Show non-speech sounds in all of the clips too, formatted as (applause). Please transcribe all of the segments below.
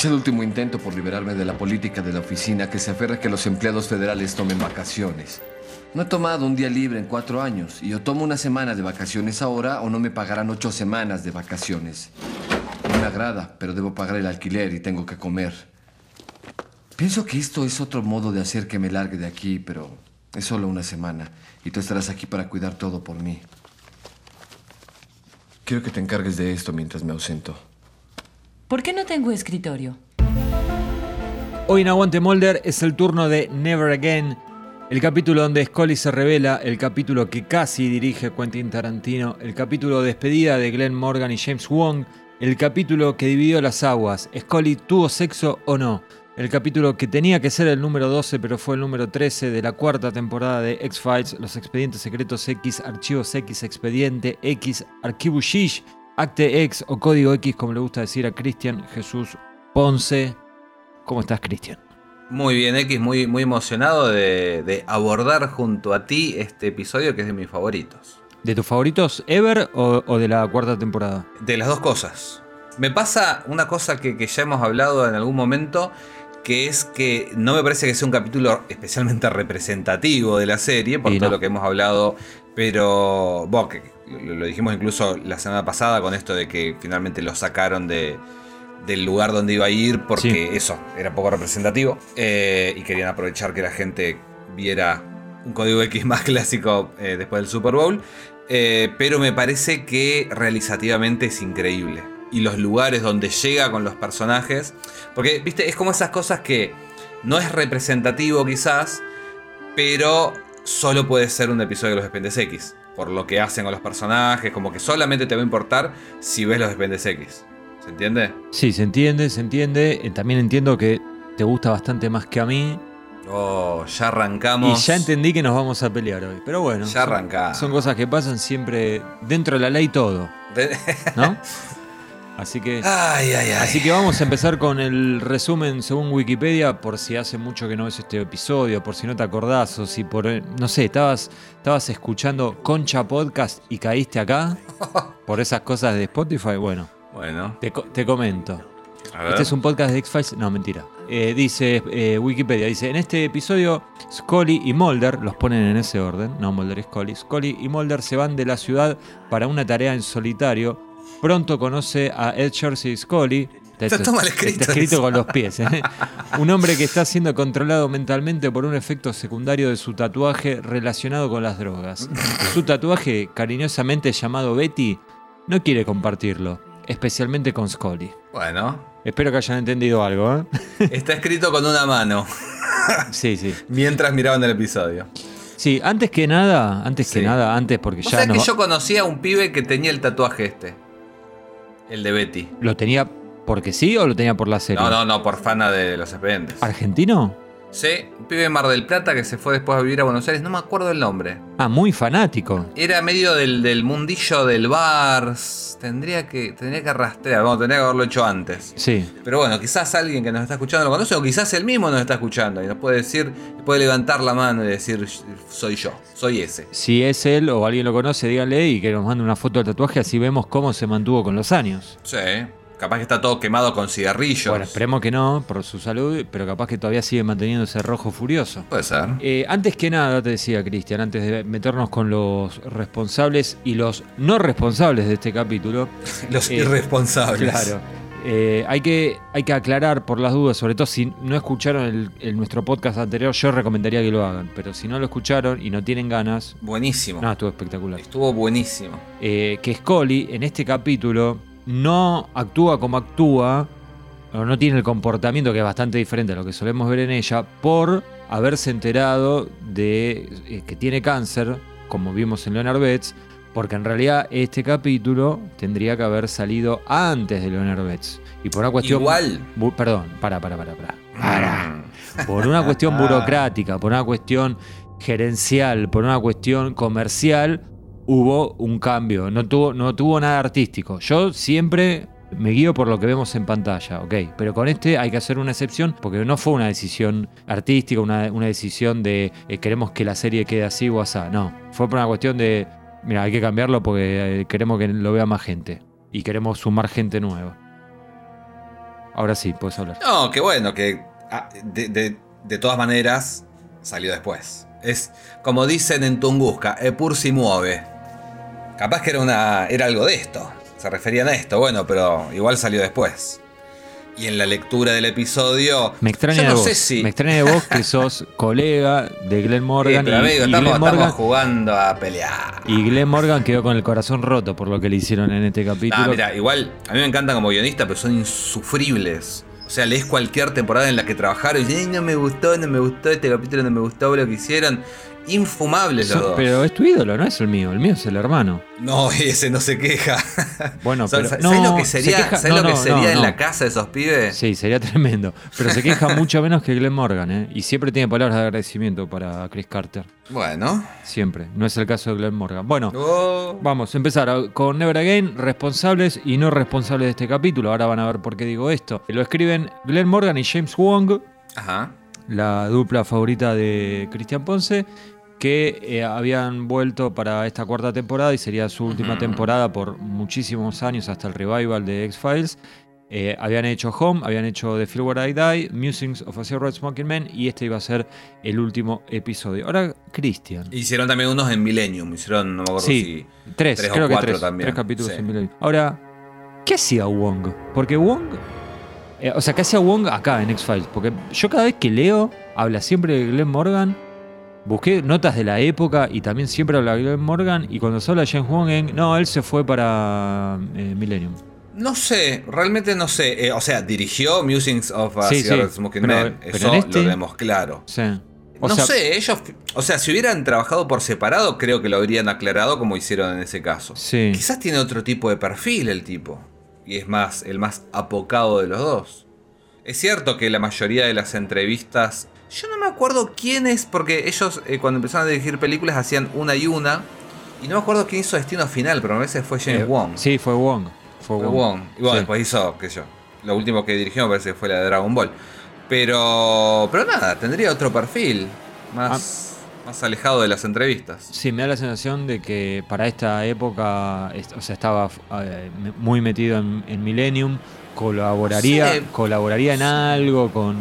Hice el último intento por liberarme de la política de la oficina que se aferra a que los empleados federales tomen vacaciones. No he tomado un día libre en cuatro años y o tomo una semana de vacaciones ahora o no me pagarán ocho semanas de vacaciones. No me agrada, pero debo pagar el alquiler y tengo que comer. Pienso que esto es otro modo de hacer que me largue de aquí, pero es solo una semana y tú estarás aquí para cuidar todo por mí. Quiero que te encargues de esto mientras me ausento. ¿Por qué no tengo escritorio? Hoy en Aguante Molder es el turno de Never Again, el capítulo donde Scully se revela, el capítulo que casi dirige Quentin Tarantino, el capítulo despedida de Glenn Morgan y James Wong, el capítulo que dividió las aguas, Scully tuvo sexo o no, el capítulo que tenía que ser el número 12 pero fue el número 13 de la cuarta temporada de X-Files, Los Expedientes Secretos X, Archivos X, Expediente X, Archivo Shish, Acte X o Código X como le gusta decir a Cristian Jesús Ponce. ¿Cómo estás Cristian? Muy bien, X, muy, muy emocionado de, de abordar junto a ti este episodio que es de mis favoritos. ¿De tus favoritos ever o, o de la cuarta temporada? De las dos cosas. Me pasa una cosa que, que ya hemos hablado en algún momento, que es que no me parece que sea un capítulo especialmente representativo de la serie, por Y todo no. lo que hemos hablado, pero bueno, lo, dijimos incluso la semana pasada con esto de que finalmente lo sacaron de, del lugar donde iba a ir porque Sí. eso era poco representativo eh, y querían aprovechar que la gente viera un código X más (laughs) clásico eh, después del Super Bowl. Eh, pero me parece que realizativamente es increíble. Y los lugares donde llega con los personajes. Porque, viste, es como esas cosas que no es representativo quizás, pero solo puede ser un episodio de los Dependes X. Por lo que hacen con los personajes, como que solamente te va a importar si ves los Dependes X. ¿Se entiende? Sí, se entiende, se entiende. Eh, También entiendo que te gusta bastante más que a mí. Oh, ya Y arrancamos. ya entendí que nos vamos a pelear hoy. Pero bueno, Ya arrancamos. son cosas que pasan siempre dentro de la ley todo, ¿no? (laughs) Así que... Ay, ay, ay. Así que vamos a empezar con el resumen según Wikipedia, por si hace mucho que no ves este episodio, por si no te acordás, o si por, no sé, estabas, estabas escuchando Concha Podcast y caíste acá (laughs) por esas cosas de Spotify. Bueno, Bueno, te, co- te comento. a ver. Este es un podcast de X-Files. No, mentira. Eh, dice eh, Wikipedia, dice, en este episodio Scully y Mulder, los ponen en ese orden, no Mulder y Scully, Scully y Mulder se van de la ciudad para una tarea en solitario. Pronto conoce a Ed Jersey Scully. Está todo mal escrito Está escrito con los pies. ¿eh? Un hombre que está siendo controlado mentalmente por un efecto secundario de su tatuaje relacionado con las drogas. Su tatuaje, cariñosamente llamado Betty, no quiere compartirlo, especialmente con Scully. Bueno, Espero que hayan entendido algo, ¿eh? está escrito con una mano Sí, sí. mientras miraban el episodio. Sí, antes que nada, antes Sí. que nada, antes porque O ya sea nos que yo conocía a un pibe que tenía el tatuaje este. El de Betty. ¿Lo tenía porque sí o lo tenía por la serie? No, no, no, por fana de los expedientes. ¿Argentino? Sí, un pibe de Mar del Plata que se fue después a vivir a Buenos Aires, no me acuerdo el nombre. Ah, muy fanático. Era medio del, del mundillo del bar. Tendría que, tendría que rastrear, vamos, tendría que haberlo hecho antes. Sí. Pero bueno, quizás alguien que nos está escuchando lo conoce, o quizás él mismo nos está escuchando y nos puede decir, puede levantar la mano y decir, soy yo, soy ese. Si es él o alguien lo conoce, díganle y que nos mande una foto del tatuaje, así vemos cómo se mantuvo con los años. Sí, capaz que está todo quemado con cigarrillos. Bueno, esperemos que no, por su salud, pero capaz que todavía sigue manteniendo ese rojo furioso. Puede ser. Eh, antes que nada, te decía Cristian, antes de meternos con los responsables y los no responsables de este capítulo, (laughs) Los eh, irresponsables. Claro. Eh, hay, que, hay que aclarar por las dudas, sobre todo si no escucharon el, el- nuestro podcast anterior, yo recomendaría que lo hagan. Pero si no lo escucharon y no tienen ganas, Buenísimo. no, estuvo espectacular. Estuvo buenísimo. Eh, que Scully en este capítulo no actúa como actúa, o no tiene el comportamiento que es bastante diferente a lo que solemos ver en ella, por haberse enterado de eh, que tiene cáncer, como vimos en Leonard Betts, porque en realidad este capítulo tendría que haber salido antes de Leonard Betts. Y por una cuestión. Igual. Perdón, para, para, para, para. Para. Por una cuestión (laughs) burocrática, por una cuestión gerencial, por una cuestión comercial, hubo un cambio. No tuvo, no tuvo nada artístico. Yo siempre me guío por lo que vemos en pantalla, ok. Pero con este hay que hacer una excepción porque no fue una decisión artística, una, una decisión de eh, queremos que la serie quede así o así. No, fue por una cuestión de, mira, hay que cambiarlo porque eh, queremos que lo vea más gente y queremos sumar gente nueva. Ahora sí, puedes hablar. No, que bueno, que ah, de, de- de todas maneras salió después. Es como dicen en Tunguska, Epur si mueve. Capaz que era, una, era algo de esto. Se referían a esto, bueno, pero igual salió después. Y en la lectura del episodio. Me extraña yo de no vos. sé si. Me extraña de vos que (laughs) sos colega de Glenn Sí, Morgan. pero y, amigo, y estamos, Glenn estamos Morgan jugando a pelear. y Glenn Morgan quedó con el corazón roto por lo que le hicieron en este capítulo. Ah, mira, igual a mí me encantan como guionista, pero son insufribles. O sea, lees cualquier temporada en la que trabajaron y dices, "Ay, no me gustó, no me gustó este capítulo, no me gustó lo que hicieron. Infumables los dos. pero es tu ídolo, no es el mío. El mío es el hermano. No, (laughs) ese no se queja. Bueno, ¿Sabes pero- ¿sabes no, lo que se sería, ¿sabes no, lo que no, sería en la casa de esos pibes? Sí, sería tremendo. Pero se queja (laughs) mucho menos que Glenn Morgan, ¿eh? Y siempre tiene palabras de agradecimiento para Chris Carter. Bueno. Siempre. No es el caso de Glenn Morgan. Bueno, Oh. vamos a empezar con Never Again, responsables y no responsables de este capítulo. Ahora van a ver por qué digo esto. Lo escriben Glenn Morgan y James Wong, Ajá. La dupla favorita de Cristian Ponce, que eh, habían vuelto para esta cuarta temporada y sería su última temporada por muchísimos años hasta el revival de X-Files. Eh, habían hecho Home, habían hecho The Feel Where I Die, Musings of a Cigarette Smoking Man y este iba a ser el último episodio. Ahora, Cristian. Hicieron también unos en Millennium. Hicieron, no me acuerdo Sí, si. Tres, tres o creo que cuatro tres. también, Tres capítulos sí. en Millennium. Ahora, ¿qué hacía Wong? Porque Wong. Eh, o sea, ¿qué hacía Wong acá en X-Files? Porque yo cada vez que leo, habla siempre de Glenn Morgan. Busqué notas de la época y también siempre habla de Glenn Morgan. Y cuando se habla de James Wong, en- no, él se fue para eh, Millennium. No sé, realmente no sé. Eh, o sea, dirigió Musings of a Sí, sí, Smoking pero- Man. pero Eso en este- lo tenemos claro. Sí. O no sea, sé, ellos. O sea, si hubieran trabajado por separado, creo que lo habrían aclarado como hicieron en ese caso. Sí. Quizás tiene otro tipo de perfil el tipo. Y es más, el más apocado de los dos. Es cierto que la mayoría de las entrevistas. Yo no me acuerdo quién es, porque ellos eh, cuando empezaron a dirigir películas hacían una y una. Y no me acuerdo quién hizo Destino Final, pero a veces fue James eh, Wong. Sí, fue Wong. Fue Fue Wong. Wong. Y bueno, Sí. después hizo, qué sé yo. Lo último que dirigió me parece que fue la de Dragon Ball. Pero. Pero nada, tendría otro perfil. Más, Ah. Más alejado de las entrevistas. Sí, me da la sensación de que para esta época, o sea, estaba eh, muy metido en, en Millennium, colaboraría, Sí. colaboraría en algo con,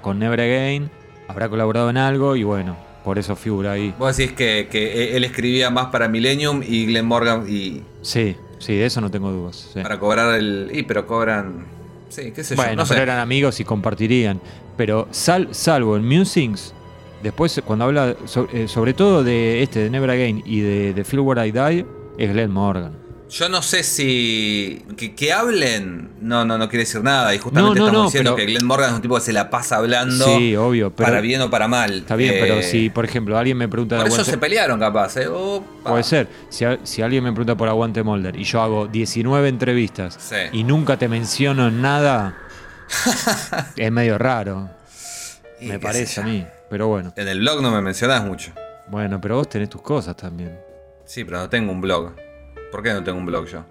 con Never Again, habrá colaborado en algo y bueno, por eso figura ahí. Vos decís que, que él escribía más para Millennium y Glenn Morgan y Sí, sí, de eso no tengo dudas. sí. para cobrar el. Y pero cobran. Sí, qué sé yo. Bueno, No sé. pero eran amigos y compartirían. Pero sal- salvo en Musings, después cuando habla eh, sobre todo de este, de Never Again y de, de Feel Where I Die, es Glenn Morgan. Yo no sé si. Que, que hablen. No, no, no quiere decir nada. Y justamente No, no, estamos no, diciendo pero- que Glenn Morgan es un tipo que se la pasa hablando. Sí, obvio, pero para bien o para mal. Está bien, Eh, pero si, por ejemplo, alguien me pregunta de Por eso Aguante- se pelearon, capaz, ¿eh? Opa. Puede ser. Si, alguien me pregunta por Aguante Molder y yo hago 19 entrevistas Sí. y nunca te menciono en nada, (laughs) es medio raro. Me parece a mí. Pero bueno. En el blog no me mencionás mucho. Bueno, pero vos tenés tus cosas también. Sí, pero no tengo un blog. ¿Por qué no tengo un blog yo?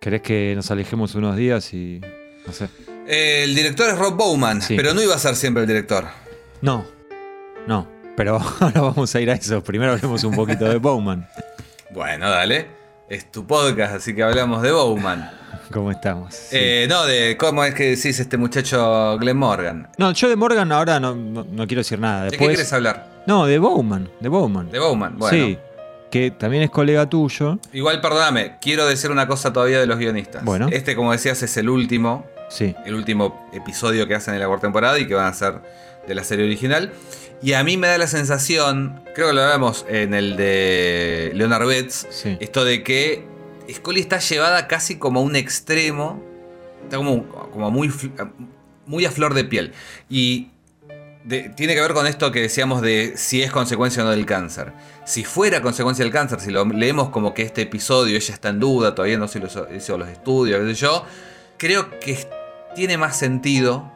¿Querés que nos alejemos unos días y. No sé. Eh, el director es Rob Bowman, Sí. pero no iba a ser siempre el director. No. No. Pero (laughs) ahora vamos a ir a eso. Primero hablemos un poquito de Bowman. Bueno, dale. Es tu podcast, así que hablamos de Bowman. ¿Cómo estamos? Sí. Eh, no, de cómo es que decís este muchacho Glenn Morgan. no, yo de Morgan ahora no, no- no quiero decir nada. ¿De qué Después, quieres hablar? No, de Bowman. De Bowman. De Bowman. Bueno. Sí. Que también es colega tuyo. Igual, perdóname, quiero decir una cosa todavía de los guionistas. Bueno. Este, como decías, es el último, Sí. el último episodio que hacen en la cuarta temporada y que van a ser de la serie original. Y a mí me da la sensación, creo que lo hablamos en el de Leonard Betts, Sí. esto de que Scully está llevada casi como a un extremo, está como, muy, a flor de piel. Y tiene que ver con esto que decíamos de si es consecuencia o no del cáncer. Si fuera consecuencia del cáncer, si lo leemos como que este episodio ella está en duda, todavía no se hizo, hizo los estudios, yo, creo que tiene más sentido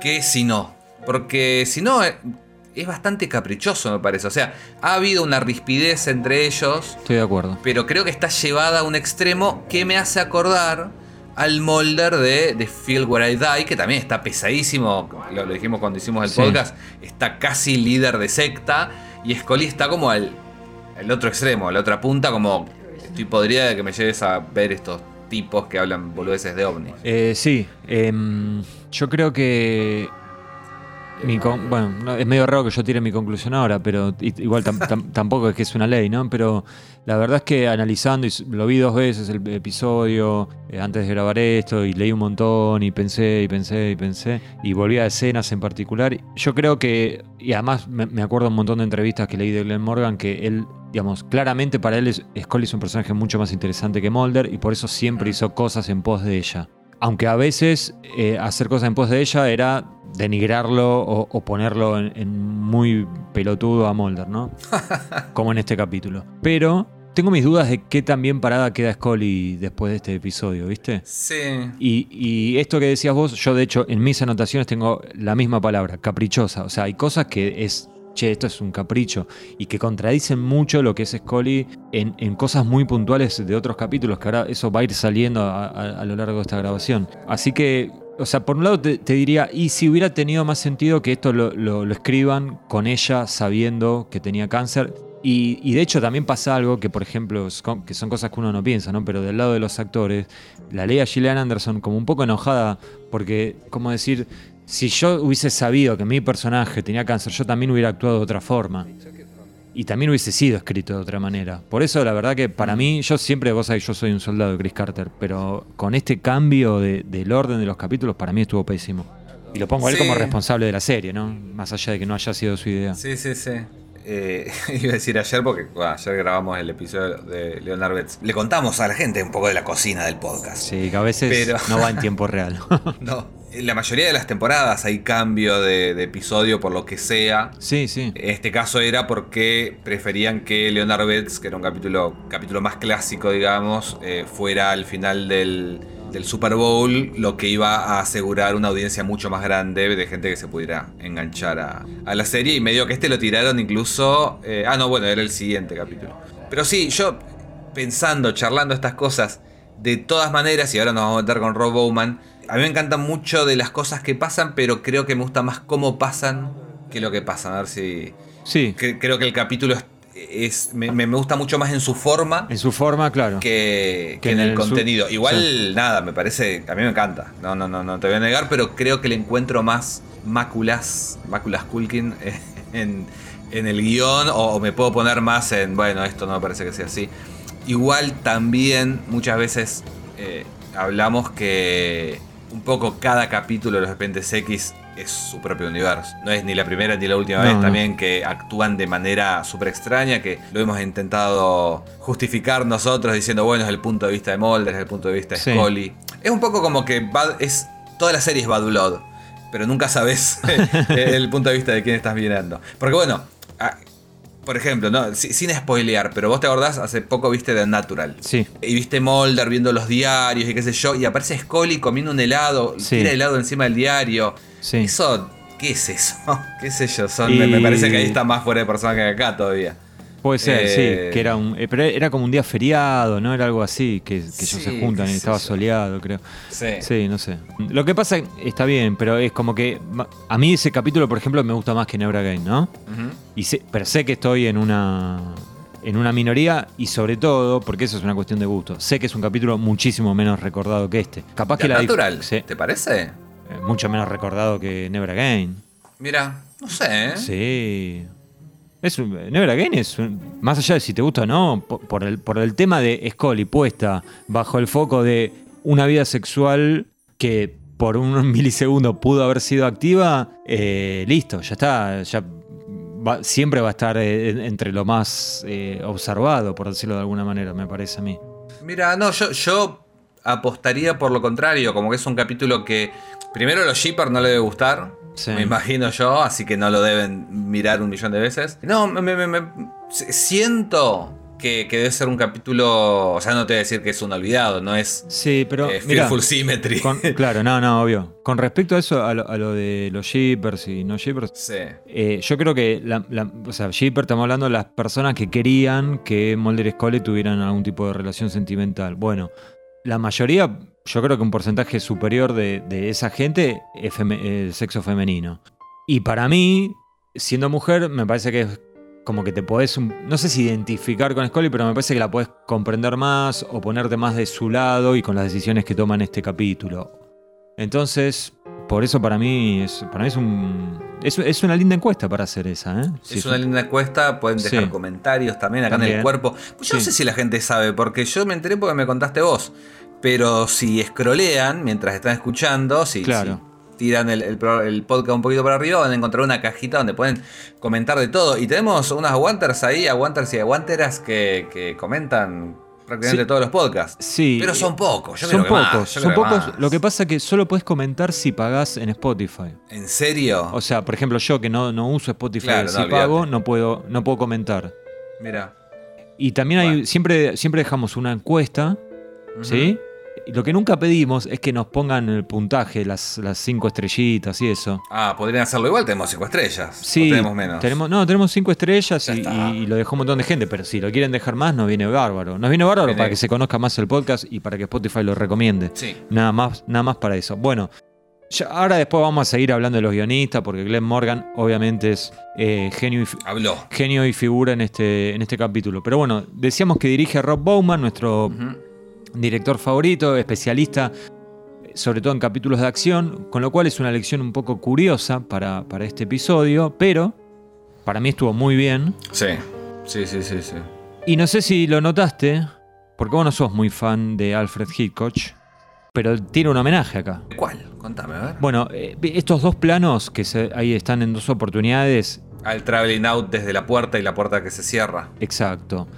que si no. Porque si no, eh, es bastante caprichoso, me parece. O sea, ha habido una rispidez entre ellos, Estoy de acuerdo. pero creo que está llevada a un extremo que me hace acordar al molder de, de Feel Where I Die, que también está pesadísimo, lo, lo dijimos cuando hicimos el Sí. podcast, está casi líder de secta, y Scully está como al, al otro extremo, a la otra punta, como estoy podrida de que me lleves a ver estos tipos que hablan boludeces de ovnis. Eh, sí, em, yo creo que. Mi con- bueno, no, es medio raro que yo tire mi conclusión ahora, pero igual tam- tam- (laughs) tampoco es que es una ley, ¿no? Pero la verdad es que analizando, y lo vi dos veces el episodio eh, antes de grabar esto, y leí un montón, y pensé, y pensé, y pensé, y volví a escenas en particular. Yo creo que, y además me, me acuerdo un montón de entrevistas que leí de Glenn Morgan, que él digamos, claramente para él es- Scully es un personaje mucho más interesante que Mulder y por eso siempre hizo cosas en pos de ella. Aunque a veces eh, hacer cosas en pos de ella era denigrarlo o, o ponerlo en, en muy pelotudo a Mulder, ¿no? (laughs) Como en este capítulo. Pero tengo mis dudas de qué tan bien parada queda Scully después de este episodio, ¿viste? Sí. Y, y esto que decías vos, yo de hecho en mis anotaciones tengo la misma palabra, caprichosa. O sea, hay cosas que es, che, esto es un capricho. Y que contradicen mucho lo que es Scully en, en cosas muy puntuales de otros capítulos, que ahora eso va a ir saliendo a, a- a lo largo de esta grabación. Así que, o sea, por un lado te, diría, y si hubiera tenido más sentido que esto lo, lo- lo escriban con ella sabiendo que tenía cáncer. Y, y de hecho también pasa algo que, por ejemplo, que son cosas que uno no piensa, ¿no? Pero del lado de los actores, la ley a Gillian Anderson como un poco enojada porque, como decir, si yo hubiese sabido que mi personaje tenía cáncer, yo también hubiera actuado de otra forma. Y también hubiese sido escrito de otra manera. Por eso, la verdad que para mí, yo siempre, vos sabés, yo soy un soldado de Chris Carter, pero con este cambio de- del orden de los capítulos, para mí estuvo pésimo. Y lo pongo a él Sí. como responsable de la serie, ¿no? Más allá de que no haya sido su idea. Sí, sí, sí. Eh, (laughs) iba a decir ayer porque bueno, ayer grabamos el episodio de Leonard Betts. Le contamos a la gente un poco de la cocina del podcast. Sí, que a veces Pero- no va en (laughs) tiempo real. No, en la mayoría de las temporadas hay cambio de, de episodio por lo que sea. sí, sí. Este caso era porque preferían que Leonard Betts, que era un capítulo, capítulo más clásico, digamos, eh, fuera al final del, del Super Bowl, lo que iba a asegurar una audiencia mucho más grande de gente que se pudiera enganchar a, a la serie. Y medio que este lo tiraron incluso. eh, ah, no, bueno, era el siguiente capítulo. Pero sí, yo pensando, charlando estas cosas, de todas maneras, y ahora nos vamos a meter con Rob Bowman, a mí me encantan mucho de las cosas que pasan, pero creo que me gusta más cómo pasan que lo que pasa. A ver si. Sí, cre- creo que el capítulo es. es- me, me- gusta mucho más en su forma en su forma, claro. que, que Que en en el, el su- contenido. Igual, sí. nada, me parece. A mí me encanta. No, no, no, no te voy a negar, pero creo que le encuentro más máculas. Máculas Culkin (laughs) en, en el guion. O, o me puedo poner más en. Bueno, esto no me parece que sea así. Igual también muchas veces eh, hablamos que un poco cada capítulo de los Repentes X es su propio universo. No es ni la primera ni la última No, vez no. también que actúan de manera súper extraña, que lo hemos intentado justificar nosotros diciendo, bueno, es el punto de vista de Mulder, es el punto de vista de Sí. Scully. Es un poco como que Bad- es toda la serie es Bad Blood, pero nunca sabes (laughs) el punto de vista de quién estás mirando. Porque bueno, por ejemplo, no, Si- sin spoilear, pero vos te acordás, hace poco viste The Natural. Sí. Y viste Mulder viendo los diarios y qué sé yo, y aparece Scully comiendo un helado, y Sí. tira helado encima del diario. Sí. Eso, ¿qué es eso? (laughs) ¿Qué sé yo? Son, Y- me, parece que ahí está más fuera de personaje que acá todavía. Puede ser, Eh, sí, que era un. eh, pero era como un día feriado, ¿no? Era algo así, que, que ellos se juntan y estaba soleado, creo. Sí. Sí, no sé. Lo que pasa está bien, pero es como que. A mí ese capítulo, por ejemplo, me gusta más que Never Again, ¿no? Ujú. Y sé- pero sé que estoy en una. En una minoría y sobre todo, porque eso es una cuestión de gusto, sé que es un capítulo muchísimo menos recordado que este. Capaz que la Natural, Sí, ¿te parece? eh, mucho menos recordado que Never Again. Mira, no sé. ¿eh? Sí. Es un, Never Again es más allá de si te gusta o no, por, el, tema de Scully puesta bajo el foco de una vida sexual que por un (laughs) milisegundo pudo haber sido activa, eh, listo, ya está, ya va- siempre va a estar eh, en- entre lo más eh, observado, por decirlo de alguna manera, me parece a mí. Mira, no, yo, yo apostaría por lo contrario, como que es un capítulo que primero los shippers no le debe gustar, Sí. me imagino yo, así que no lo deben mirar un millón de veces. No, me, me- me- s- siento que, que debe ser un capítulo, o sea, no te voy a decir que es un olvidado, no es Sí, pero eh, Symmetry. con- (laughs) claro, no, no, obvio. Con respecto a eso, a lo, a lo de los shippers y no shippers, sí. Eh, yo creo que, la, la- o sea, Shipper, estamos hablando de las personas que querían que Mulder y Scully tuvieran algún tipo de relación sentimental. Bueno, la mayoría, yo creo que un porcentaje superior de, de esa gente es el sexo femenino. Y para mí, siendo mujer, me parece que es como que te podés, no sé si identificar con Scully, pero me parece que la podés comprender más o ponerte más de su lado y con las decisiones que toma en este capítulo. Entonces, por eso para mí es, para mí es un es, es una linda encuesta para hacer esa, ¿eh? Sí, es una linda encuesta, pueden dejar Sí. comentarios también acá en el cuerpo. Pues yo no sé si la gente sabe, porque yo me enteré porque me contaste vos. Pero si scrollean mientras están escuchando, si, Claro. si tiran el, el pro- el podcast un poquito para arriba, van a encontrar una cajita donde pueden comentar de todo. Y tenemos unas aguanters ahí, aguanters y aguanteras que, que comentan prácticamente Sí. todos los podcasts. Sí. Pero son pocos, yo son creo que más, pocos, yo son creo que pocos. más. Lo que pasa es que solo puedes comentar si pagás en Spotify. ¿En serio? O sea, por ejemplo, yo que no, no uso Spotify, Claro, si no, pago, no puedo, no puedo comentar. Mira. Y también hay, Bueno. siempre, siempre dejamos una encuesta, ¿sí? Lo que nunca pedimos es que nos pongan el puntaje, las, las cinco estrellitas y eso. Ah, podrían hacerlo igual, tenemos cinco estrellas. Sí, ¿O tenemos menos. Tenemos, no, tenemos cinco estrellas y, lo dejó un montón de gente, pero si lo quieren dejar más, nos viene bárbaro. Nos viene bárbaro Viene- para que se conozca más el podcast y para que Spotify lo recomiende. Sí. Nada más, nada más para eso. Bueno, ya- ahora después vamos a seguir hablando de los guionistas, porque Glenn Morgan obviamente es eh, genio, y, Habló. genio y figura en este, en este capítulo. Pero bueno, decíamos que dirige a Rob Bowman, nuestro. Director favorito, especialista sobre todo en capítulos de acción, con lo cual es una lección un poco curiosa para, para este episodio, pero para mí estuvo muy bien. Sí. Sí, sí, sí, sí. Y no sé si lo notaste, porque vos no sos muy fan de Alfred Hitchcock, pero tiene un homenaje acá. ¿Cuál? Contame, a ver. Bueno, eh, estos dos planos que se- ahí están en dos oportunidades, Al traveling out desde la puerta y la puerta que se cierra. exacto.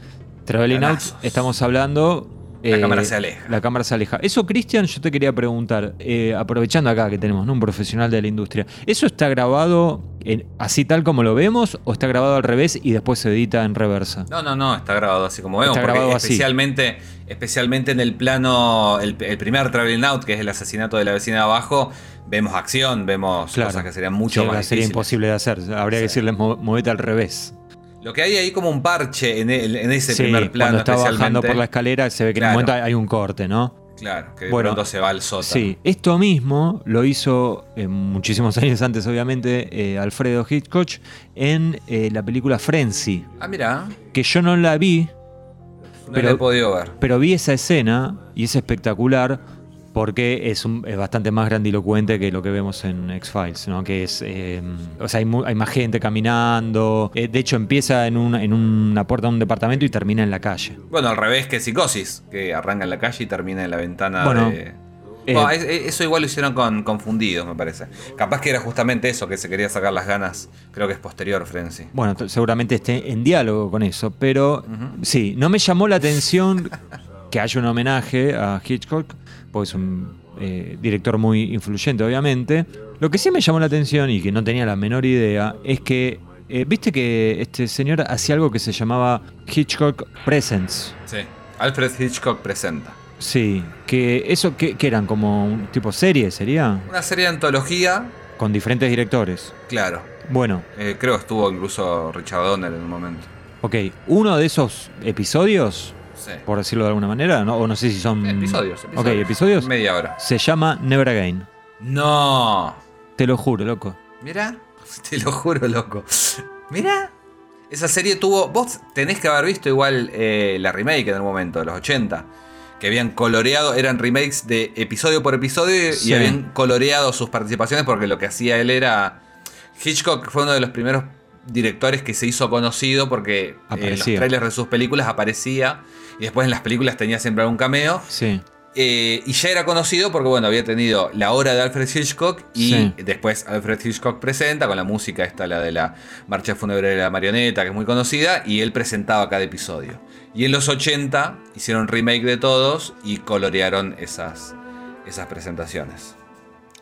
Traveling Out, estamos hablando... La eh, cámara se aleja. La cámara se aleja. Eso, Cristian, yo te quería preguntar, eh, aprovechando acá que tenemos ¿no? un profesional de la industria, ¿eso está grabado en- así tal como lo vemos o está grabado al revés y después se edita en reversa? No, no, no, está grabado así como vemos. Está grabado así. especialmente, especialmente en el plano, el, el primer traveling out, que es el asesinato de la vecina de abajo, vemos acción, vemos Claro. cosas que serían mucho Sí, más Sería difíciles. imposible de hacer. Habría que decirles, "Mo- movete al revés. Lo que hay ahí como un parche en, el- en ese Sí, primer plano cuando está bajando por la escalera se ve que en un momento hay un corte, ¿no? Claro, que de Bueno, pronto se va al sótano. Sí, esto mismo lo hizo eh, muchísimos (laughs) años antes, obviamente, eh, Alfredo Hitchcock en eh, la película Frenzy, Ah, mira, que yo no la vi, no Pero- lo he podido ver. pero vi esa escena y es espectacular porque es, un- es bastante más grandilocuente que lo que vemos en X-Files, ¿no? Que es, eh, o sea, hay, mu- hay más gente caminando, eh, de hecho empieza en una, en una puerta de un departamento y termina en la calle. Bueno, al revés que Psicosis, que arranca en la calle y termina en la ventana Bueno, de... eh, es- eso igual lo hicieron con confundidos, me parece. Capaz que era justamente eso, que se quería sacar las ganas. Creo que es posterior, Frenzy. Bueno, seguramente esté en diálogo con eso, pero sí, no me llamó la atención que haya un homenaje a Hitchcock, porque es un eh, director muy influyente, obviamente. Lo que sí me llamó la atención y que no tenía la menor idea es que, eh, viste que este señor hacía algo que se llamaba Hitchcock Presents. Sí. Alfred Hitchcock presenta. Sí, que eso, que, eran como un tipo serie, sería, Una serie de antología, con diferentes directores. claro. Bueno, Eh, creo que estuvo incluso Richard Donner en un momento. ok, uno de esos episodios Sí. por decirlo de alguna manera, ¿no? o no sé si son... Episodios. Ok, episodios. Media hora. Se llama Never Again. No. Te lo juro, loco. Mira, (laughs) te lo juro, loco. Mira. Esa serie tuvo. Vos tenés que haber visto igual eh, la remake en un momento, de los 80. Que habían coloreado, eran remakes de episodio por episodio Sí. y habían coloreado sus participaciones porque lo que hacía él era. Hitchcock fue uno de los primeros directores que se hizo conocido porque en los trailers de sus películas aparecía y después en las películas tenía siempre algún cameo. Sí. Eh, y ya era conocido porque, bueno, había tenido la obra de Alfred Hitchcock y Sí. después Alfred Hitchcock presenta con la música esta, la de la marcha fúnebre de la marioneta, que es muy conocida, y él presentaba cada episodio. Y en los 80 hicieron remake de todos y colorearon esas, esas presentaciones.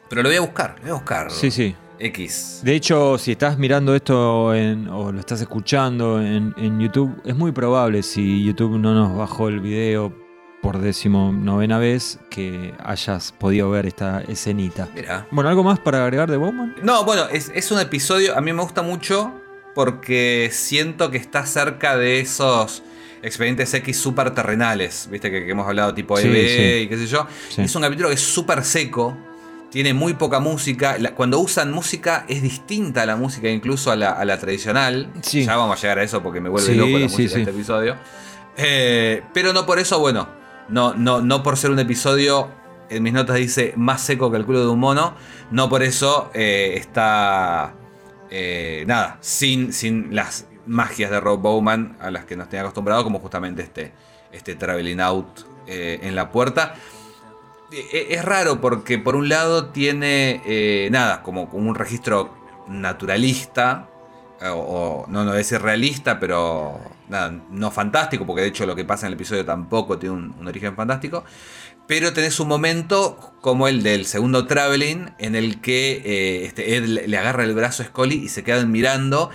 Pero lo voy a buscar, lo voy a buscar. Sí, sí. X. De hecho, si estás mirando esto en- o lo estás escuchando en, en YouTube, es muy probable si YouTube no nos bajó el video por décimo novena vez que hayas podido ver esta escenita. Bueno, ¿algo más para agregar de Bowman? No, bueno, es, es un episodio, a mí me gusta mucho porque siento que está cerca de esos expedientes X super terrenales, viste que, que hemos hablado tipo Sí, EB sí. y qué sé yo. Sí. Es un capítulo que es súper seco, tiene muy poca música. La- cuando usan música es distinta a la música incluso a la, a la tradicional. Sí. Ya vamos a llegar a eso porque me vuelve Sí, loco la música sí. de este episodio. Eh, pero no por eso, bueno, no, no, no por ser un episodio, en mis notas dice más seco que el culo de un mono, no por eso eh, está, eh, nada, sin, sin las magias de Rob Bowman a las que nos tenía acostumbrado, como justamente este, este traveling out eh, en la puerta. Eh, Es raro porque por un lado tiene, eh, nada, como, como un registro naturalista, o, o- no, no decir realista, pero nada, no fantástico, porque de hecho lo que pasa en el episodio tampoco tiene un, un origen fantástico. Pero tenés un momento como el del segundo Traveling, en el que eh, este Ed le le agarra el brazo a Scully y se quedan mirando,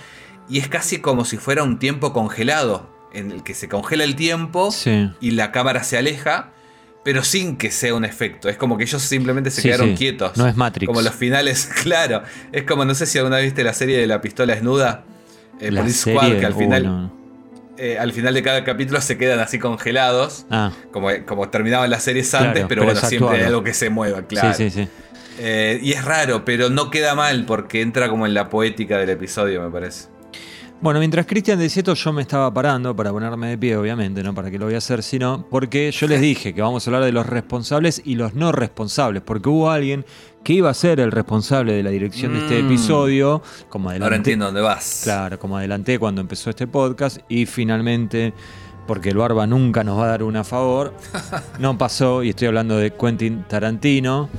y es casi como si fuera un tiempo congelado, en el que se congela el tiempo Sí. y la cámara se aleja, pero sin que sea un efecto. Es como que ellos simplemente se Sí, quedaron sí. quietos. No es Matrix. Como los finales, (laughs) claro. Es como, no sé si alguna vez viste la serie de la pistola desnuda. eh, La Police Squad, que al final, no. eh, al final de cada capítulo se quedan así congelados. Ah, Como, como terminaban las series antes, pero, pero bueno, siempre hay algo que se mueva, claro. sí, sí, sí. Eh, y es raro, pero no queda mal porque entra como en la poética del episodio, me parece. Bueno, mientras Cristian decía esto, yo me estaba parando para ponerme de pie, obviamente, no para que lo voy a hacer, sino porque yo les dije que vamos a hablar de los responsables y los no responsables, porque hubo alguien que iba a ser el responsable de la dirección de este Mm. episodio, como adelanté, Ahora entiendo dónde vas. Claro, como adelanté cuando empezó este podcast y finalmente, porque el Barba nunca nos va a dar una favor, (laughs) no pasó y estoy hablando de Quentin Tarantino,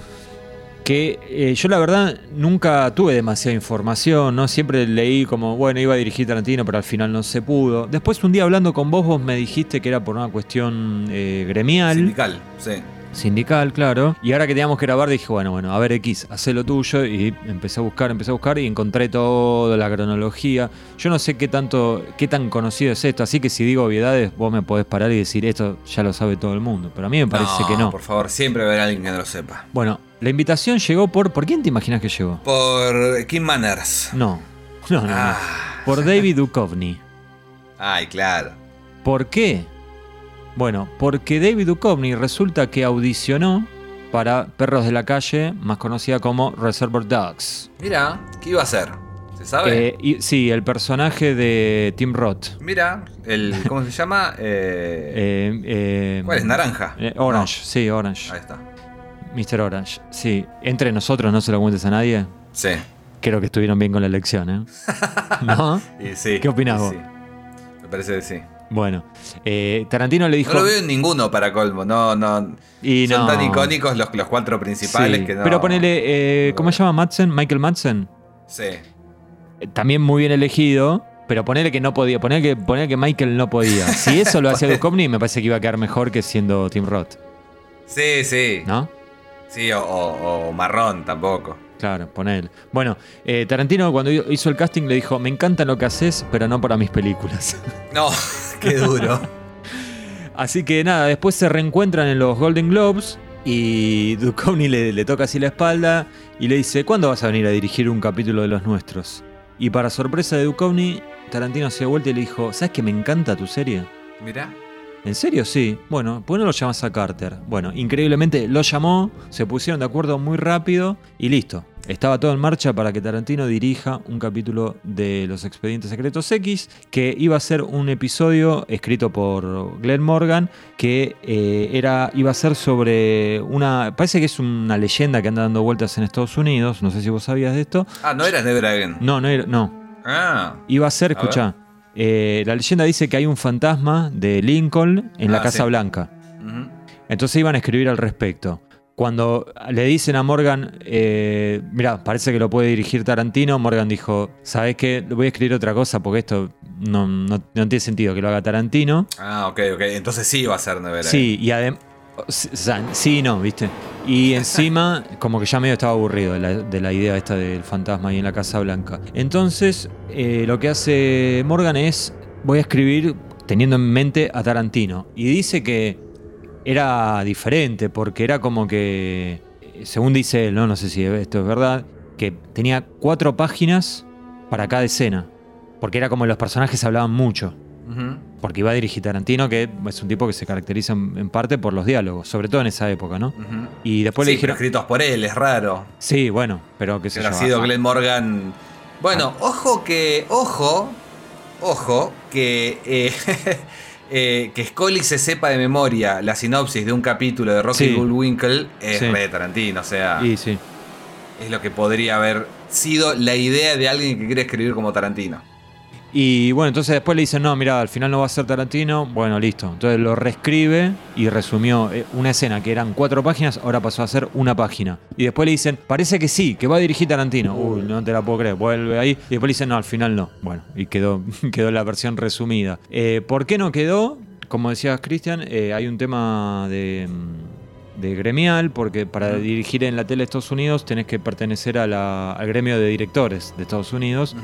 que eh, yo la verdad nunca tuve demasiada información, ¿no? Siempre leí como, bueno, iba a dirigir Tarantino, pero al final no se pudo. Después un día hablando con vos, vos me dijiste que era por una cuestión eh, gremial. Sindical, sí. Sindical, claro. Y ahora que teníamos que grabar, dije, bueno, bueno, a ver, X, hacé lo tuyo. Y empecé a buscar, empecé a buscar y encontré toda la cronología. Yo no sé qué tanto, qué tan conocido es esto, así que si digo obviedades, vos me podés parar y decir esto ya lo sabe todo el mundo. Pero a mí me parece que no. Por favor, siempre haber alguien que no lo sepa. Bueno, la invitación llegó por. ¿Por quién te imaginas que llegó? Por Kim Manners. No. No, no, no. Ah. Por David Duchovny. Ay, claro. ¿Por qué? Bueno, porque David Duchovny resulta que audicionó para Perros de la Calle, más conocida como Reservoir Dogs. Mira, ¿qué iba a hacer? ¿Se sabe? Eh, y- sí, el personaje de Tim Roth. Mira, el. ¿Cómo se llama? (laughs) Eh, Eh, eh, ¿Cuál es? ¿Naranja? Orange, sí, Orange. Ahí está. Mr. Orange, sí. Entre nosotros, no se lo cuentes a nadie. Sí. Creo que estuvieron bien con la elección, ¿eh? (laughs) ¿No? Y sí. ¿Qué opinás vos? sí. Me parece que sí. Bueno, eh, Tarantino le dijo... No lo veo en ninguno para colmo. No, no. Y Son no. tan icónicos los, los cuatro principales Sí, que no. Pero ponele, eh, ¿cómo se llama Madsen? Michael Madsen. Sí. También muy bien elegido, pero ponele que no podía, ponele que, ponele que Michael no podía. (laughs) Si eso lo hacía Duchovny, me parece que iba a quedar mejor que siendo Tim Roth, Sí, sí. ¿no? Sí, o, o- o marrón tampoco. Claro, ponele. Bueno, eh, Tarantino cuando hizo el casting le dijo, me encanta lo que haces, pero no para mis películas. (laughs) No, qué duro. Así que nada, después se reencuentran en los Golden Globes y Duchovny le, le toca así la espalda y le dice, ¿cuándo vas a venir a dirigir un capítulo de los nuestros? Y para sorpresa de Duchovny, Tarantino se dio vuelta y le dijo, ¿sabes que me encanta tu serie? Mira. ¿En serio? Sí. Bueno, ¿por qué no lo llamas a Carter? Bueno, increíblemente lo llamó, se pusieron de acuerdo muy rápido y listo. Estaba todo en marcha para que Tarantino dirija un capítulo de Los Expedientes Secretos X, que iba a ser un episodio escrito por Glenn Morgan, que eh, era, iba a ser sobre una... Parece que es una leyenda que anda dando vueltas en Estados Unidos, no sé si vos sabías de esto. Ah, no eras Never Again. No, no era... No, Ah. Iba a ser, A ver. escuchá, eh, la leyenda dice que hay un fantasma de Lincoln en la Ah, Casa sí. Blanca. Entonces iban a escribir al respecto. Cuando le dicen a Morgan, eh, mira, parece que lo puede dirigir Tarantino, Morgan dijo, ¿sabes qué? Voy a escribir otra cosa porque esto no, no- no tiene sentido que lo haga Tarantino. Ah, ok, ok. Entonces sí va a ser Never. Sí, y además... sí y no, ¿viste? Y (laughs) encima, como que ya medio estaba aburrido de la, de la idea esta del fantasma ahí en la Casa Blanca. Entonces, eh, lo que hace Morgan es, voy a escribir teniendo en mente a Tarantino. Y dice que era diferente, porque era como que, eh, según dice él, ¿no? no sé si esto es verdad, que tenía cuatro páginas para cada escena. Porque era como los personajes hablaban mucho. Porque iba a dirigir Tarantino, que es un tipo que se caracteriza en, parte por los diálogos, sobre todo en esa época, ¿no? Y después Sí, le pero dijeron. escritos por él, es raro. Sí, bueno, pero Que ha yo. sido ah, Glenn Morgan. Bueno, ojo que. Ojo. Ojo. Que. eh, (laughs) eh, que Scully se sepa de memoria la sinopsis de un capítulo de Rocky Sí. Bullwinkle es Sí. re de Tarantino. O sea, Y sí. es lo que podría haber sido la idea de alguien que quiere escribir como Tarantino. Y bueno, entonces después le dicen, no, mira, al final no va a ser Tarantino. Bueno, listo. Entonces lo reescribe y resumió eh, una escena que eran cuatro páginas, ahora pasó a ser una página. Y después le dicen, parece que sí, que va a dirigir Tarantino. Uy, no te la puedo creer. Vuelve ahí. Y después le dicen, no, al final no. Bueno, y quedó, (laughs) quedó la versión resumida. Eh, ¿Por qué no quedó? Como decías, Cristian, eh, hay un tema de, mm, de gremial, porque para dirigir en la tele de Estados Unidos tenés que pertenecer a la- al gremio de directores de Estados Unidos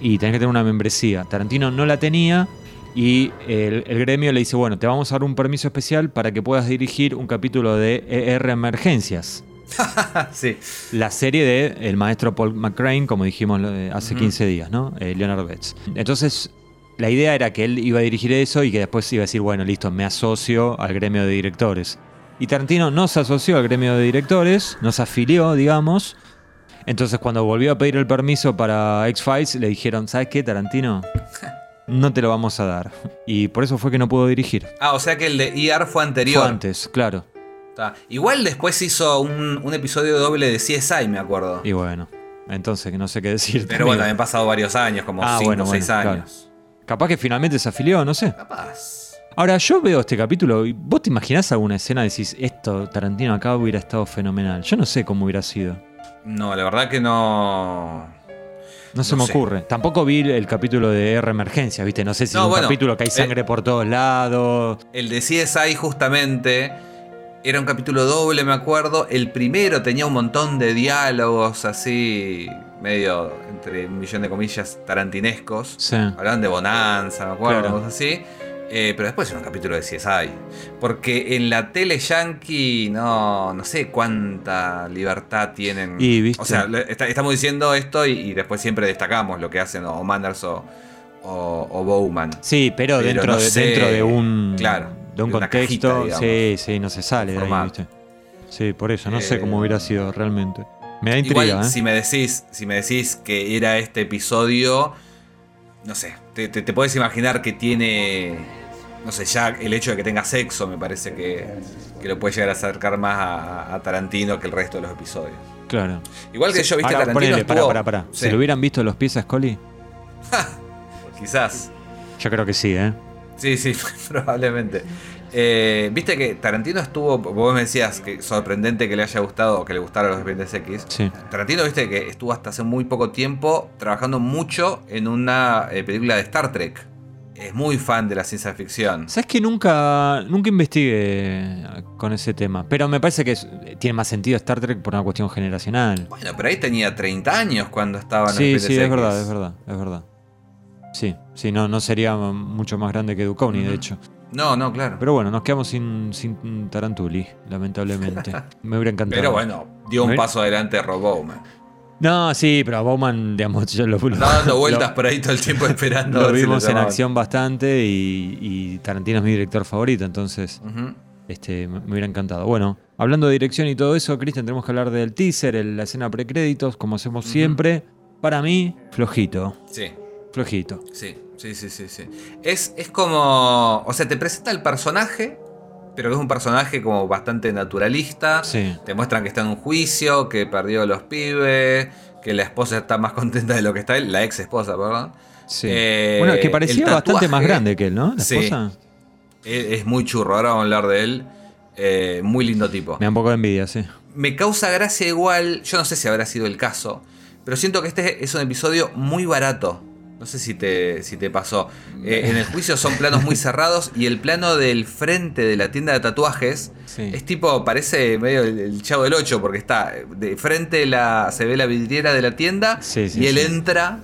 y tenés que tener una membresía. Tarantino no la tenía y el, el gremio le dice, bueno, te vamos a dar un permiso especial para que puedas dirigir un capítulo de ER Emergencias. (laughs) sí. La serie de el maestro Paul McCrane, como dijimos eh, hace Ujú. 15 días, ¿no? Eh, Leonard Betts. Entonces, la idea era que él iba a dirigir eso y que después iba a decir, bueno, listo, me asocio al gremio de directores. Y Tarantino no se asoció al gremio de directores, no se afilió, digamos. Entonces, cuando volvió a pedir el permiso para X-Files, le dijeron, ¿sabes qué, Tarantino? (laughs) No te lo vamos a dar. Y por eso fue que no pudo dirigir. Ah, o sea que el de ER fue anterior. Fue antes, claro. Igual después hizo un, un episodio doble de CSI, me acuerdo. Y bueno, entonces que no sé qué decir. Pero bueno, han pasado varios años, como Ah, 5 bueno, o 6 bueno, claro. años. Capaz que finalmente se afilió, no sé. Capaz. Ahora, yo veo este capítulo y vos te imaginás alguna escena decís, esto Tarantino acá hubiera estado fenomenal. Yo no sé cómo hubiera sido. No, la verdad que no. No se No me sé. ocurre. Tampoco vi el capítulo de R Emergencia, ¿viste? No sé si No, es un bueno, capítulo que hay eh, sangre por todos lados. El de CSI, justamente, era un capítulo doble, me acuerdo. El primero tenía un montón de diálogos así, medio entre un millón de comillas, tarantinescos. Sí. Hablaban de Bonanza, me acuerdo, Claro. cosas así. Eh, pero después era un capítulo de CSI. Porque en la tele yankee no, no sé cuánta libertad tienen. Y, ¿viste? O sea, está- estamos diciendo esto y, y después siempre destacamos lo que hacen o Manders o, o, o Bowman. Sí, pero, Pero dentro, no de, sé, dentro de un, claro, de un de contexto. cajita, sí, sí, no se sale de ahí. Sí, por eso, no sé Eh, cómo hubiera sido realmente. Me da intriga, Igual, ¿eh? si me decís, si me decís que era este episodio, no sé, te, te, te puedes imaginar que tiene. No sé, ya el hecho de que tenga sexo me parece que, que lo puede llegar a acercar más a, a Tarantino que el resto de los episodios. Claro. Igual que yo, viste, Ahora, Tarantino ponele, estuvo- pará, pará. Sí, ¿Se lo hubieran visto los pies a Scully? (laughs) Quizás. Yo creo que sí, ¿eh? Sí, sí, (laughs) probablemente. Eh, Viste que Tarantino estuvo, vos me decías que sorprendente que le haya gustado o que le gustaran los expedientes X. Sí. Tarantino, viste que estuvo hasta hace muy poco tiempo trabajando mucho en una eh, película de Star Trek. Es muy fan de la ciencia ficción. ¿Sabes que nunca, nunca investigué con ese tema? Pero me parece que es- tiene más sentido Star Trek por una cuestión generacional. Bueno, pero ahí tenía 30 años cuando estaba en Sí, los sí, es verdad, es verdad, es verdad. Sí, sí, no, no sería mucho más grande que Duchovny, de hecho. No, no, claro. Pero bueno, nos quedamos sin, sin Tarantuli, lamentablemente. (laughs) Me hubiera encantado. Pero bueno, dio un ¿Me- paso adelante Rob Bowman. No, sí, pero a Bowman, digamos, yo lo, lo- Estaba dando (laughs) vueltas lo- por ahí todo el tiempo esperando. (laughs) lo si vimos en acción bastante y, y Tarantino es mi director favorito, entonces este, me, me hubiera encantado. Bueno, hablando de dirección y todo eso, Cristian, tenemos que hablar del teaser, el- la escena precréditos, como hacemos siempre. Para mí, flojito, Sí. flojito. Sí, sí, sí, sí, sí. Es, es como. O sea, te presenta el personaje, pero que es un personaje como bastante naturalista. Sí. Te muestran que está en un juicio, que perdió a los pibes, que la esposa está más (laughs) contenta de lo que está él, la ex esposa, perdón. Sí. Eh, bueno, que parecía bastante más grande que él, ¿no? La Sí. esposa. Es, es muy churro, ahora vamos a hablar de él. Eh, muy lindo tipo. Me da un poco de envidia, sí. Me causa gracia igual, yo no sé si habrá sido el caso, pero siento que este es un episodio muy barato. No sé si te, si te pasó. Eh, en el juicio son planos muy cerrados y el plano del frente de la tienda de tatuajes Sí. es tipo, parece medio el, el chavo del 8 porque está de frente la, se ve la vidriera de la tienda Sí, sí, y él entra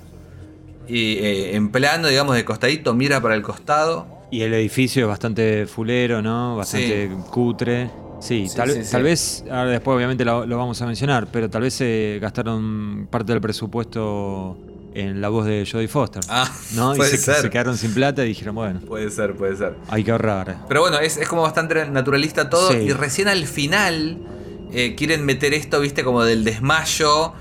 y eh, en plano, digamos, de costadito, mira para el costado. Y el edificio es bastante fulero, ¿no? Bastante cutre. Sí, Sí, tal, sí, sí. tal vez, ahora después obviamente lo, lo vamos a mencionar, pero tal vez se gastaron parte del presupuesto en la voz de Jodie Foster. Ah, ¿no? Y se, ser. se quedaron sin plata y dijeron, bueno, Puede ser, puede ser. hay que ahorrar. Pero bueno, es, es como bastante naturalista todo. Sí. Y recién al final eh, quieren meter esto, viste, como del desmayo.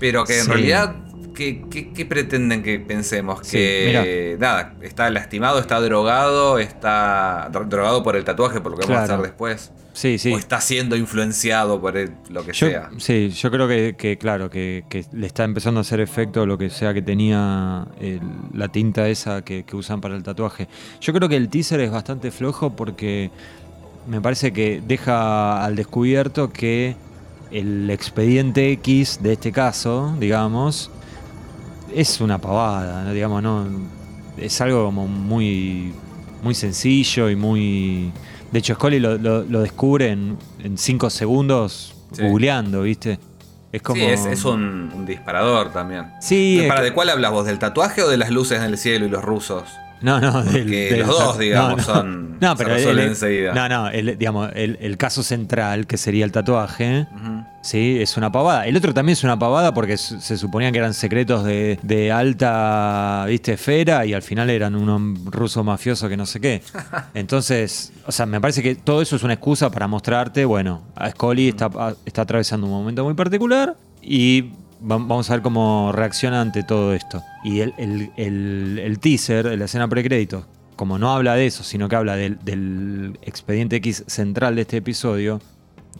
Pero que en Sí. realidad, ¿qué, qué, qué pretenden que pensemos? Sí, Que nada, está lastimado, está drogado, está dro- drogado por el tatuaje, por lo que vamos a hacer después. Sí, sí. O está siendo influenciado por el- lo que Yo, sea. sí, yo creo que, que, claro, que, que le está empezando a hacer efecto lo que sea que tenía el- la tinta esa que, que usan para el tatuaje. Yo creo que el teaser es bastante flojo porque me parece que deja al descubierto que el expediente X de este caso, digamos, es una pavada, ¿no? digamos, no es algo como muy muy sencillo y muy de hecho Scully lo, lo- lo descubre en, en cinco segundos Sí. googleando, ¿viste? Es como Sí, es, es un, un disparador también. Sí, ¿Para es de cuál hablas vos? ¿Del tatuaje o de las luces en el cielo y los rusos? No, no, del- los dos, digamos, no, son- (laughs) No, pero el- enseguida. No, no, el, digamos, el, el caso central, que sería el tatuaje, sí, es una pavada. El otro también es una pavada porque se suponían que eran secretos de, de alta, viste, esfera y al final eran un ruso mafioso que no sé qué. (laughs) Entonces, o sea, me parece que todo eso es una excusa para mostrarte, bueno, a Scully está, está atravesando un momento muy particular y vamos a ver cómo reacciona ante todo esto. Y el, el- el- el teaser, la escena precréditos, como no habla de eso, sino que habla del, del expediente X central de este episodio,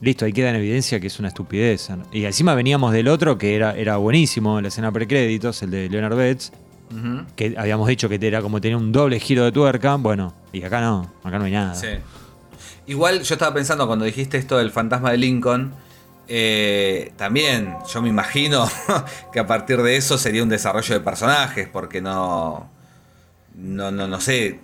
listo, ahí queda en evidencia que es una estupidez. Y encima veníamos del otro que era, era buenísimo, la escena precréditos, el de Leonard Betts, que habíamos dicho que era como tenía un doble giro de tuerca. Bueno, y acá no, acá no hay nada. Sí. Igual yo estaba pensando cuando dijiste esto del fantasma de Lincoln, eh, también yo me imagino (laughs) que a partir de eso sería un desarrollo de personajes, porque no, no, no, no sé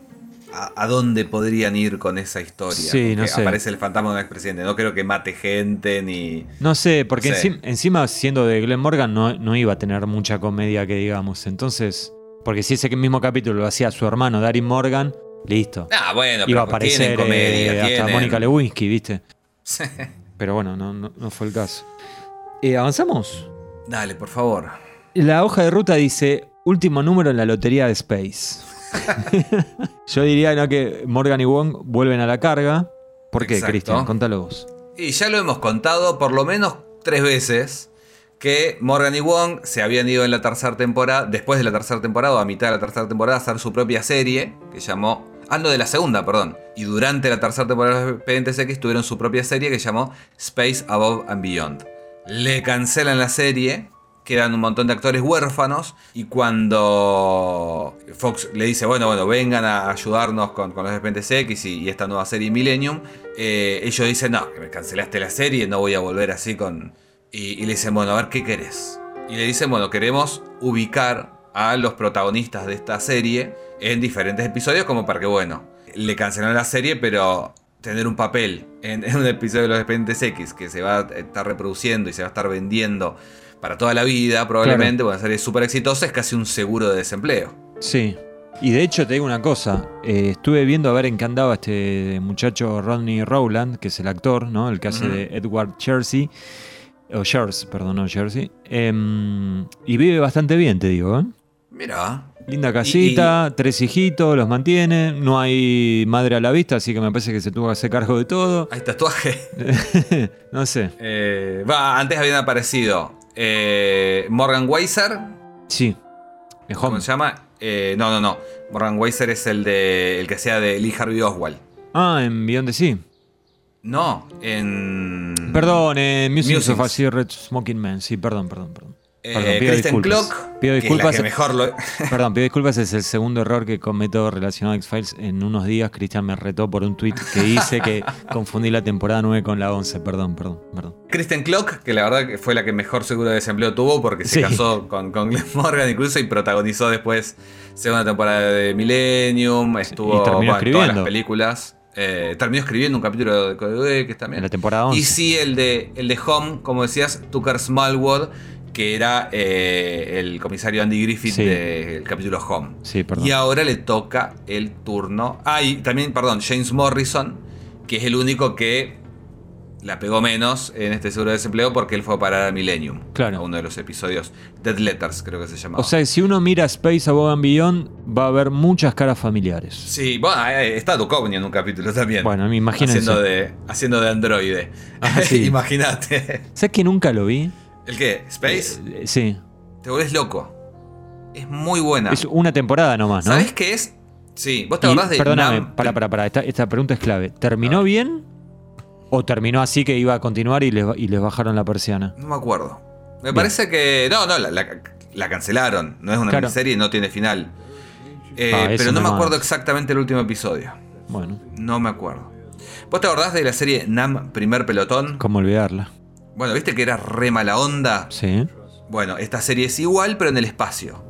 a, a dónde podrían ir con esa historia. Sí, no sé. Aparece el fantasma de un expresidente, no creo que mate gente ni... No sé, porque No sé. encim- encima siendo de Glenn Morgan no, no iba a tener mucha comedia que digamos. Entonces, porque si ese mismo capítulo lo hacía su hermano Darin Morgan, listo. Ah, bueno, iba a pero aparecer comedia, eh, hasta Mónica Lewinsky, ¿viste? (laughs) Pero bueno, no, no- no fue el caso. Eh, ¿Avanzamos? Dale, por favor. La hoja de ruta dice último número en la lotería de Space. (laughs) Yo diría ¿no? que Morgan y Wong vuelven a la carga. ¿Por qué. Cristian? Contalo vos. Y ya lo hemos contado por lo menos tres veces que Morgan y Wong se habían ido en la tercera temporada, después de la tercera temporada o a mitad de la tercera temporada, a hacer su propia serie que llamó. Ah, no, de la segunda, perdón. Y durante la tercera temporada de los Expedientes X tuvieron su propia serie que llamó Space Above and Beyond. Le cancelan la serie, quedan un montón de actores huérfanos y cuando Fox le dice, bueno, bueno, vengan a ayudarnos con, los Expedientes X y, y esta nueva serie Millennium, eh, ellos dicen, no, que me cancelaste la serie, no voy a volver así con... Y, y le dicen, bueno, a ver, ¿qué querés? Y le dicen, bueno, queremos ubicar a los protagonistas de esta serie en diferentes episodios como para que, bueno, le cancelaron la serie, pero tener un papel en, en un episodio de los Expedientes X que se va a estar reproduciendo y se va a estar vendiendo para toda la vida, probablemente, una serie súper exitosa, es casi un seguro de desempleo. Sí. Y de hecho te digo una cosa, eh, estuve viendo a ver en qué andaba este muchacho Rodney Rowland, que es el actor, ¿no? El que hace de Edward Jersey, o Shers, perdón, no Jersey. Em, y vive bastante bien, te digo, ¿eh? Mira, Linda casita, tres hijitos, los mantiene, no hay madre a la vista, así que me parece que se tuvo que hacer cargo de todo. hay tatuaje. (laughs) no sé. Eh, va, antes habían aparecido eh, Morgan Weiser, Sí. En ¿cómo se llama? Eh, no, no, no. Morgan Weiser es el de el que sea de Lee Harvey Oswald. Ah, en Beyond the Sea. No, en. Perdón, en Music Musings. of a Secret Smoking Man. Sí, perdón, perdón, perdón. Eh, Perdón, pido Kristen disculpas. Clock, Pido que es la disculpas. que mejor lo. (laughs) Perdón, pido disculpas, es el segundo error que cometo relacionado a X-Files. En unos días Cristian me retó por un tweet que hice que confundí la temporada 9 con la 11. Perdón, perdón, perdón. Kristen Clock, que la verdad que fue la que mejor seguro de desempleo tuvo porque se Sí. casó con, con Glenn Morgan incluso y protagonizó después segunda temporada de Millennium, estuvo Y terminó bueno, en todas las películas. Eh, terminó escribiendo un capítulo de Código X también. En la temporada 11. Y sí, el de, el de Home, como decías, Tucker Smallwood, que era eh, el comisario Andy Griffith Sí. del capítulo Home. Sí, perdón. Y ahora le toca el turno. Ah, y también, perdón, James Morrison, que es el único que la pegó menos en este seguro de desempleo porque él fue a parar a Millennium. Claro. A uno de los episodios. Dead Letters, creo que se llamaba. O sea, si uno mira Space Above and Beyond, va a ver muchas caras familiares. Sí, bueno, eh, está Duchovny en un capítulo también. Bueno, imagínense. Haciendo de, haciendo de androide. Ah, sí. (laughs) Imagínate. ¿Sabes que nunca lo vi? ¿El qué? ¿Space? Eh, sí. Te volvés loco. Es muy buena. Es una temporada nomás, ¿no? ¿Sabés qué es? Sí, vos te Y, acordás de. perdóname, Nam- para, para, para. Esta, esta pregunta es clave. ¿Terminó Ah. bien? ¿O terminó así que iba a continuar y les, y les bajaron la persiana? No me acuerdo. Me Bien. parece que. No, no, la, la- la cancelaron. No es una Claro. miniserie y no tiene final. Eh, Ah, pero no me acuerdo exactamente el último episodio. Bueno, No me acuerdo. ¿Vos te acordás de la serie Nam Primer Pelotón? ¿cómo olvidarla? Bueno, ¿viste que era re mala onda? Sí. Bueno, esta serie es igual, pero en el espacio.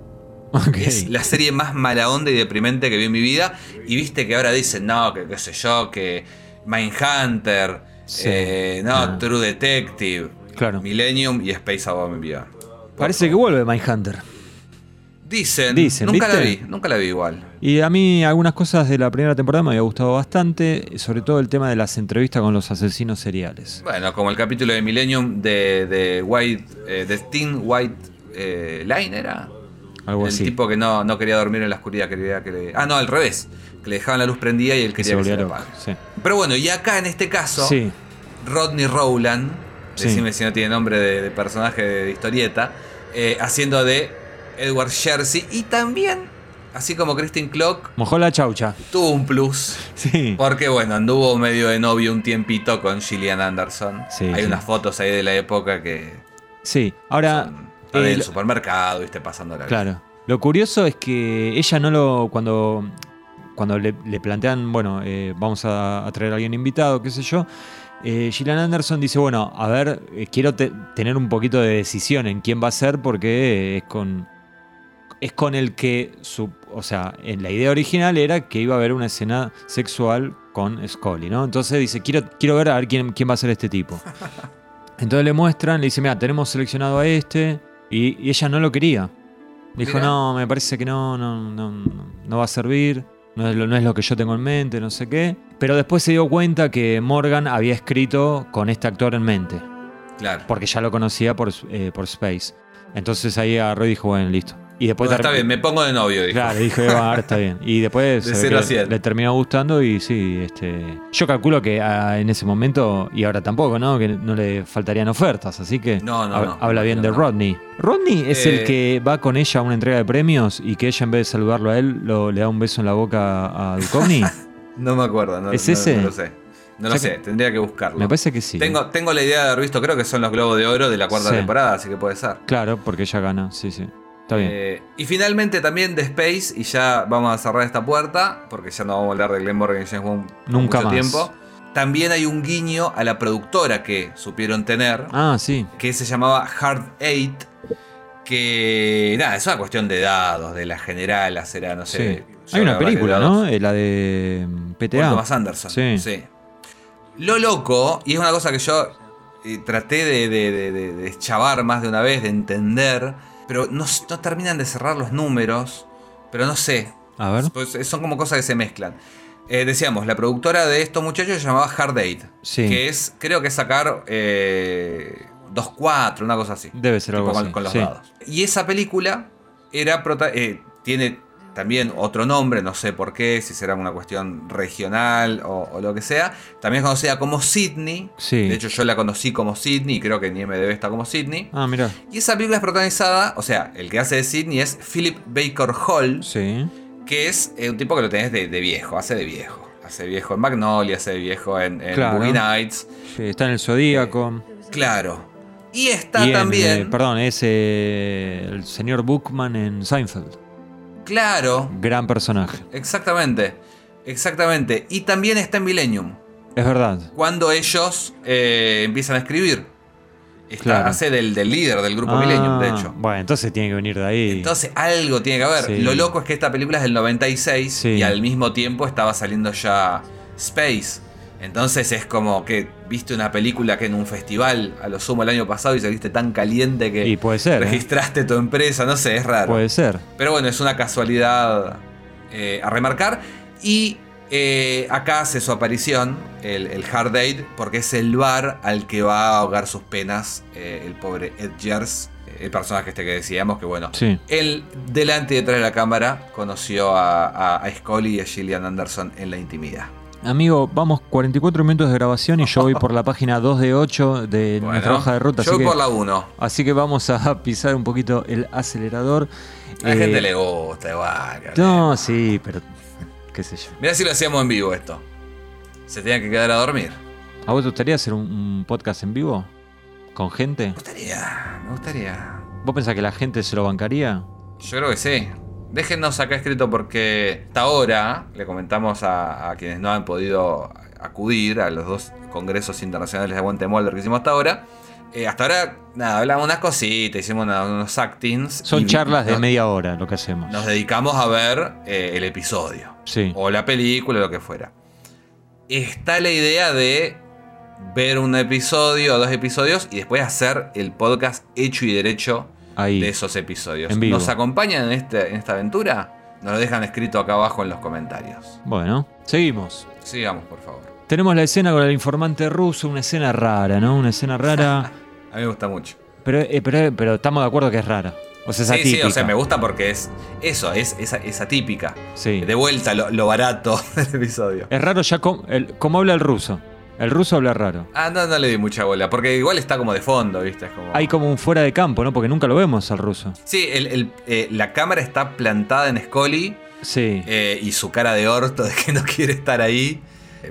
Ok. Es la serie más mala onda y deprimente que vi en mi vida. Y viste que ahora dicen, no, que qué sé yo, que Mindhunter, Sí. eh, no, Ah. True Detective, Claro. Millennium y Space Above Beyond. Parece que vuelve Mindhunter. Dicen, Dicen, nunca la vi, nunca la vi igual. Y a mí algunas cosas de la primera temporada me había gustado bastante, sobre todo el tema de las entrevistas con los asesinos seriales. Bueno, como el capítulo de Millennium de, de White, eh, de Teen White eh, Line era. Algo el así. tipo que no, no quería dormir en la oscuridad, quería que le. Ah, no, al revés. Que le dejaban la luz prendida y él que se quería que se, apague. Sí. Pero bueno, y acá en este caso, Sí. Rodney Rowland, Sí. decime si no tiene nombre de, de personaje de, historieta, eh, haciendo de Edward Jersey y también, así como Christine Clock, Mojó la chaucha. tuvo un plus. Sí. Porque bueno, anduvo medio de novio un tiempito con Gillian Anderson. Sí, Hay sí. unas fotos ahí de la época que Sí. Ahora. son- el supermercado, viste, pasando la Claro. Lo curioso es que ella no lo. Cuando, cuando le, le plantean, bueno, eh, vamos a, a traer a alguien invitado, qué sé yo. eh, Gillian Anderson dice, bueno, a ver, eh, quiero te- tener un poquito de decisión en quién va a ser porque eh, es con. Es con el que. Su, o sea, en la idea original era que iba a haber una escena sexual con Scully, ¿no? Entonces dice, quiero, quiero ver a ver quién, quién va a ser este tipo. (laughs) Entonces le muestran, le dice, mira, tenemos seleccionado a este. Y, y ella no lo quería. Dijo, Mirá. no, me parece que no, no, no, no, no va a servir. No es, lo, no es lo que yo tengo en mente, no sé qué. Pero después se dio cuenta que Morgan había escrito con este actor en mente. Claro. Porque ya lo conocía por, eh, por Space. Entonces ahí agarró y dijo, bueno, listo. Y después Bueno, está bien, me pongo de novio, dijo. Claro, dijo, "Eva, ahora está bien. Y después (laughs) De cero a le terminó gustando y sí, este. Yo calculo que ah, en ese momento, y ahora tampoco, ¿no? Que no le faltarían ofertas, así que No, no, hab- no, habla bien de. Rodney. Rodney es Eh, el que va con ella a una entrega de premios y que ella en vez de saludarlo a él, lo- le da un beso en la boca a Duchovny. (laughs) No me acuerdo, no, ¿Es ese? no lo sé. No lo O sea sé, tendría que buscarlo. Me parece que sí. tengo, tengo la idea de haber visto, creo que son los Globos de Oro de la cuarta Sí. temporada, así que puede ser. Claro, porque ella gana, sí, sí. Está bien. Eh, y finalmente también de Space, y ya vamos a cerrar esta puerta, porque ya no vamos a hablar de Glenn Morgan y James Bond Nunca mucho más. tiempo. También hay un guiño a la productora que supieron tener, ah, sí. que se llamaba Hard Eight, que nada, es una cuestión de dados, de la general, será, no sé. sí. Hay una película, ¿no? Eh, La de mm, PTA. Thomas Anderson. Sí. Sí. Lo loco, y es una cosa que yo eh, traté de, de, de- de- de chavar más de una vez, de entender, pero no, terminan de cerrar los números, pero no sé. A ver. Pues, eh, son como cosas que se mezclan. Eh, decíamos, la productora de estos muchachos se llamaba Hard Eight, Sí. que es, creo que es sacar eh, 2-4, una cosa así. Debe ser algo con, así. con los sí. dados. Y esa película era prota- eh, tiene también otro nombre, no sé por qué, si será una cuestión regional o, o lo que sea. También es conocida como Sydney. Sí. De hecho, yo la conocí como Sydney y creo que en IMDb está como Sydney. Ah, mira. Y esa película es protagonizada, o sea, el que hace de Sydney es Philip Baker Hall, Sí. que es eh, un tipo que lo tenés de, de viejo, hace de viejo. Hace de viejo en Magnolia, hace de viejo en, en Claro. Boogie Nights. Sí, está en el Zodíaco. Claro. Y está Y en, también. eh, perdón, es eh, el señor Bookman en Seinfeld. Claro. Gran personaje. Exactamente, exactamente. Y también está en Millennium, Es verdad. cuando ellos eh, empiezan a escribir. Está, Claro. Hace del, del líder del grupo Millennium, de Ah, hecho. Bueno, entonces tiene que venir de ahí. Entonces algo tiene que haber. Sí. Lo loco es que esta película es del 96 Sí. y al mismo tiempo estaba saliendo ya Space. Entonces es como que viste una película que en un festival, a lo sumo el año pasado, y saliste tan caliente que y puede ser. ¿eh? registraste tu empresa, no sé, es raro. Puede ser. Pero bueno, es una casualidad eh, a remarcar. Y eh, acá hace su aparición el, el Hard Date, porque es el bar al que va a ahogar sus penas el pobre Ed Gers, el personaje este que decíamos, que bueno, Sí. él delante y detrás de la cámara conoció a, a, a Scully y a Gillian Anderson en la intimidad. Amigo, vamos 44 minutos de grabación y yo voy por la (laughs) página 2 de 8 de Bueno, nuestra hoja de ruta. yo Así voy que, por la 1. así que vamos a (laughs) pisar un poquito el acelerador. A la Eh, gente le gusta, igual. No, sí, pero qué sé yo. Mirá si lo hacíamos en vivo esto. Se tenía que quedar a dormir. ¿A vos te gustaría hacer un, un podcast en vivo? ¿Con gente? Me gustaría, me gustaría. ¿Vos pensás que la gente se lo bancaría? Yo creo que sí. Déjenos acá escrito porque hasta ahora le comentamos a, a quienes no han podido acudir a los dos congresos internacionales de Aguante Molder que hicimos hasta ahora. Eh, hasta ahora, nada, hablamos unas cositas, hicimos una- unos actings. Son y charlas de nos- media hora lo que hacemos. Nos dedicamos a ver eh, el episodio. Sí. O la película, lo que fuera. Está la idea de ver un episodio o dos episodios y después hacer el podcast hecho y derecho Ahí. de esos episodios. En vivo. ¿Nos acompañan en, este, en esta aventura? Nos lo dejan escrito acá abajo en los comentarios. Bueno, seguimos. Sigamos, por favor. Tenemos la escena con el informante ruso, una escena rara, ¿no? Una escena rara. (laughs) A mí me gusta mucho. pero, eh, pero, pero estamos de acuerdo que es rara. O sea, es Sí, sí, atípica. o sea, me gusta porque es eso, es, es, es atípica. Sí. De vuelta lo, lo barato (laughs) del episodio. Es raro ya como habla el ruso. El ruso habla raro. Ah, no, no le di mucha bola, porque igual está como de fondo, ¿viste? Es como... Hay como un fuera de campo, ¿no? Porque nunca lo vemos al ruso. Sí, el- el, eh, la cámara está plantada en Scully Sí. eh, y su cara de orto de que no quiere estar ahí.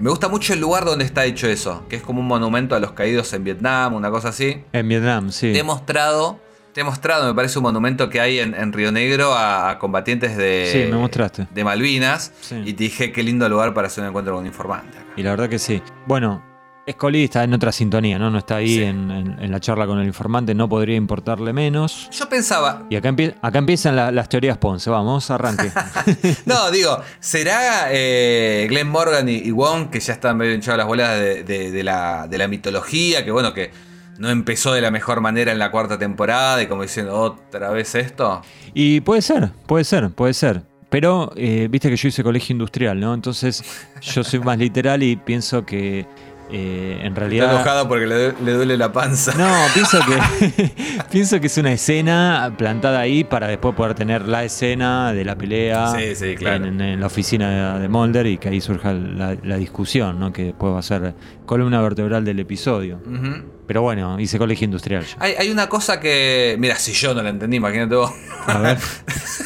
Me gusta mucho el lugar donde está hecho eso, que es como un monumento a los caídos en Vietnam, una cosa así. En Vietnam, sí. Te he mostrado, te he mostrado, me parece un monumento que hay en, en Río Negro a, a combatientes de, Sí, me mostraste. de Malvinas. Sí. Y te dije qué lindo lugar para hacer un encuentro con un informante. acá. Y la verdad que sí. Bueno, Scully está en otra sintonía, ¿no? No está ahí Sí. en, en- en la charla con el informante, no podría importarle menos. Yo pensaba, Y acá, empie- acá empiezan la- las teorías Ponce. Vamos, arranque. (laughs) no, digo, ¿será eh, Glenn Morgan y, y Wong que ya están medio hinchados las bolas de, de- de la, de la mitología? Que bueno, que no empezó de la mejor manera en la cuarta temporada y como diciendo otra vez esto. y puede ser, puede ser, puede ser. Pero eh, viste que yo hice colegio industrial, ¿no? Entonces yo soy más literal y pienso que eh, en Está realidad... enojado porque le, le duele la panza. No, (laughs) pienso que (laughs) pienso que es una escena plantada ahí para después poder tener la escena de la pelea Sí, sí, claro. en, en la oficina de Mulder y que ahí surja la, la discusión, ¿no? Que después va a ser columna vertebral del episodio. Pero bueno, hice colegio industrial. Hay, hay una cosa que. Mira, si yo no la entendí, imagínate vos. A ver.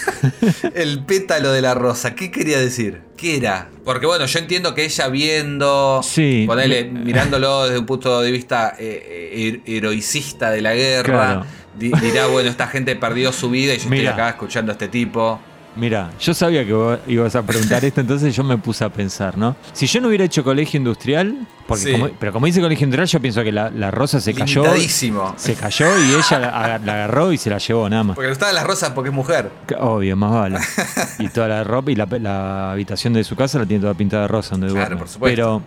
(laughs) El pétalo de la rosa, ¿qué quería decir? ¿Qué era? Porque bueno, yo entiendo que ella viendo, Sí. ponele, mirándolo desde un punto de vista eh, eh, heroicista de la guerra, Claro. di- dirá, bueno, esta gente perdió su vida y yo Mira. estoy acá escuchando a este tipo. Mira, yo sabía que vos ibas a preguntar esto, entonces yo me puse a pensar, ¿no? Si yo no hubiera hecho colegio industrial, porque Sí. como- pero como dice colegio industrial, yo pienso que la, la rosa se cayó. Se cayó y ella la, la agarró y se la llevó nada más. Porque le gustaban las rosas porque es mujer. Obvio, más vale. (laughs) Y toda la ropa y la, la habitación de su casa la tiene toda pintada de rosa donde Claro, duerme. por supuesto. Pero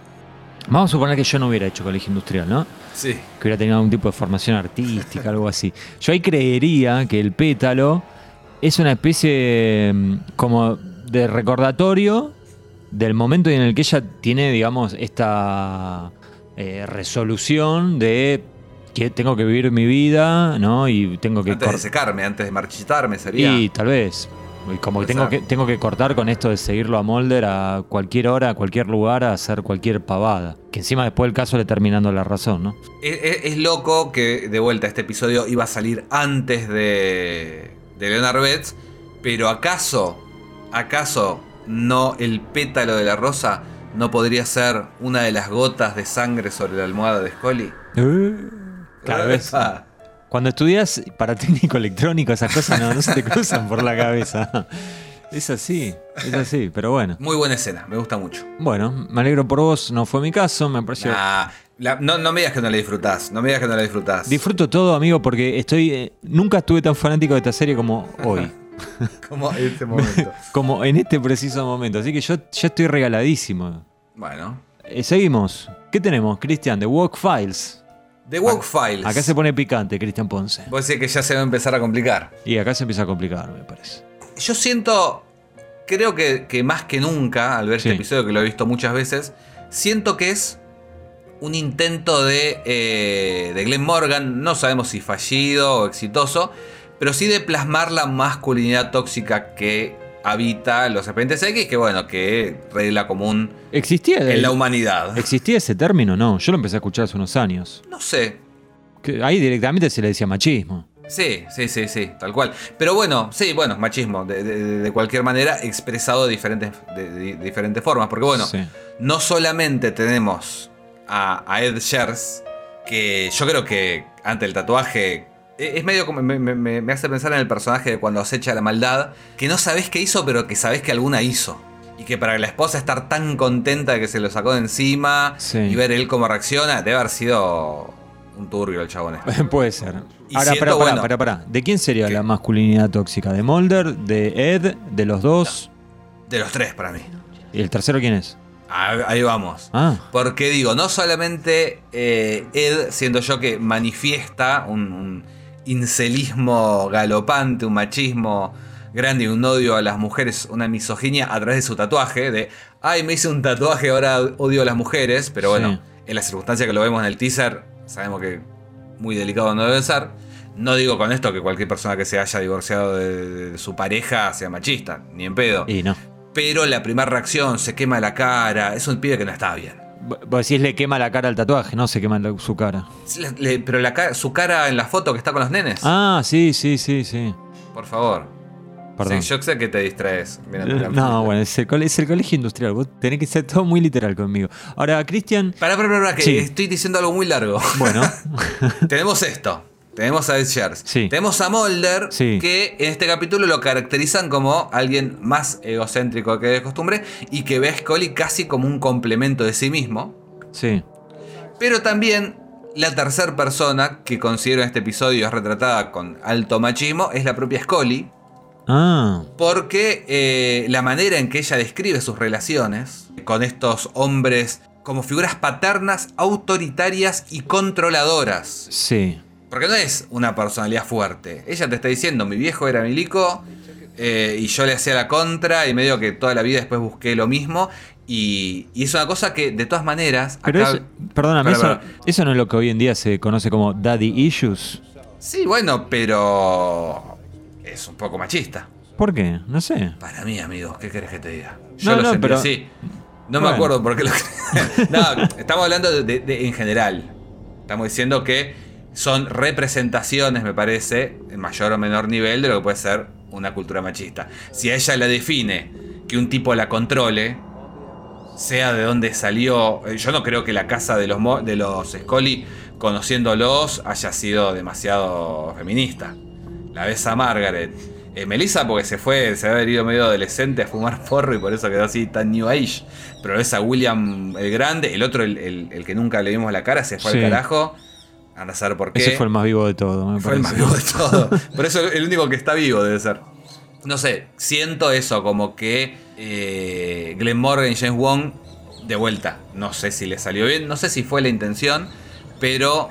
vamos a suponer que yo no hubiera hecho colegio industrial, ¿no? Sí. Que hubiera tenido algún tipo de formación artística, algo así. Yo ahí creería que el pétalo es una especie mm, como de recordatorio del momento en el que ella tiene, digamos, esta eh, resolución de que tengo que vivir mi vida, ¿no? Y tengo que Antes de secarme, antes de marchitarme sería. y tal vez. Como que tengo, que tengo que cortar con esto de seguirlo a Mulder a cualquier hora, a cualquier lugar, a hacer cualquier pavada. Que encima después del caso le terminando la razón, ¿no? Es, es- es loco que de vuelta este episodio iba a salir antes de, de Leonard Betts, pero acaso, acaso no el pétalo de la rosa no podría ser una de las gotas de sangre sobre la almohada de Scully. Cada vez. Epa. Cuando estudias para técnico electrónico, esas cosas no, no se te cruzan por la cabeza. Es así, es así, (laughs) pero bueno. Muy buena escena, me gusta mucho. Bueno, me alegro por vos, no fue mi caso, me pareció. Nah, la- no, no me digas que no la disfrutás, no me digas que no la disfrutás. Disfruto todo, amigo, porque estoy. eh, nunca estuve tan fanático de esta serie como hoy. (laughs) Como en este momento. (laughs) como en este preciso momento. Así que yo ya estoy regaladísimo. bueno. Eh, seguimos. ¿Qué tenemos, Cristian? The Walk Files. The Walk Files. Acá se pone picante, Cristian Ponce. Vos decís que ya se va a empezar a complicar. Y acá se empieza a complicar, me parece. Yo siento, creo que, que más que nunca, al ver Sí. este episodio, que lo he visto muchas veces, siento que es un intento de, eh, de Glenn Morgan, no sabemos si fallido o exitoso, pero sí de plasmar la masculinidad tóxica que habita los serpientes X, que bueno, que regla común ¿Existía, en la humanidad. ¿Existía ese término? No, yo lo empecé a escuchar hace unos años. No sé. Que ahí directamente se le decía machismo. Sí, sí, sí, sí, tal cual. Pero bueno, sí, bueno, machismo, de, de- de cualquier manera, expresado de diferentes, de, diferentes formas. Porque bueno, Sí. no solamente tenemos a, a Ed Shears, que yo creo que ante el tatuaje e- es medio como me, me- hace pensar en el personaje de cuando acecha la maldad, que no sabés qué hizo, pero que sabés que alguna hizo. Y que para la esposa estar tan contenta de que se lo sacó de encima Sí. y ver él cómo reacciona, debe haber sido un turbio el chabón este. (laughs) Puede ser. Y Ahora, siento, pará, pará, bueno, pará, pará. ¿De quién sería ¿Qué? la masculinidad tóxica? ¿De Mulder? ¿De Ed? ¿De los dos? De los tres para mí. ¿Y el tercero quién es? Ah, Ahí vamos. Ah, Porque digo, no solamente eh, Ed, siento yo que manifiesta un, un incelismo galopante, un machismo grande y un odio a las mujeres, una misoginia a través de su tatuaje, de, ay, me hice un tatuaje, ahora odio a las mujeres, pero bueno, Sí. en la circunstancia que lo vemos en el teaser, sabemos que muy delicado no debe ser. No digo con esto que cualquier persona que se haya divorciado de, de su pareja sea machista, ni en pedo. y no. Pero la primera reacción, se quema la cara, es un pibe que no está bien. Vos decís le quema la cara al tatuaje, no se quema la- su cara. Le- le- pero la su cara en la foto que está con los nenes. Ah, sí, sí, sí, sí. Por favor. Perdón. Sí, yo sé que te distraes. (laughs) No, bueno, es el, cole- es el colegio industrial. Vos tenés que ser todo muy literal conmigo. Ahora, Cristian, Pará, pará, pará, que Sí. estoy diciendo algo muy largo. (laughs) bueno, (laughs) Tenemos esto. Tenemos a Ed Shears. Sí. Tenemos a Mulder, Sí. que en este capítulo lo caracterizan como alguien más egocéntrico que de costumbre y que ve a Scully casi como un complemento de sí mismo. sí. Pero también la tercera persona que considero en este episodio es retratada con alto machismo es la propia Scully. Ah, Porque eh, la manera en que ella describe sus relaciones con estos hombres como figuras paternas, autoritarias y controladoras. sí. Porque no es una personalidad fuerte. Ella te está diciendo, mi viejo era milico eh, y yo le hacía la contra y medio que toda la vida después busqué lo mismo. Y, y es una cosa que de todas maneras... Pero acá- eso, perdóname, eso no es lo que hoy en día se conoce como daddy issues. Sí, bueno, pero... Es un poco machista. ¿Por qué? No sé. Para mí, amigos, ¿qué querés que te diga? Yo No, lo no, sentí pero- así. No me acuerdo por qué lo (laughs) No, estamos hablando de, de- de- en general. Estamos diciendo que son representaciones, me parece, en mayor o menor nivel de lo que puede ser una cultura machista. Si a ella la define que un tipo la controle, sea de dónde salió. eh, Yo no creo que la casa de los, de los Scully, conociéndolos, haya sido demasiado feminista. La ves a Margaret. Eh, Melissa, porque se fue, se había ido medio adolescente a fumar (laughs) porro y por eso quedó así tan New Age. Pero ves a William el Grande, el otro, el, el- el que nunca le vimos la cara, se fue Sí. al carajo. Anda a saber por qué. Ese fue el más vivo de todo, me Fue el más vivo de (laughs) todo. Por eso el único que está vivo debe ser. No sé, siento eso, como que eh, Glenn Morgan y James Wong, de vuelta, no sé si le salió bien, no sé si fue la intención, pero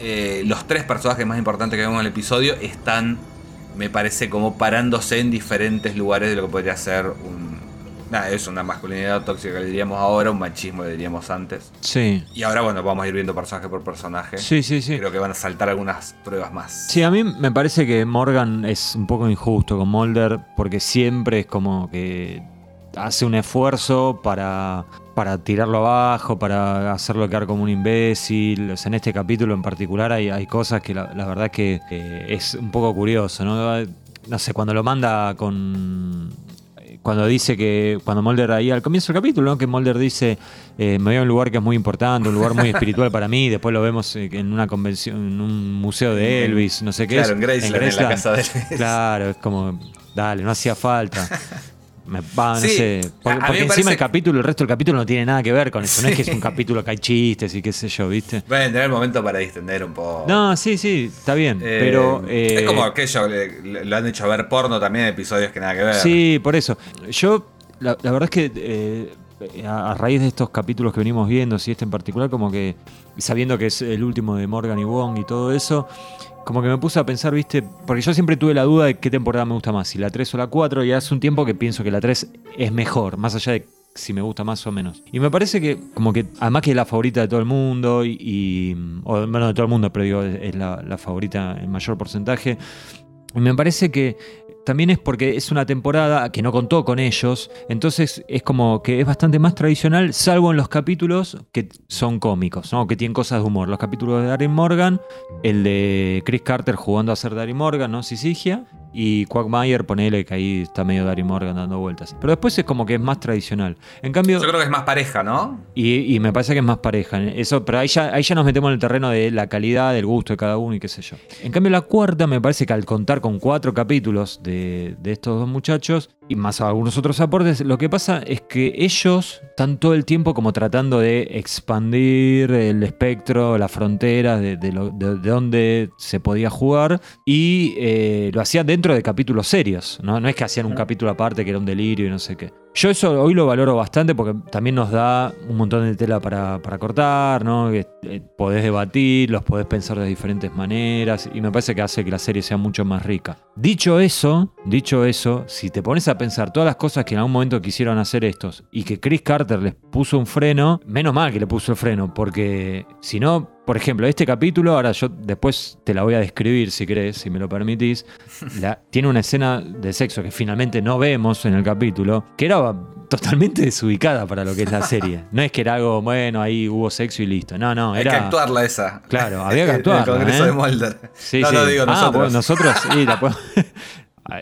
eh, los tres personajes más importantes que vemos en el episodio están, me parece, como parándose en diferentes lugares de lo que podría ser un... Nada, es una masculinidad tóxica, le diríamos ahora, un machismo, le diríamos antes. Sí, Y ahora, bueno, vamos a ir viendo personaje por personaje. sí, sí, sí. Creo que van a saltar algunas pruebas más. Sí, a mí me parece que Morgan es un poco injusto con Mulder porque siempre es como que hace un esfuerzo para, para tirarlo abajo, para hacerlo quedar como un imbécil. O sea, en este capítulo en particular hay, hay cosas que la, la verdad que eh, es un poco curioso, ¿no? No sé, cuando lo manda con... Cuando dice que, cuando Mulder ahí al comienzo del capítulo, ¿no? que Mulder dice, eh, me voy a un lugar que es muy importante, un lugar muy espiritual para mí, después lo vemos eh, en una convención, en un museo de Elvis, no sé qué Claro, es. en Graceland, en la Graceland. casa de Elvis. Claro, es como, dale, no hacía falta. (laughs) Me, va, no Sí, sé. porque encima el capítulo, el resto del capítulo no tiene nada que ver con eso. No es que es un capítulo que hay chistes y qué sé yo, ¿viste? A tener el momento para distender un poco. No, sí, sí, está bien. Eh, pero. eh, es como aquello, le, le- lo han hecho ver porno también en episodios que nada que ver. Sí, por eso. Yo, la, la verdad es que eh, a, a raíz de estos capítulos que venimos viendo, si este en particular, como que sabiendo que es el último de Morgan y Wong y todo eso, como que me puse a pensar, viste, porque yo siempre tuve la duda de qué temporada me gusta más, si la 3 o la 4, y hace un tiempo que pienso que la 3 es mejor, más allá de si me gusta más o menos. Y me parece que, como que, además que es la favorita de todo el mundo, y, y- o bueno, de todo el mundo, pero digo, es la, la favorita en mayor porcentaje. Y me parece que también es porque es una temporada que no contó con ellos, entonces es como que es bastante más tradicional, salvo en los capítulos que son cómicos, ¿no? que tienen cosas de humor. Los capítulos de Darin Morgan, el de Chris Carter jugando a ser Darin Morgan, ¿no? Sisigia, y Quagmire, ponele que ahí está medio Darin Morgan dando vueltas. Pero después es como que es más tradicional. En cambio, Yo creo que es más pareja, ¿no? y, y me parece que es más pareja. Eso, pero ahí ya, ahí ya nos metemos en el terreno de la calidad, del gusto de cada uno y qué sé yo. En cambio, la cuarta me parece que al contar con cuatro capítulos de, de estos dos muchachos y más algunos otros aportes, lo que pasa es que ellos están todo el tiempo como tratando de expandir el espectro, las fronteras de, de lo- de- de dónde se podía jugar y eh, lo hacían dentro de capítulos serios. ¿no? no es que hacían un capítulo aparte que era un delirio y no sé qué. Yo eso hoy lo valoro bastante porque también nos da un montón de tela para, para cortar, ¿no? Que, eh, podés debatir, los podés pensar de diferentes maneras y me parece que hace que la serie sea mucho más rica. Dicho eso, dicho eso, si te pones a pensar todas las cosas que en algún momento quisieron hacer estos y que Chris Carter les puso un freno, menos mal que le puso el freno, porque si no, por ejemplo, este capítulo, ahora yo después te la voy a describir si querés, si me lo permitís, (laughs) la- tiene una escena de sexo que finalmente no vemos en el capítulo, que era totalmente desubicada para lo que es la serie. (laughs) No es que era algo, bueno, ahí hubo sexo y listo. No, no, Hay era... que actuarla esa. Claro, (laughs) había que actuarla, El Congreso ¿eh? de Mulder. Sí, no, sí. no digo Ah, nosotros. bueno, nosotros, sí, la podemos-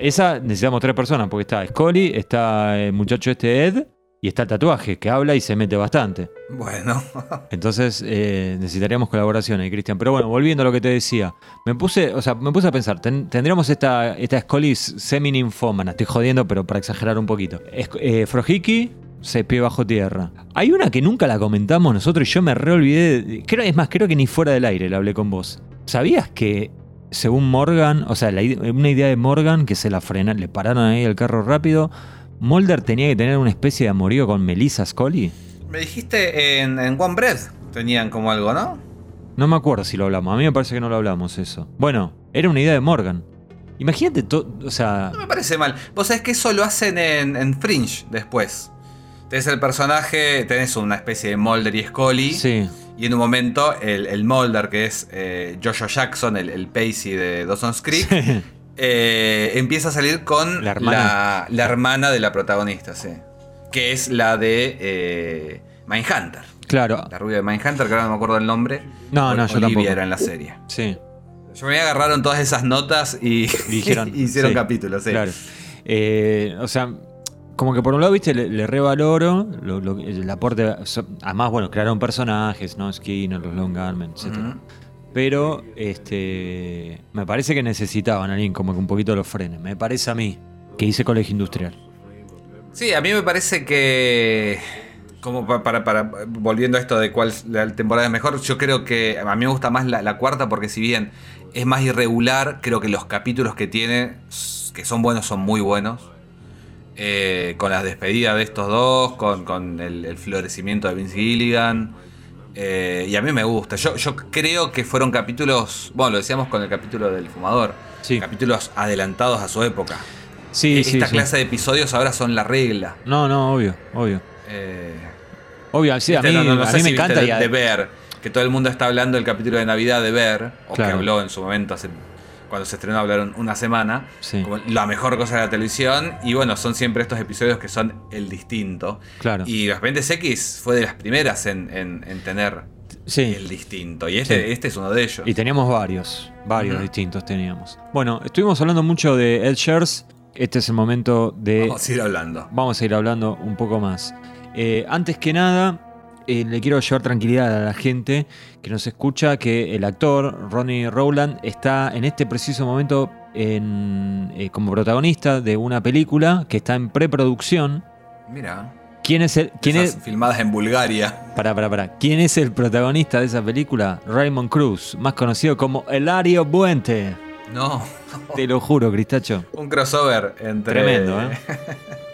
Esa necesitamos tres personas, porque está Scully, está el muchacho este Ed, y está el tatuaje, que habla y se mete bastante. Bueno. (laughs) Entonces eh, necesitaríamos colaboración ahí, Cristian. Pero bueno, volviendo a lo que te decía, me puse, o sea, me puse a pensar, ten- tendríamos esta, esta Scully semi-ninfómana, estoy jodiendo, pero para exagerar un poquito. Es- eh, Frojiki, se pie bajo tierra. Hay una que nunca la comentamos nosotros y yo me reolvidé. Creo, es más, creo que ni fuera del aire la hablé con vos. ¿Sabías que, según Morgan, o sea, la una idea de Morgan que se la frenaron, le pararon ahí el carro rápido? Mulder tenía que tener una especie de amorío con Melissa Scully. Me dijiste en, en One Breath tenían como algo, ¿no? No me acuerdo si lo hablamos. A mí me parece que no lo hablamos eso. Bueno, era una idea de Morgan. Imagínate todo. O sea. No me parece mal. Vos sabés que eso lo hacen en, en Fringe después. Tenés el personaje, tenés una especie de Mulder y Scully. Sí. Y en un momento el, el Mulder, que es eh, Joshua Jackson, el, el Pacey de Dawson's Creek, eh, empieza a salir con La hermana. la, la hermana de la protagonista, sí. Que es la de eh, Mindhunter. Claro. La rubia de Mindhunter, que ahora no me acuerdo el nombre. No, no, yo Olivia tampoco. era en la serie. Sí. Yo me agarraron todas esas notas y, (laughs) (laughs) hicieron sí, capítulos, sí. Claro. Eh, o sea. Como que por un lado, viste, le, le revaloro lo- lo- el aporte. Además, bueno, crearon personajes, ¿no? Skinner, los Long Armen, etc. Pero, este. Me parece que necesitaban a alguien como que un poquito los frene. Me parece a mí. Que hice colegio industrial. Sí, a mí me parece que. Como pa- para, para, volviendo a esto de cuál temporada es mejor, yo creo que a mí me gusta más la, cuarta porque si bien es más irregular, creo que los capítulos que tiene, que son buenos, son muy buenos. Eh, con las despedidas de estos dos, con, el florecimiento de Vince Gilligan. Eh, y a mí me gusta. Yo, yo creo que fueron capítulos, bueno, lo decíamos con el capítulo del fumador, Sí. capítulos adelantados a su época. Sí, sí. Esta sí. clase de episodios ahora son la regla. No, no, obvio, obvio. Eh, Obvio, sí, a mí, viste, no- no- no a sé mí me si encanta. de, Ver, que todo el mundo está hablando del capítulo de Navidad de Ver, o Claro. que habló en su momento, hace- cuando se estrenó, hablaron una semana, Sí. como la mejor cosa de la televisión, y bueno, son siempre estos episodios que son el distinto. Claro. Y Los Expedientes X fue de las primeras en, en- en tener Sí. el distinto, y este, Sí. este es uno de ellos. Y teníamos varios, varios distintos teníamos. Bueno, estuvimos hablando mucho de Ed Shears. Este es el momento de. Vamos a ir hablando. Vamos a ir hablando un poco más. Eh, antes que nada, eh, le quiero llevar tranquilidad a la gente que nos escucha que el actor Ronnie Rowland está en este preciso momento en, eh, como protagonista de una película que está en preproducción. Mira, ¿Quién es el, quién es, filmadas en Bulgaria. para, para, para. ¿Quién es el protagonista de esa película? Raymond Cruz, más conocido como Elario Buente. No, Te lo juro, Cristacho. un crossover entre... Tremendo, ¿eh? (laughs)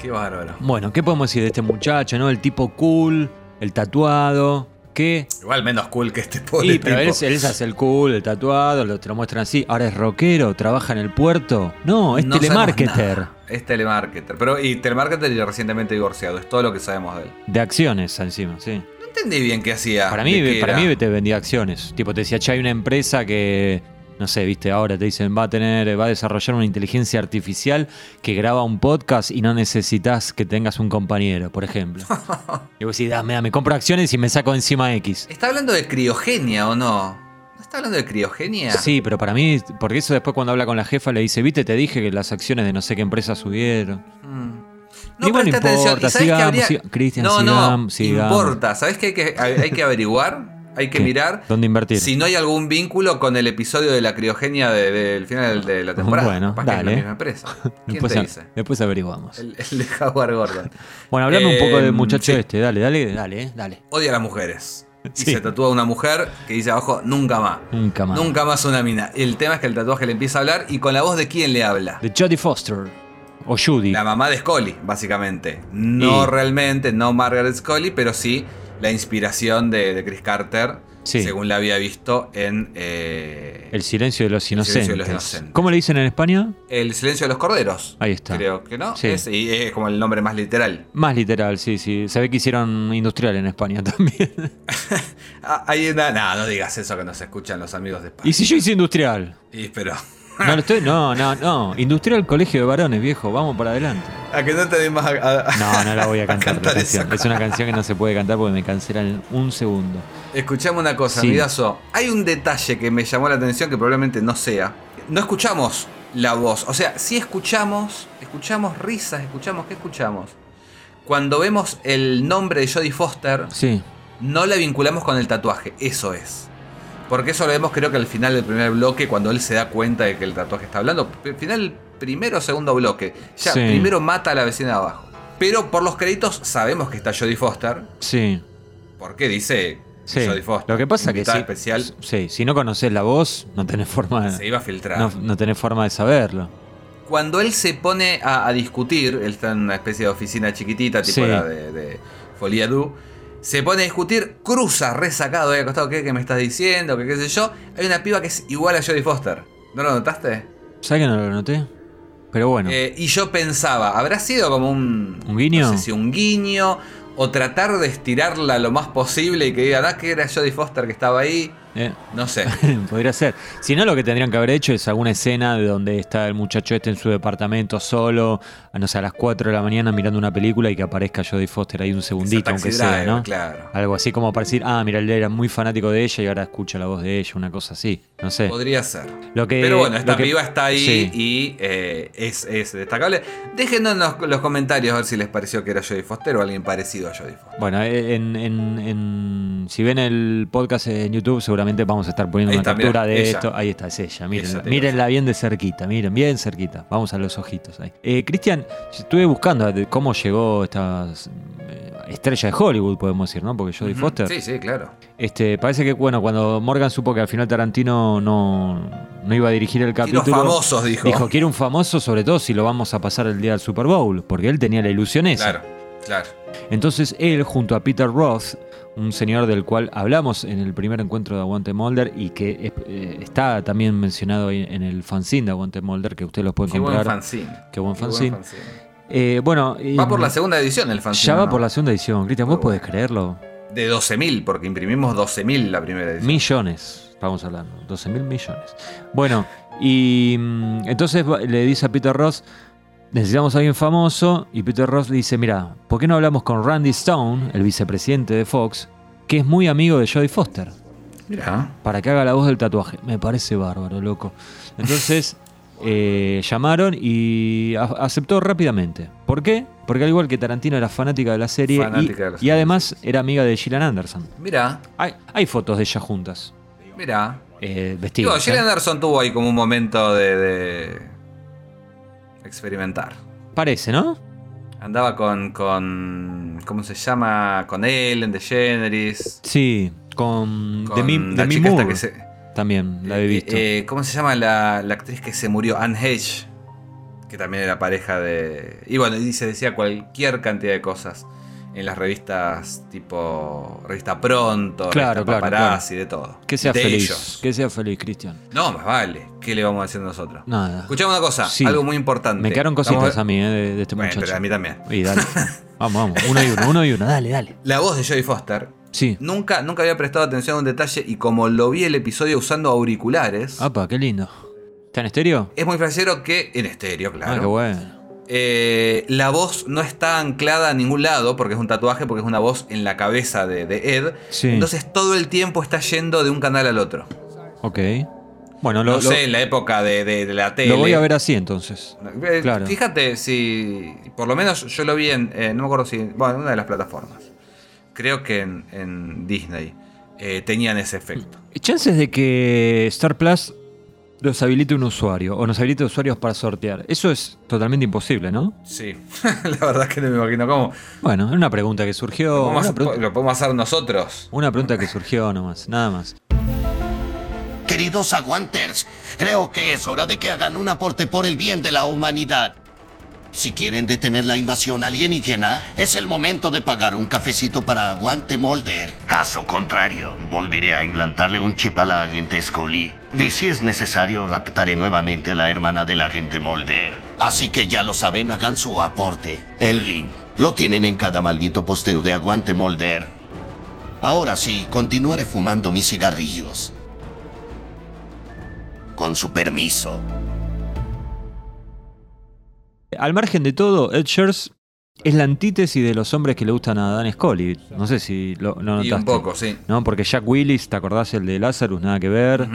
Qué bárbaro. Bueno, ¿qué podemos decir de este muchacho, no? El tipo cool, el tatuado. ¿Qué? Igual menos cool que este pobre Y, pero él, se hace el cool, el tatuado, lo, te lo muestran así. Ahora es rockero, trabaja en el puerto. No, es No telemarketer. Es telemarketer. Pero, y telemarketer y recientemente divorciado. Es todo lo que sabemos de él. De acciones encima, sí. No entendí bien qué hacía. Para mí, para era. mí te vendía acciones. Tipo, te decía, che, hay una empresa que, no sé, viste, ahora te dicen, va a tener, va a desarrollar una inteligencia artificial que graba un podcast y no necesitas que tengas un compañero, por ejemplo. (laughs) y vos decís, dame, dame, compro acciones y me saco encima X. ¿Está hablando de criogenia o no? ¿No está hablando de criogenia? Sí, pero para mí, porque eso después cuando habla con la jefa le dice, viste, te dije que las acciones de no sé qué empresa subieron. Mm. No importa, ¿Y sabés qué sigamos, habría- siga- Cristian, no, no, sigamos, sigamos. importa. ¿Sabes qué hay que, hay que averiguar? Hay que ¿Qué? mirar ¿Dónde invertir? si no hay algún vínculo con el episodio de la criogenia de- del final de la temporada. Bueno, Capaz que es dale. la misma empresa. (laughs) ¿Quién Después, te dice? después averiguamos. El, el de Howard Gordon. (laughs) Bueno, hablame un poco del muchacho sí. este, dale, dale, dale, eh, dale. Odia a las mujeres. Y se tatúa una mujer que dice abajo, nunca más. Nunca más. Nunca más una mina. El tema es que el tatuaje le empieza a hablar y con la voz de quién le habla. De Jodie Foster. O Judy. La mamá de Scully, básicamente. No Y- realmente, no Margaret Scully, pero sí la inspiración de, de Chris Carter, Sí. según la había visto en eh, El silencio de los El silencio inocentes. de los inocentes. ¿Cómo le dicen en España? El silencio de los corderos. Ahí está. Creo que no. Sí. Es, y es como el nombre más literal. Más literal, sí, sí. Se ve que hicieron industrial en España (laughs) también. (laughs) Ah, hay una. No, no digas eso que nos escuchan los amigos de España. ¿Y si yo hice industrial? Y, pero. (laughs) No, estoy, no, no, no. Industrial Colegio de Varones, viejo. Vamos para adelante. A que no te a, a- No, no la voy a (laughs) a cantar. la canción. Es una canción que no se puede cantar porque me cancelan en un segundo. Escuchame una cosa, Sí. Midazo. Hay un detalle que me llamó la atención que probablemente no sea. No escuchamos la voz. O sea, sí escuchamos, escuchamos risas, escuchamos, ¿qué escuchamos? Cuando vemos el nombre de Jodie Foster, Sí. no la vinculamos con el tatuaje. Eso es. Porque eso lo vemos creo que al final del primer bloque, cuando él se da cuenta de que el tatuaje está hablando. Al final, primero o segundo bloque. Ya, Sí. primero mata a la vecina de abajo. Pero por los créditos sabemos que está Jodie Foster. Sí. Porque dice Sí. Jodie Foster. Lo que pasa que sí, especial sí, si no conoces la voz, no tenés forma se de, iba a filtrar. no, no tenés forma de saberlo. Cuando él se pone a, a discutir, él está en una especie de oficina chiquitita, tipo Sí. la de, de Folia Du, se pone a discutir, cruza resacado ahí al costado, ¿qué, qué me estás diciendo? ¿Qué, qué sé yo? Hay una piba que es igual a Jodie Foster. ¿No lo notaste? ¿Sabes que no lo noté? Pero bueno. Eh, y yo pensaba, ¿habrá sido como un. ¿Un guiño? No sé si un guiño. O tratar de estirarla lo más posible y que digan, ah, que era Jodie Foster que estaba ahí. Eh, No sé. (laughs) Podría ser. Si no, lo que tendrían que haber hecho es alguna escena de donde está el muchacho este en su departamento solo, a, no sé, a las 4 de la mañana mirando una película y que aparezca Jodie Foster ahí un segundito, aunque sea, Driver, ¿no? Claro. Algo así como para decir, ah, mira, él era muy fanático de ella y ahora escucha la voz de ella, una cosa así. No sé. Podría ser. Lo que, Pero bueno, esta que- piba está ahí Sí. y eh, es, es destacable. Déjenos en los, los comentarios a ver si les pareció que era Jodie Foster o alguien parecido a Jodie Foster. Bueno, en, en- en- si ven el podcast en YouTube, seguramente vamos a estar poniendo Ahí una está, captura mirá, de esto. Ahí está, es ella. Mírenla, mírenla bien de cerquita, miren, bien cerquita. Vamos a los ojitos ahí. Eh, Cristian, estuve buscando cómo llegó esta eh, estrella de Hollywood, podemos decir, ¿no? Porque Jodie Ujú. Foster. Sí, sí, claro. Este, parece que, bueno, cuando Morgan supo que al final Tarantino no, no iba a dirigir el Quiero capítulo. famosos, dijo. Dijo, quiero un famoso, sobre todo si lo vamos a pasar el día del Super Bowl, porque él tenía la ilusión esa. Claro, claro. Entonces él, junto a Peter Roth, un señor del cual hablamos en el primer encuentro de Aguante Molder y que eh, está también mencionado en el fanzine de Aguante Molder, que ustedes lo pueden Qué buen comprar. fanzine. Qué buen Qué fanzine. Eh, bueno, Va por la segunda edición el fanzine. ya va ¿no? por la segunda edición. Cristian, ¿vos Muy podés bueno. creerlo? De 12.000, porque imprimimos 12.000 la primera edición. Millones, estamos hablando, 12 mil millones. Bueno, y mm, entonces le dice a Peter Ross, necesitamos a alguien famoso, y Peter Ross le dice, mira, ¿por qué no hablamos con Randy Stone, el vicepresidente de Fox, que es muy amigo de Jodie Foster, Mirá. para que haga la voz del tatuaje? Me parece bárbaro, loco. Entonces (laughs) eh, llamaron y aceptó rápidamente. ¿Por qué? Porque al igual que Tarantino era fanática de la serie y- Fanática de y, además era amiga de Gillian Anderson. Mirá, Hay, hay fotos de ellas juntas, mirá. eh, Digo, vestidas. Gillian ¿eh? Anderson tuvo ahí como un momento de, de experimentar. Parece, ¿no? Andaba con, con. ¿Cómo se llama? Con Ellen DeGeneres. Sí, con Con Demi, la chica esta Moore que se. también la he eh, visto. eh, ¿Cómo se llama la, la actriz que se murió? Anne Hedge. Que también era pareja de. Y bueno, y se decía cualquier cantidad de cosas. En las revistas tipo revista Pronto, Claro, revista claro, Paparazzi, de todo. Que sea de feliz. ellos. Que sea feliz, Cristian. No, más vale. ¿Qué le vamos a decir nosotros? Nada. Escuchame una cosa, Sí. algo muy importante. Me quedaron cositas Estamos- a mí, eh, de, de este Bueno, muchacho. pero a mí también. Y dale. (laughs) vamos, vamos. Uno y uno, uno y uno. Dale, dale. La voz de Jodie Foster. Sí. Nunca, nunca había prestado atención a un detalle y como lo vi el episodio usando auriculares, Apa, qué lindo. ¿Está en estéreo? es muy flashero que en estéreo, claro. Ah, qué bueno. Eh, la voz no está anclada a ningún lado porque es un tatuaje, porque es una voz en la cabeza de, de Ed. Sí. Entonces todo el tiempo está yendo de un canal al otro. Ok. Bueno, lo, no lo- sé, en la época de, de- de la tele. lo voy a ver así entonces. Eh, Claro. Fíjate si. Por lo menos yo lo vi en. eh, no me acuerdo si. Bueno, en una de las plataformas. Creo que en, en Disney. eh, tenían ese efecto. Chances de que Star Plus los habilite un usuario o nos habilite usuarios para sortear. Eso es totalmente imposible, ¿no? Sí. (laughs) la verdad es que no me imagino cómo. Bueno, es una pregunta que surgió. ¿Cómo Una, hacer- pregunta, lo podemos hacer nosotros. una pregunta que surgió nomás, nada más. Queridos aguanters, creo que es hora de que hagan un aporte por el bien de la humanidad. Si quieren detener la invasión alienígena, es el momento de pagar un cafecito para Aguante Molder. Caso contrario, volveré a implantarle un chip a la agente Scully. Y si es necesario, raptaré nuevamente a la hermana del agente Molder. Así que ya lo saben, hagan su aporte. El link lo tienen en cada maldito posteo de Aguante Molder. Ahora sí, continuaré fumando mis cigarrillos. Con su permiso. Al margen de todo, Ed Shears es la antítesis de los hombres que le gustan a Dan Scully. No sé si lo, lo notaste. Y un poco, sí. ¿No? Porque Jack Willis, ¿te acordás el de Lazarus? Nada que ver.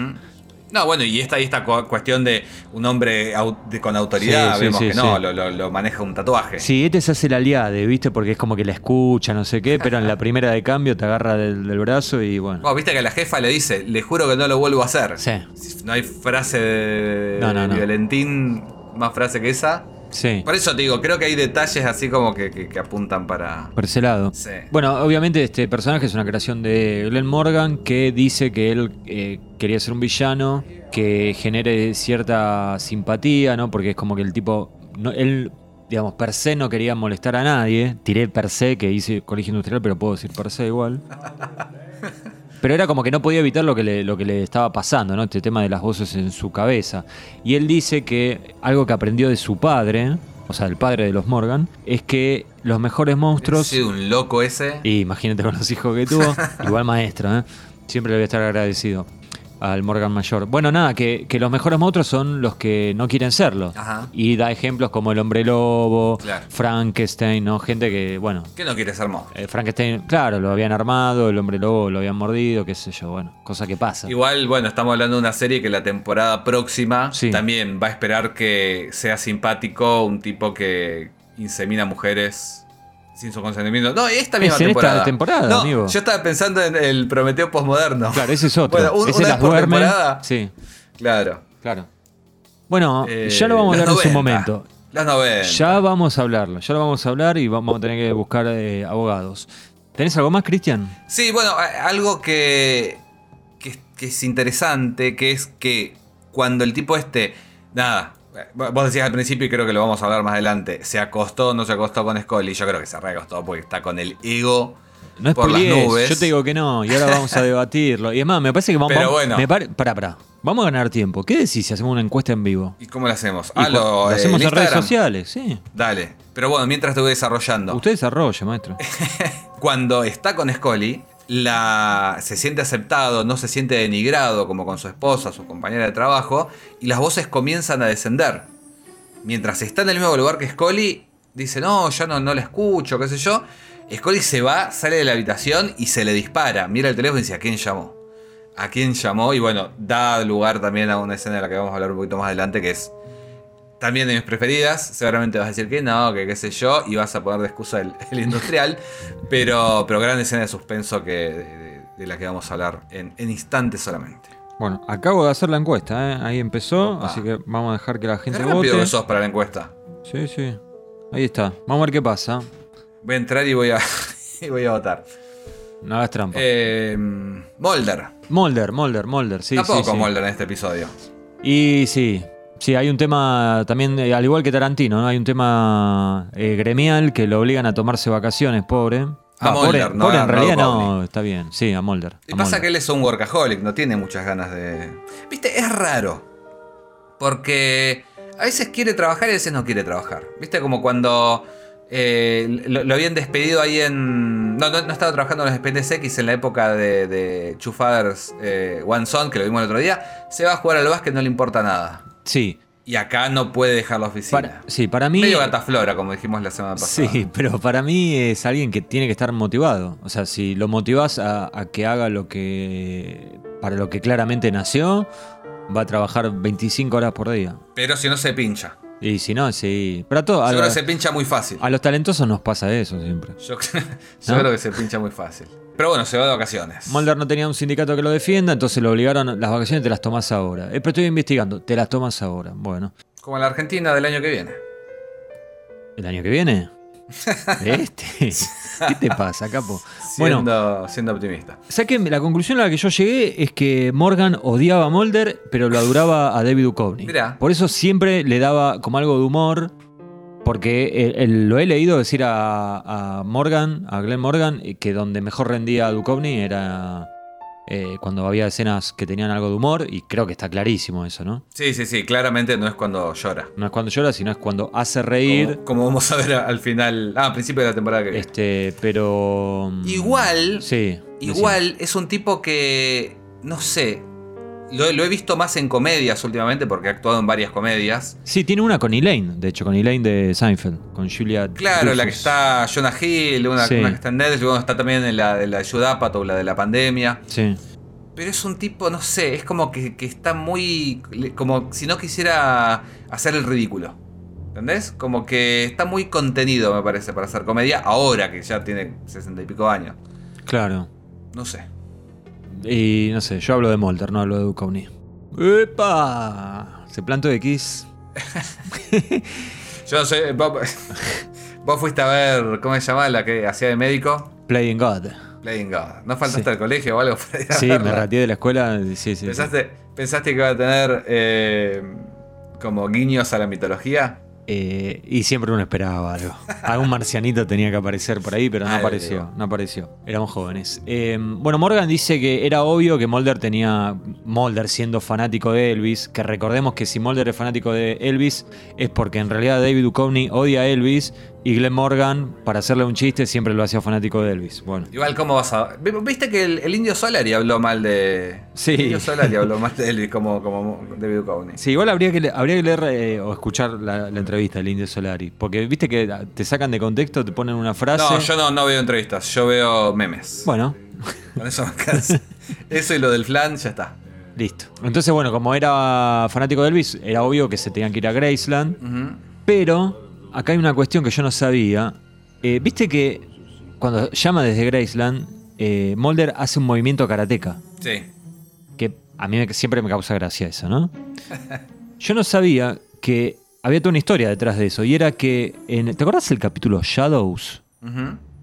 No, bueno, y esta, y esta cu- cuestión de un hombre au- de- con autoridad, Sí, vemos sí, que no, lo, lo- lo maneja un tatuaje. Sí, este se hace el aliade, ¿viste? Porque es como que la escucha, no sé qué, pero en la primera de cambio te agarra del, del brazo y bueno. Bueno, viste que la jefa le dice, le juro que no lo vuelvo a hacer. Sí. No hay frase de, No, no, de no. Valentín más frase que esa. Sí. Por eso te digo, creo que hay detalles así como que, que- que apuntan para. Por ese lado. Sí. Bueno, obviamente este personaje es una creación de Glenn Morgan que dice que él eh, quería ser un villano que genere cierta simpatía, ¿no? Porque es como que el tipo, no, él, digamos, per se no quería molestar a nadie. Tiré per se, que hice colegio industrial, pero puedo decir per se igual. (laughs) Pero era como que no podía evitar lo que, le, lo que le estaba pasando, ¿no? Este tema de las voces en su cabeza. Y él dice que algo que aprendió de su padre, o sea, el padre de los Morgan, es que los mejores monstruos... Sí, un loco ese. Y imagínate con los hijos que tuvo. (laughs) Igual maestro, ¿eh? Siempre le voy a estar agradecido al Morgan Mayor. Bueno, nada, que, que los mejores monstruos son los que no quieren serlo. Ajá. Y da ejemplos como el hombre lobo, Claro. Frankenstein, ¿no? Gente que, bueno, ¿Qué no quiere ser monstruo? eh, Frankenstein, claro, lo habían armado, el hombre lobo lo habían mordido, qué sé yo, bueno, cosa que pasa. Igual, bueno, estamos hablando de una serie que la temporada próxima Sí. también va a esperar que sea simpático un tipo que insemina mujeres sin su consentimiento. No, esta misma Es en esta temporada. temporada, no, amigo. Yo estaba pensando en el Prometeo postmoderno. Claro, ese es otro. Bueno, un- ese una las duerme. temporada. Sí, Claro. claro. Bueno, Eh, ya lo vamos a hablar en su 90. momento. Los 90. Ya vamos a hablarlo, ya lo vamos a hablar y vamos a tener que buscar eh, abogados. ¿Tenés algo más, Cristian? Sí, bueno, algo que, que, que es interesante, que es que cuando el tipo este, nada, vos decías al principio y creo que lo vamos a hablar más adelante, se acostó o no se acostó con Scully, yo creo que se reacostó porque está con el ego No es por las nubes. Yo te digo que no, y ahora vamos a (laughs) debatirlo. Y es más, me parece que vamos, Pero vamos- bueno. me pare- pará, pará. Vamos a ganar tiempo. ¿Qué decís si hacemos una encuesta en vivo? ¿Y cómo lo hacemos? Ah, lo, lo eh, hacemos en redes sociales, sí. Dale. Pero bueno, mientras te voy desarrollando. Usted desarrolla, maestro. (laughs) Cuando está con Scully, la, se siente aceptado, no se siente denigrado como con su esposa, su compañera de trabajo, y las voces comienzan a descender. Mientras está en el mismo lugar que Scully, dice, no, yo no, no la escucho, qué sé yo. Scully se va, sale de la habitación y se le dispara. Mira el teléfono y dice, ¿a quién llamó? ¿A quién llamó? Y bueno, da lugar también a una escena de la que vamos a hablar un poquito más adelante, que es también de mis preferidas. Seguramente vas a decir que no, que qué sé yo, y vas a poner de excusa el, el industrial. Pero, pero gran escena de suspenso que, de, de- la que vamos a hablar en, en instantes solamente. Bueno, acabo de hacer la encuesta, ¿eh? ahí empezó, Opa. así que vamos a dejar que la Qué gente rápido vote. que sos para la encuesta. Sí, sí. Ahí está. Vamos a ver qué pasa. Voy a entrar y voy a, (laughs) y voy a votar. No hagas trampa. Eh, Molder. Molder, Molder, Molder, sí, Tampoco sí, sí. Molder en este episodio. Y sí, Sí, hay un tema también, eh, al igual que Tarantino, ¿no? Hay un tema eh, gremial que lo obligan a tomarse vacaciones, pobre. A Ah, Mulder, pobre, no pobre a en realidad no, está bien. Sí, a Mulder. Y a pasa Mulder. que él es un workaholic, no tiene muchas ganas de. Viste, es raro. Porque a veces quiere trabajar y a veces no quiere trabajar. Viste, como cuando eh, lo, lo habían despedido ahí en. No, no, no estaba trabajando en los expedientes X en la época de, de Two Fathers One Son, que lo vimos el otro día. Se va a jugar al básquet, no le importa nada. Sí, Y acá no puede dejar la oficina. para, sí, para mí... Medio gataflora, como dijimos la semana pasada. Sí, (laughs) pero para mí es alguien que tiene que estar motivado. O sea, si lo motivas a, a que haga lo que. para lo que claramente nació, va a trabajar 25 horas por día. Pero si no se pincha. Y si no, sí. Pero a, to- a, Yo creo que se pincha muy fácil. a los talentosos nos pasa eso siempre. Yo, (laughs) yo ¿No? creo que se pincha muy fácil. Pero bueno, se va de vacaciones. Mulder no tenía un sindicato que lo defienda, entonces lo obligaron, las vacaciones te las tomas ahora. Eh, pero estoy investigando, te las tomas ahora. Bueno, Como la Argentina del año que viene. ¿el año que viene? (laughs) ¿Este? ¿Qué te pasa, capo? Bueno, Siendo, siendo optimista. ¿sabes qué? La conclusión a la que yo llegué es que Morgan odiaba a Mulder, pero lo adoraba a David Duchovny. Mirá. Por eso siempre le daba como algo de humor, porque el- el- lo he leído decir a, a Morgan, a Glenn Morgan, eh, que donde mejor rendía a Duchovny era eh, cuando había escenas que tenían algo de humor, y creo que está clarísimo eso, ¿no? Sí, sí, sí. Claramente no es cuando llora. No es cuando llora, sino es cuando hace reír. Como, como vamos a ver al final. Ah, a principio de la temporada que viene. Este, pero. mm, Igual. Sí. Igual es un tipo que. No sé. Lo, lo he visto más en comedias últimamente porque ha actuado en varias comedias. Sí, tiene una con Elaine, de hecho, con Elaine de Seinfeld, con Julia. Claro, la que está Jonah Hill, una, Sí. una que está en Netflix, bueno, está también en la de la Judd Apatow, la de la pandemia. Sí. Pero es un tipo, no sé, es como que, que está muy. como si no quisiera hacer el ridículo. ¿Entendés? Como que está muy contenido, me parece, para hacer comedia, ahora que ya tiene sesenta y pico años. Claro. No sé. Y no sé, yo hablo de Molter, no hablo de Duchovny. ¡Epa! Se plantó X. (laughs) Yo no sé, vos, vos fuiste a ver, ¿cómo se llama? La que hacía de médico. Playing God. Playing God. ¿No faltaste Sí. al colegio o algo para ir a Sí, me rateé de la escuela. Sí, sí. sí. ¿Pensaste, ¿Pensaste que iba a tener eh, como guiños a la mitología? Eh, y siempre uno esperaba algo. Algún marcianito tenía que aparecer por ahí, pero no apareció. No apareció. Éramos jóvenes. Eh, bueno, Morgan dice que era obvio que Mulder tenía. Mulder siendo fanático de Elvis. Que recordemos que si Mulder es fanático de Elvis, es porque en realidad David Duchovny odia a Elvis. Y Glenn Morgan, para hacerle un chiste, siempre lo hacía fanático de Elvis. Bueno. Igual, ¿cómo vas a.? Vi- ¿Viste que el, el indio Solari habló mal de. Sí. El indio Solari habló (laughs) mal de Elvis como, como David Duchovny. Sí, igual habría que, habría que leer eh, o escuchar la, la entrevista del Indio Solari. Porque viste que te sacan de contexto, te ponen una frase. No, yo no, no veo entrevistas, yo veo memes. Bueno, Con eso me alcanza. (laughs) Eso y lo del flan, ya está. listo. Entonces, bueno, como era fanático de Elvis, era obvio que se tenían que ir a Graceland. Pero acá hay una cuestión que yo no sabía. Eh, viste que cuando llama desde Graceland, eh, Mulder hace un movimiento karateca. Sí. Que a mí me- siempre me causa gracia eso, ¿no? (laughs) Yo no sabía que había toda una historia detrás de eso. Y era que. en- ¿Te acordás el capítulo Shadows?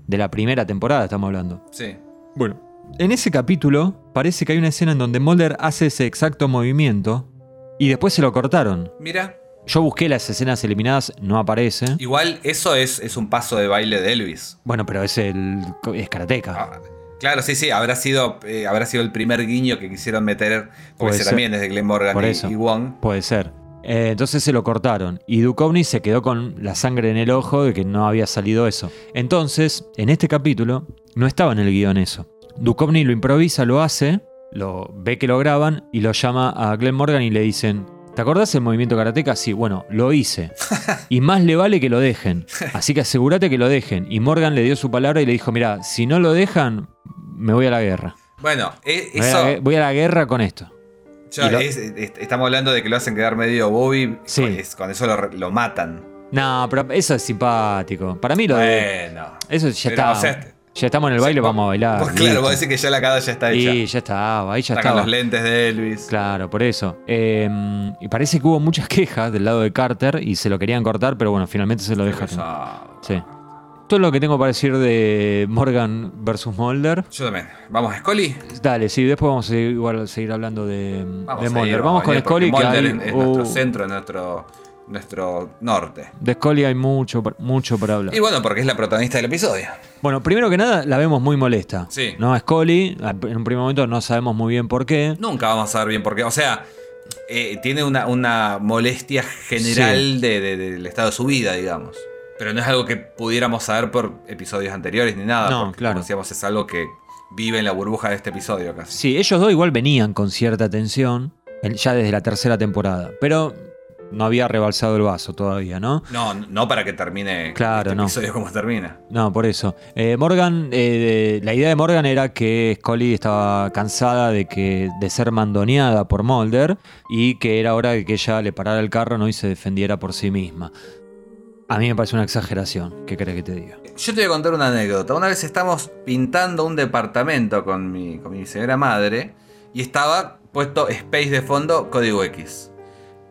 De la primera temporada, estamos hablando. Sí. Bueno. En ese capítulo parece que hay una escena en donde Mulder hace ese exacto movimiento y después se lo cortaron. Mira, Yo busqué las escenas eliminadas, no aparece. igual eso es, es un paso de baile de Elvis. Bueno, pero es el es karateca. Ah, claro, sí, sí, habrá sido, eh, habrá sido el primer guiño que quisieron meter, porque ese ser. también es de Glenn Morgan Por y, eso. y Wong. Puede ser. Eh, entonces se lo cortaron. Y Duchovny se quedó con la sangre en el ojo de que no había salido eso. Entonces, en este capítulo, no estaba en el guion eso. Duchovny lo improvisa, lo hace, lo ve que lo graban y lo llama a Glenn Morgan y le dicen. ¿Te acordás del movimiento karateca? Sí, bueno, lo hice. Y más le vale que lo dejen. Así que asegúrate que lo dejen. Y Morgan le dio su palabra y le dijo, mira, si no lo dejan, me voy a la guerra. Bueno, eh, Me voy a eso, la- voy a la guerra con esto. yo- y lo- es- es- estamos hablando de que lo hacen quedar medio Bobby, Sí. es- con eso lo, matan. No, pero eso es simpático. Para mí lo de... Bueno. Eso ya Pero, está. o sea, ya estamos en el baile, vamos a bailar. vos, claro, vos decís que ya la cara ya está hecha. Y ya estaba, ahí ya estaba. los lentes de Elvis. Claro, por eso. Eh, y parece que hubo muchas (laughs) quejas del lado de Carter y se lo querían cortar, pero bueno, finalmente se lo dejaron. Sí. gustó lo que tengo para decir de Morgan versus Mulder. Yo también. ¿Vamos a Scully? Dale, sí, después vamos a seguir, igual, seguir hablando de, Vamos de Mulder. vamos con Scully, que Mulder hay- es nuestro uh, centro, nuestro, nuestro norte. de Scully hay mucho, mucho para hablar. Y bueno, porque es la protagonista del episodio. Bueno, primero que nada, la vemos muy molesta. Sí. ¿No? Scully, en un primer momento no sabemos muy bien por qué. Nunca vamos a saber bien por qué. O sea, eh, tiene una, una molestia general Sí. de- de- del estado de su vida, digamos. Pero no es algo que pudiéramos saber por episodios anteriores ni nada. No, porque, claro. Como decíamos, es algo que vive en la burbuja de este episodio casi. Sí, ellos dos igual venían con cierta tensión, en- ya desde la tercera temporada. Pero no había rebalsado el vaso todavía, ¿no? No, no para que termine Claro, este no. episodio como termina. No, por eso. Eh, Morgan, eh, la idea de Morgan era que Scully estaba cansada de que de ser mandoneada por Mulder y que era hora de que ella le parara el carro ¿no? y se defendiera por sí misma. A mí me parece una exageración. ¿Qué crees que te diga? Yo te voy a contar una anécdota. Una vez estamos pintando un departamento con mi, con mi señora madre y estaba puesto Space de fondo, código X.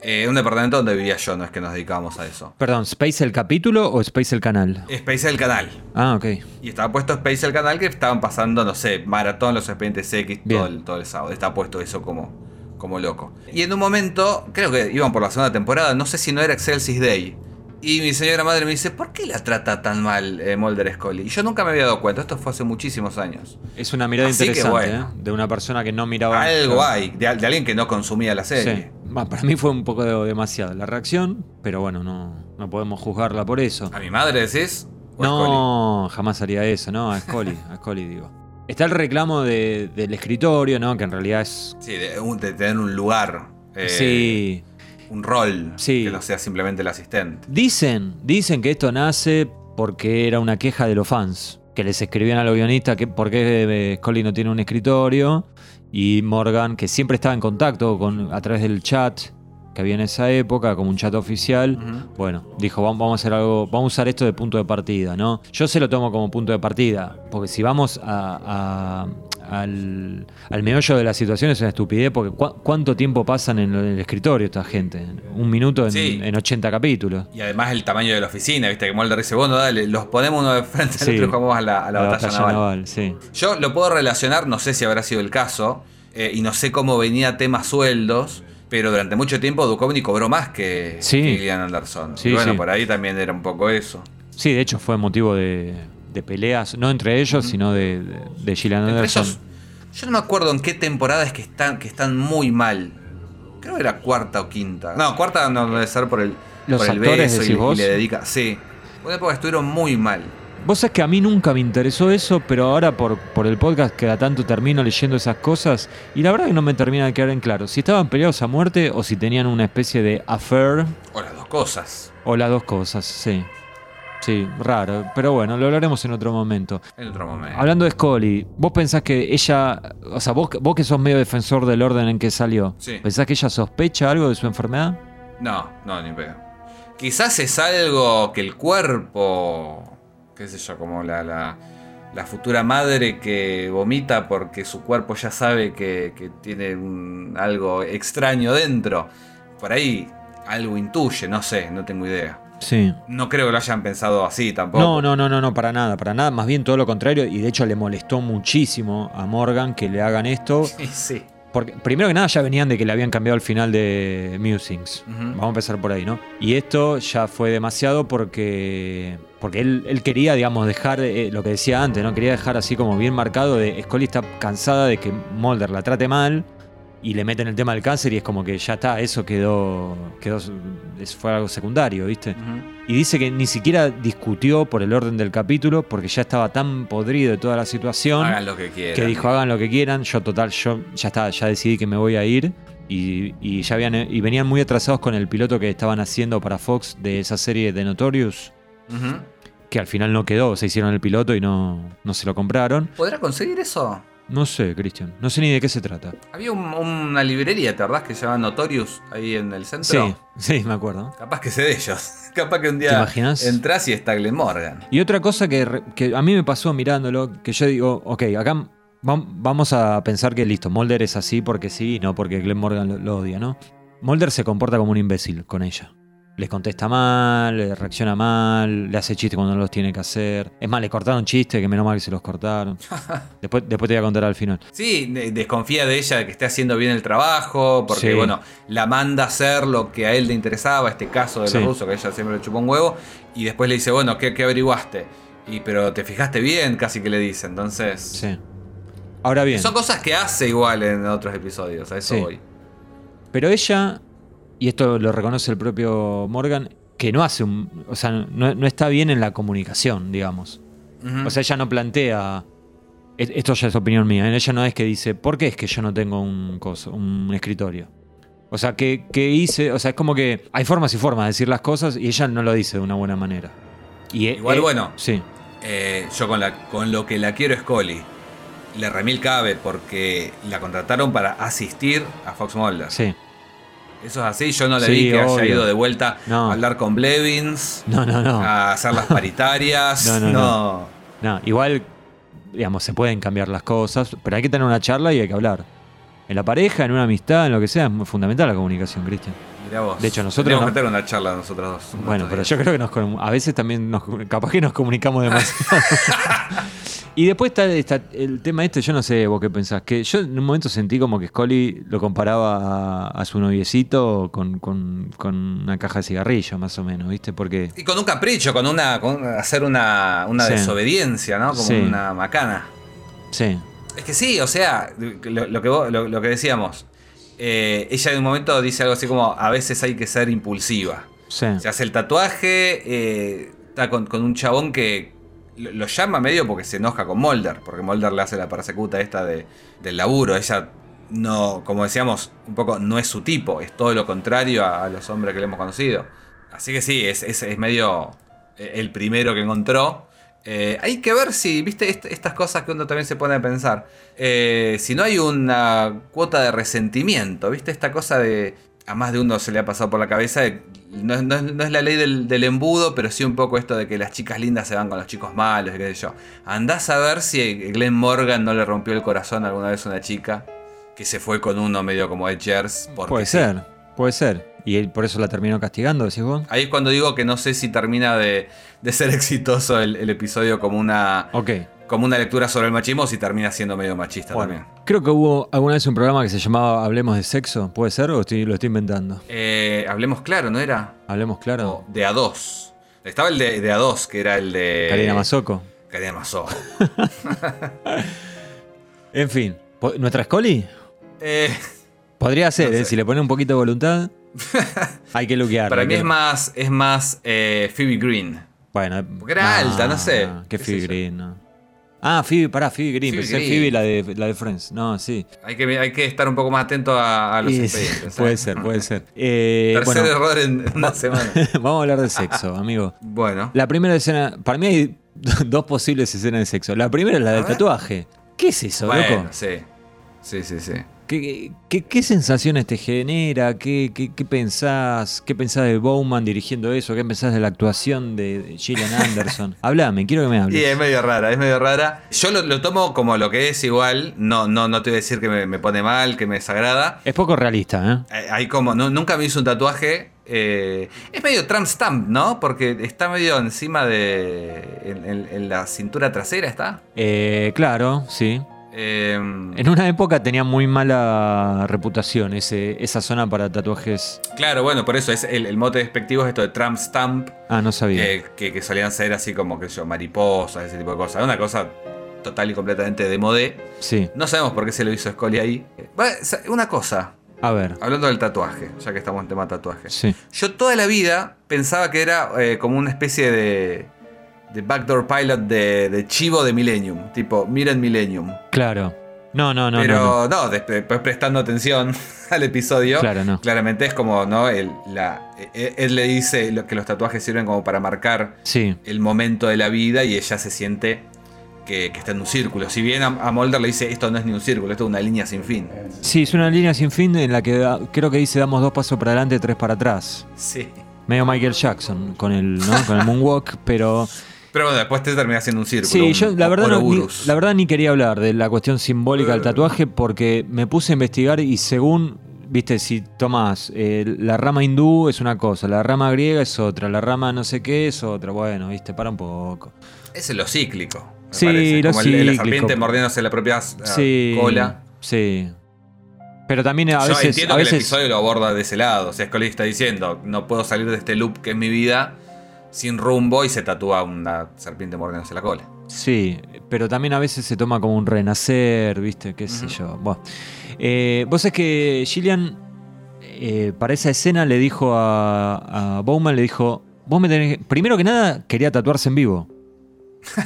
Eh, un departamento donde vivía yo, no es que nos dedicábamos a eso. Perdón, ¿Space el capítulo o Space el canal? Space el canal. Ah, ok. Y estaba puesto Space el canal que estaban pasando, no sé, maratón, los expedientes X todo el, todo el sábado. Está puesto eso como, como loco. Y en un momento, creo que iban por la segunda temporada, no sé si no era Excelsis Day. Y mi señora madre me dice, ¿por qué la trata tan mal eh, Mulder Scully? Y yo nunca me había dado cuenta, esto fue hace muchísimos años. Es una mirada Así interesante, bueno. ¿eh? De una persona que no miraba. Algo hay, de, al- de alguien que no consumía la Sí. serie. Para mí fue un poco de- demasiado la reacción, pero bueno, no, no podemos juzgarla por eso. ¿A mi madre decís? ¿O a No, jamás haría eso, ¿no? A Scully, a Scully digo. Está el reclamo de- del escritorio, ¿no? Que en realidad es. Sí, de, un- de tener un lugar. eh, sí. Un rol. Sí. Que no sea simplemente el asistente. Dicen, dicen que esto nace porque era una queja de los fans. Que les escribían a los guionistas que por qué eh, Scully no tiene un escritorio. Y Morgan, que siempre estaba en contacto con, a través del chat que había en esa época, como un chat oficial. Bueno, dijo, vamos vamos a hacer algo, vamos a usar esto de punto de partida, ¿no? Yo se lo tomo como punto de partida, porque si vamos a- al, al meollo de la situación es una estupidez, porque ¿cu- ¿cuánto tiempo pasan en el escritorio esta gente? Un minuto en, Sí. en 80 capítulos. Y además el tamaño de la oficina, viste que Mulder dice, bueno, dale, los ponemos uno de frente al Sí. otro y jugamos a la, a la batalla, naval. sí. Yo lo puedo relacionar, no sé si habrá sido el caso, eh, y no sé cómo venía tema sueldos, pero durante mucho tiempo Duchovny cobró más que, Sí. que Gillian Anderson. Sí, y bueno, sí. por ahí también era un poco eso. Sí, de hecho fue motivo de, de peleas, no entre ellos, sino de, de, de Gillian Anderson. esos, yo no me acuerdo en qué temporada es que están, que están muy mal. Creo que era cuarta o quinta. No, cuarta no debe ser por el, ¿Los por el actores beso y, le- y vos? le dedica. Sí. Una época estuvieron muy mal. Vos sabés que a mí nunca me interesó eso, pero ahora por, por el podcast que a tanto termino leyendo esas cosas, y la verdad que no me termina de quedar en claro si estaban peleados a muerte o si tenían una especie de affair, O las dos cosas. o las dos cosas, sí. Sí, raro, pero bueno, lo hablaremos en otro momento. En otro momento. Hablando de Scully, ¿vos pensás que ella, o sea, vos, vos que sos medio defensor del orden en que salió, Sí. ¿pensás que ella sospecha algo de su enfermedad? No, no, ni pedo. Quizás es algo que el cuerpo, qué sé yo, como la, la, la futura madre que vomita porque su cuerpo ya sabe que, que tiene un- algo extraño dentro. Por ahí algo intuye, no sé, no tengo idea. Sí. No creo que lo hayan pensado así tampoco. No, no, no, no, no, para nada, para nada. Más bien todo lo contrario. Y de hecho le molestó muchísimo a Morgan que le hagan esto. (laughs) Sí, sí. Porque primero que nada ya venían de que le habían cambiado el final de Musings. Vamos a empezar por ahí, ¿no? Y esto ya fue demasiado porque. Porque él, él quería, digamos, dejar eh, lo que decía antes, ¿no? Quería dejar así como bien marcado de Scully está cansada de que Mulder la trate mal y le meten el tema del cáncer y es como que ya está, eso quedó. quedó fue algo secundario, ¿viste? Y dice que ni siquiera discutió por el orden del capítulo porque ya estaba tan podrido de toda la situación Hagan lo que quieran. que dijo hagan lo que quieran. Yo total, yo ya está, ya decidí que me voy a ir. Y, y ya habían, y venían muy atrasados con el piloto que estaban haciendo para Fox de esa serie de Notorious, que al final no quedó, se hicieron el piloto y no, no se lo compraron. ¿Podrá conseguir eso? No sé, Cristian, no sé ni de qué se trata. Había un- una librería, ¿te acordás? Que se llama Notorious ahí en el centro. Sí, sí, me acuerdo. Capaz que sé de ellos. (laughs) Capaz que un ¿Te día imaginas? entras y está Glenn Morgan. Y otra cosa que, re- que a mí me pasó mirándolo, que yo digo, ok, acá vam- vamos a pensar que listo, Mulder es así porque sí, no porque Glenn Morgan lo, lo odia, ¿no? Mulder se comporta como un imbécil con ella. Les contesta mal, le reacciona mal, le hace chistes cuando no los tiene que hacer. Es más, le cortaron chistes, que menos mal que se los cortaron. (laughs) después, después te voy a contar al final. Sí, de- desconfía de ella de que esté haciendo bien el trabajo, porque Sí. bueno, la manda a hacer lo que a él le interesaba, este caso de Sí. los rusos, que ella siempre le chupó un huevo, y después le dice, bueno, ¿qué, qué averiguaste? Y pero te fijaste bien, casi que le dice, entonces... Sí. Ahora bien. Son cosas que hace igual en otros episodios, a eso Sí. voy. Pero ella, y esto lo reconoce el propio Morgan, que no hace un. O sea, no, no está bien en la comunicación, digamos. O sea, ella no plantea. e- Esto ya es opinión mía. ¿eh? Ella no es que dice, ¿por qué es que yo no tengo un, coso, un escritorio? O sea, ¿qué, qué hice? O sea, es como que hay formas y formas de decir las cosas y ella no lo dice de una buena manera. Y, eh, Igual, eh, bueno. Sí, Eh, yo con, la, con lo que la quiero es Scully. Le remil cabe porque la contrataron para asistir a Fox Mulder. sí. Eso es así, yo no le Sí, vi que haya ido de vuelta No. a hablar con Blevins, No, no, no. a hacer las paritarias. (laughs) No, no, no, igual, digamos, se pueden cambiar las cosas, pero hay que tener una charla y hay que hablar. En la pareja, en una amistad, en lo que sea, es muy fundamental la comunicación, Cristian. Mirá vos. De hecho, nosotros Tenemos no- que tener una charla nosotros dos. Bueno, pero yo creo que nos, a veces también nos, capaz que nos comunicamos demasiado. (laughs) y después está, está el tema este, yo no sé vos qué pensás, que yo en un momento sentí como que Scully lo comparaba a, a su noviecito con, con- con una caja de cigarrillos, más o menos, ¿viste? Porque... Y con un capricho, con una. con hacer una, una Sí. desobediencia, ¿no? Como Sí. una macana. Sí, Es que sí, o sea, lo, lo que, vos- lo, lo que decíamos. eh, ella en un momento dice algo así como: a veces hay que ser impulsiva. sí. Se hace el tatuaje, eh, está con, con un chabón que lo, llama medio porque se enoja con Mulder, porque Mulder le hace la persecuta esta de, del laburo. Ella no, como decíamos, un poco no es su tipo, es todo lo contrario a, los hombres que le hemos conocido. Así que sí, es, es- medio el primero que encontró. Eh, hay que ver si, viste, Est- estas cosas que uno también se pone a pensar. Eh, si no hay una cuota de resentimiento, viste, esta cosa de. A más de uno se le ha pasado por la cabeza. de- no, es- no es- no es la ley del, del embudo, pero sí un poco esto de que las chicas lindas se van con los chicos malos, qué sé yo. Andás a ver si Glenn Morgan no le rompió el corazón alguna vez a una chica que se fue con uno medio como Edgers. Puede sí. ser, puede ser. Y él por eso la terminó castigando, decís vos. Ahí es cuando digo que no sé si termina de, de ser (laughs) exitoso el, el episodio como una, Ok. Como una lectura sobre el machismo, si termina siendo medio machista Bueno, también. creo que hubo alguna vez un programa que se llamaba Hablemos de sexo, ¿puede ser? ¿O estoy- lo estoy inventando? Eh, hablemos claro, ¿no era? Hablemos claro. De A2. Estaba el de, de A2, que era el de. Karina Mazoco. Karina Mazó. (laughs) En fin, ¿nuestra Scully? Eh, Podría ser, No ¿eh? si le pone un poquito de voluntad. (laughs) hay que luquear. para mí que- es más, es más Phoebe Green. Bueno, Porque era alta, no sé. ¿Qué ¿Qué Phoebe? Green? no. Ah, Phoebe, pará, Phoebe Green. Phoebe Pensé Green. Phoebe la de, la de Friends. No, sí. Hay que, hay que estar un poco más atento a, a los expedientes. (laughs) puede ser, puede ser. Eh, Tercer bueno, error en una semana. (laughs) vamos a hablar de sexo, (laughs) amigo. Bueno. La primera escena, para mí hay dos posibles escenas de sexo. La primera es la del tatuaje. ¿Qué es eso, Bueno, loco? sí. Sí, sí, sí. ¿Qué, qué, qué sensaciones te genera? ¿Qué, qué, qué pensás? ¿Qué pensás de Bowman dirigiendo eso? ¿Qué pensás de la actuación de Gillian Anderson? (laughs) Hablame, quiero que me hables. es medio rara, es medio rara. Yo lo, lo tomo como lo que es igual. No, no, no te voy a decir que me, me pone mal, que me desagrada. Es poco realista, ¿eh? Eh, Hay como, no- nunca me hizo un tatuaje. eh, es medio Trump Stamp, ¿no? Porque está medio encima de. En, en- en la cintura trasera está. Eh, Claro, sí. Eh, En una época tenía muy mala reputación ese, esa zona para tatuajes. claro, bueno, por eso es el, el mote despectivo es esto de Trump Stamp. Ah, no sabía. que, que- que solían ser así como que yo, mariposas, ese tipo de cosas. Una cosa total y completamente de modé. Sí. No sabemos por qué se lo hizo Scully ahí. Una cosa, A ver. hablando del tatuaje, ya que estamos en tema tatuaje. Sí. Yo toda la vida pensaba que era eh, como una especie de, de backdoor pilot de, de chivo de Millennium. Tipo, miren Millennium. Claro. No, no, no. Pero no, no. no, des- después prestando atención (laughs) al episodio, Claro, no. claramente es como, ¿no? El- la, eh, él le dice que los tatuajes sirven como para marcar Sí. el momento de la vida y ella se siente que, que está en un círculo. Si bien a, a Mulder le dice esto no es ni un círculo, esto es una línea sin fin. Sí, es una línea sin fin en la que da- creo que dice damos dos pasos para adelante, tres para atrás. Sí. Medio Michael Jackson con el, ¿no? con el (laughs) moonwalk, pero Pero bueno, después te termina siendo un círculo. sí, un yo la verdad, no- ni, la verdad ni quería hablar de la cuestión simbólica del tatuaje porque me puse a investigar y según viste, si tomás eh, la rama hindú es una cosa, la rama griega es otra, la rama no sé qué es otra, bueno, viste, para un poco. Ese es lo cíclico. me Sí, parece. lo Como el- la cíclico. serpiente mordiéndose la propia ah, Sí. cola. Sí. Pero también a Yo veces. entiendo a que el episodio lo aborda de ese lado. O sea, Scully está diciendo, no puedo salir de este loop que es mi vida sin rumbo y se tatúa una serpiente mordiéndose la cola. Sí, pero también a veces se toma como un renacer, ¿viste? ¿Qué sé yo? Bueno. Eh, Vos es que Gillian, eh, para esa escena, le dijo a, a Bowman, le dijo, vos me tenés que-". Primero que nada, quería tatuarse en vivo. (laughs)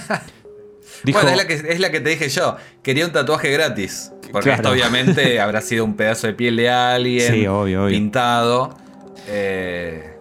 Dijo, Bueno, es la, que, es la que te dije yo. Quería un tatuaje gratis. Porque Claro. esto obviamente (laughs) habrá sido un pedazo de piel de alguien. Sí, obvio, obvio. Pintado. Eh,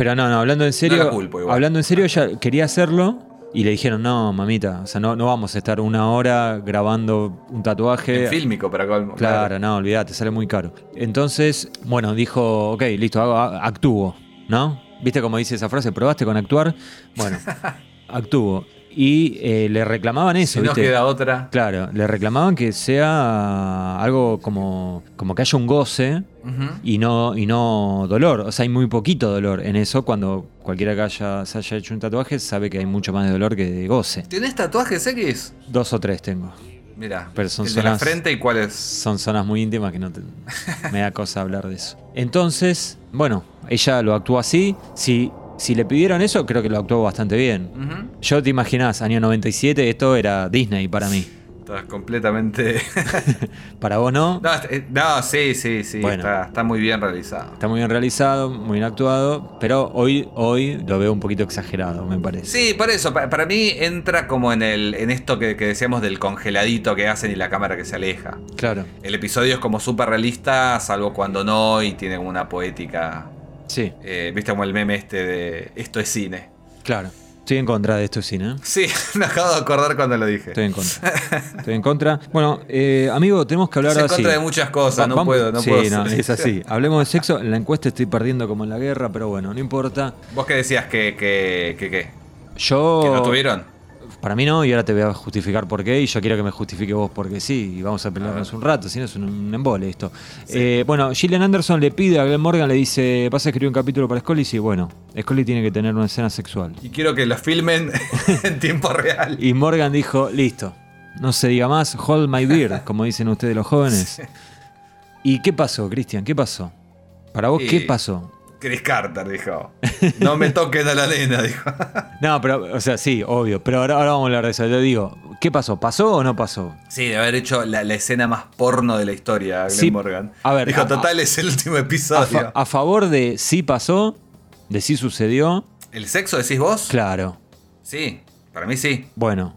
pero no, no, hablando en serio, No la culpo igual. hablando en serio, ella quería hacerlo y le dijeron, no, mamita, o sea, no, no vamos a estar una hora grabando un tatuaje. en fílmico para colmo. Claro, no, olvídate, sale muy caro. Entonces, bueno, dijo, ok, listo, hago, actúo, ¿no? ¿Viste cómo dice esa frase? ¿Probaste con actuar? Bueno, (laughs) actúo. Y eh, le reclamaban eso, Si no ¿viste? queda otra. Claro, le reclamaban que sea algo como, como que haya un goce y no, y no dolor. O sea, hay muy poquito dolor en eso. Cuando cualquiera que haya, se haya hecho un tatuaje sabe que hay mucho más de dolor que de goce. ¿Tienes tatuajes X? Dos o tres tengo. Mira, Pero son el de la zonas- frente y cuál es. son zonas muy íntimas que no te- (laughs) me da cosa hablar de eso. Entonces, bueno, ella lo actuó así. Si, si le pidieron eso, creo que lo actuó bastante bien. Yo te imaginás, año 97, esto era Disney para mí. Estás completamente. (laughs) Para vos no. no, eh, no, sí, sí, sí. Bueno. Está, está muy bien realizado. Está muy bien realizado, muy bien actuado, pero hoy, hoy lo veo un poquito exagerado, me parece. Sí, por eso, pa- para, mí entra como en el en esto que, que decíamos del congeladito que hacen y la cámara que se aleja. Claro, El episodio es como súper realista, salvo cuando no, y tiene como una poética. Sí, eh, ¿Viste como el meme este de esto es cine? claro. Estoy en contra de esto, cine. ¿eh? Sí, (laughs) me acabo de acordar cuando lo dije. Estoy en contra. Estoy en contra. Bueno, eh, amigo, tenemos que hablar Estoy en contra de muchas cosas, Va- no vamos- puedo, no sí, puedo. no, es así. Hablemos de sexo. En la encuesta estoy perdiendo como en la guerra, pero bueno, no importa. ¿Vos qué decías que, que, que, qué? Yo. ¿Que no tuvieron? Para mí no, y ahora te voy a justificar por qué, y yo quiero que me justifique vos porque sí, y vamos a pelearnos un rato, si no es un, un embole esto. Eh, bueno, Gillian Anderson le pide a Glenn Morgan, le dice, ¿vas a escribir un capítulo para Scully? Sí, bueno, Scully tiene que tener una escena sexual. Y quiero que lo filmen (laughs) en tiempo real. Y Morgan dijo, listo, no se diga más, hold my beer, (laughs) como dicen ustedes los jóvenes. ¿Y qué pasó, Cristian? ¿Qué pasó? Para vos, ¿qué Y- pasó? Chris Carter dijo. No me toquen a la nena, dijo. (laughs) No, pero, o sea, sí, obvio, pero ahora, ahora vamos a hablar de eso. Te digo, ¿qué pasó? ¿Pasó o no pasó? Sí, de haber hecho la, la escena más porno de la historia, Glenn Sí, Morgan. a ver, dijo, a- total, es el último A, episodio. fa- a favor de sí pasó, de sí sucedió, ¿El sexo decís vos? claro. Sí, para mí sí. Bueno,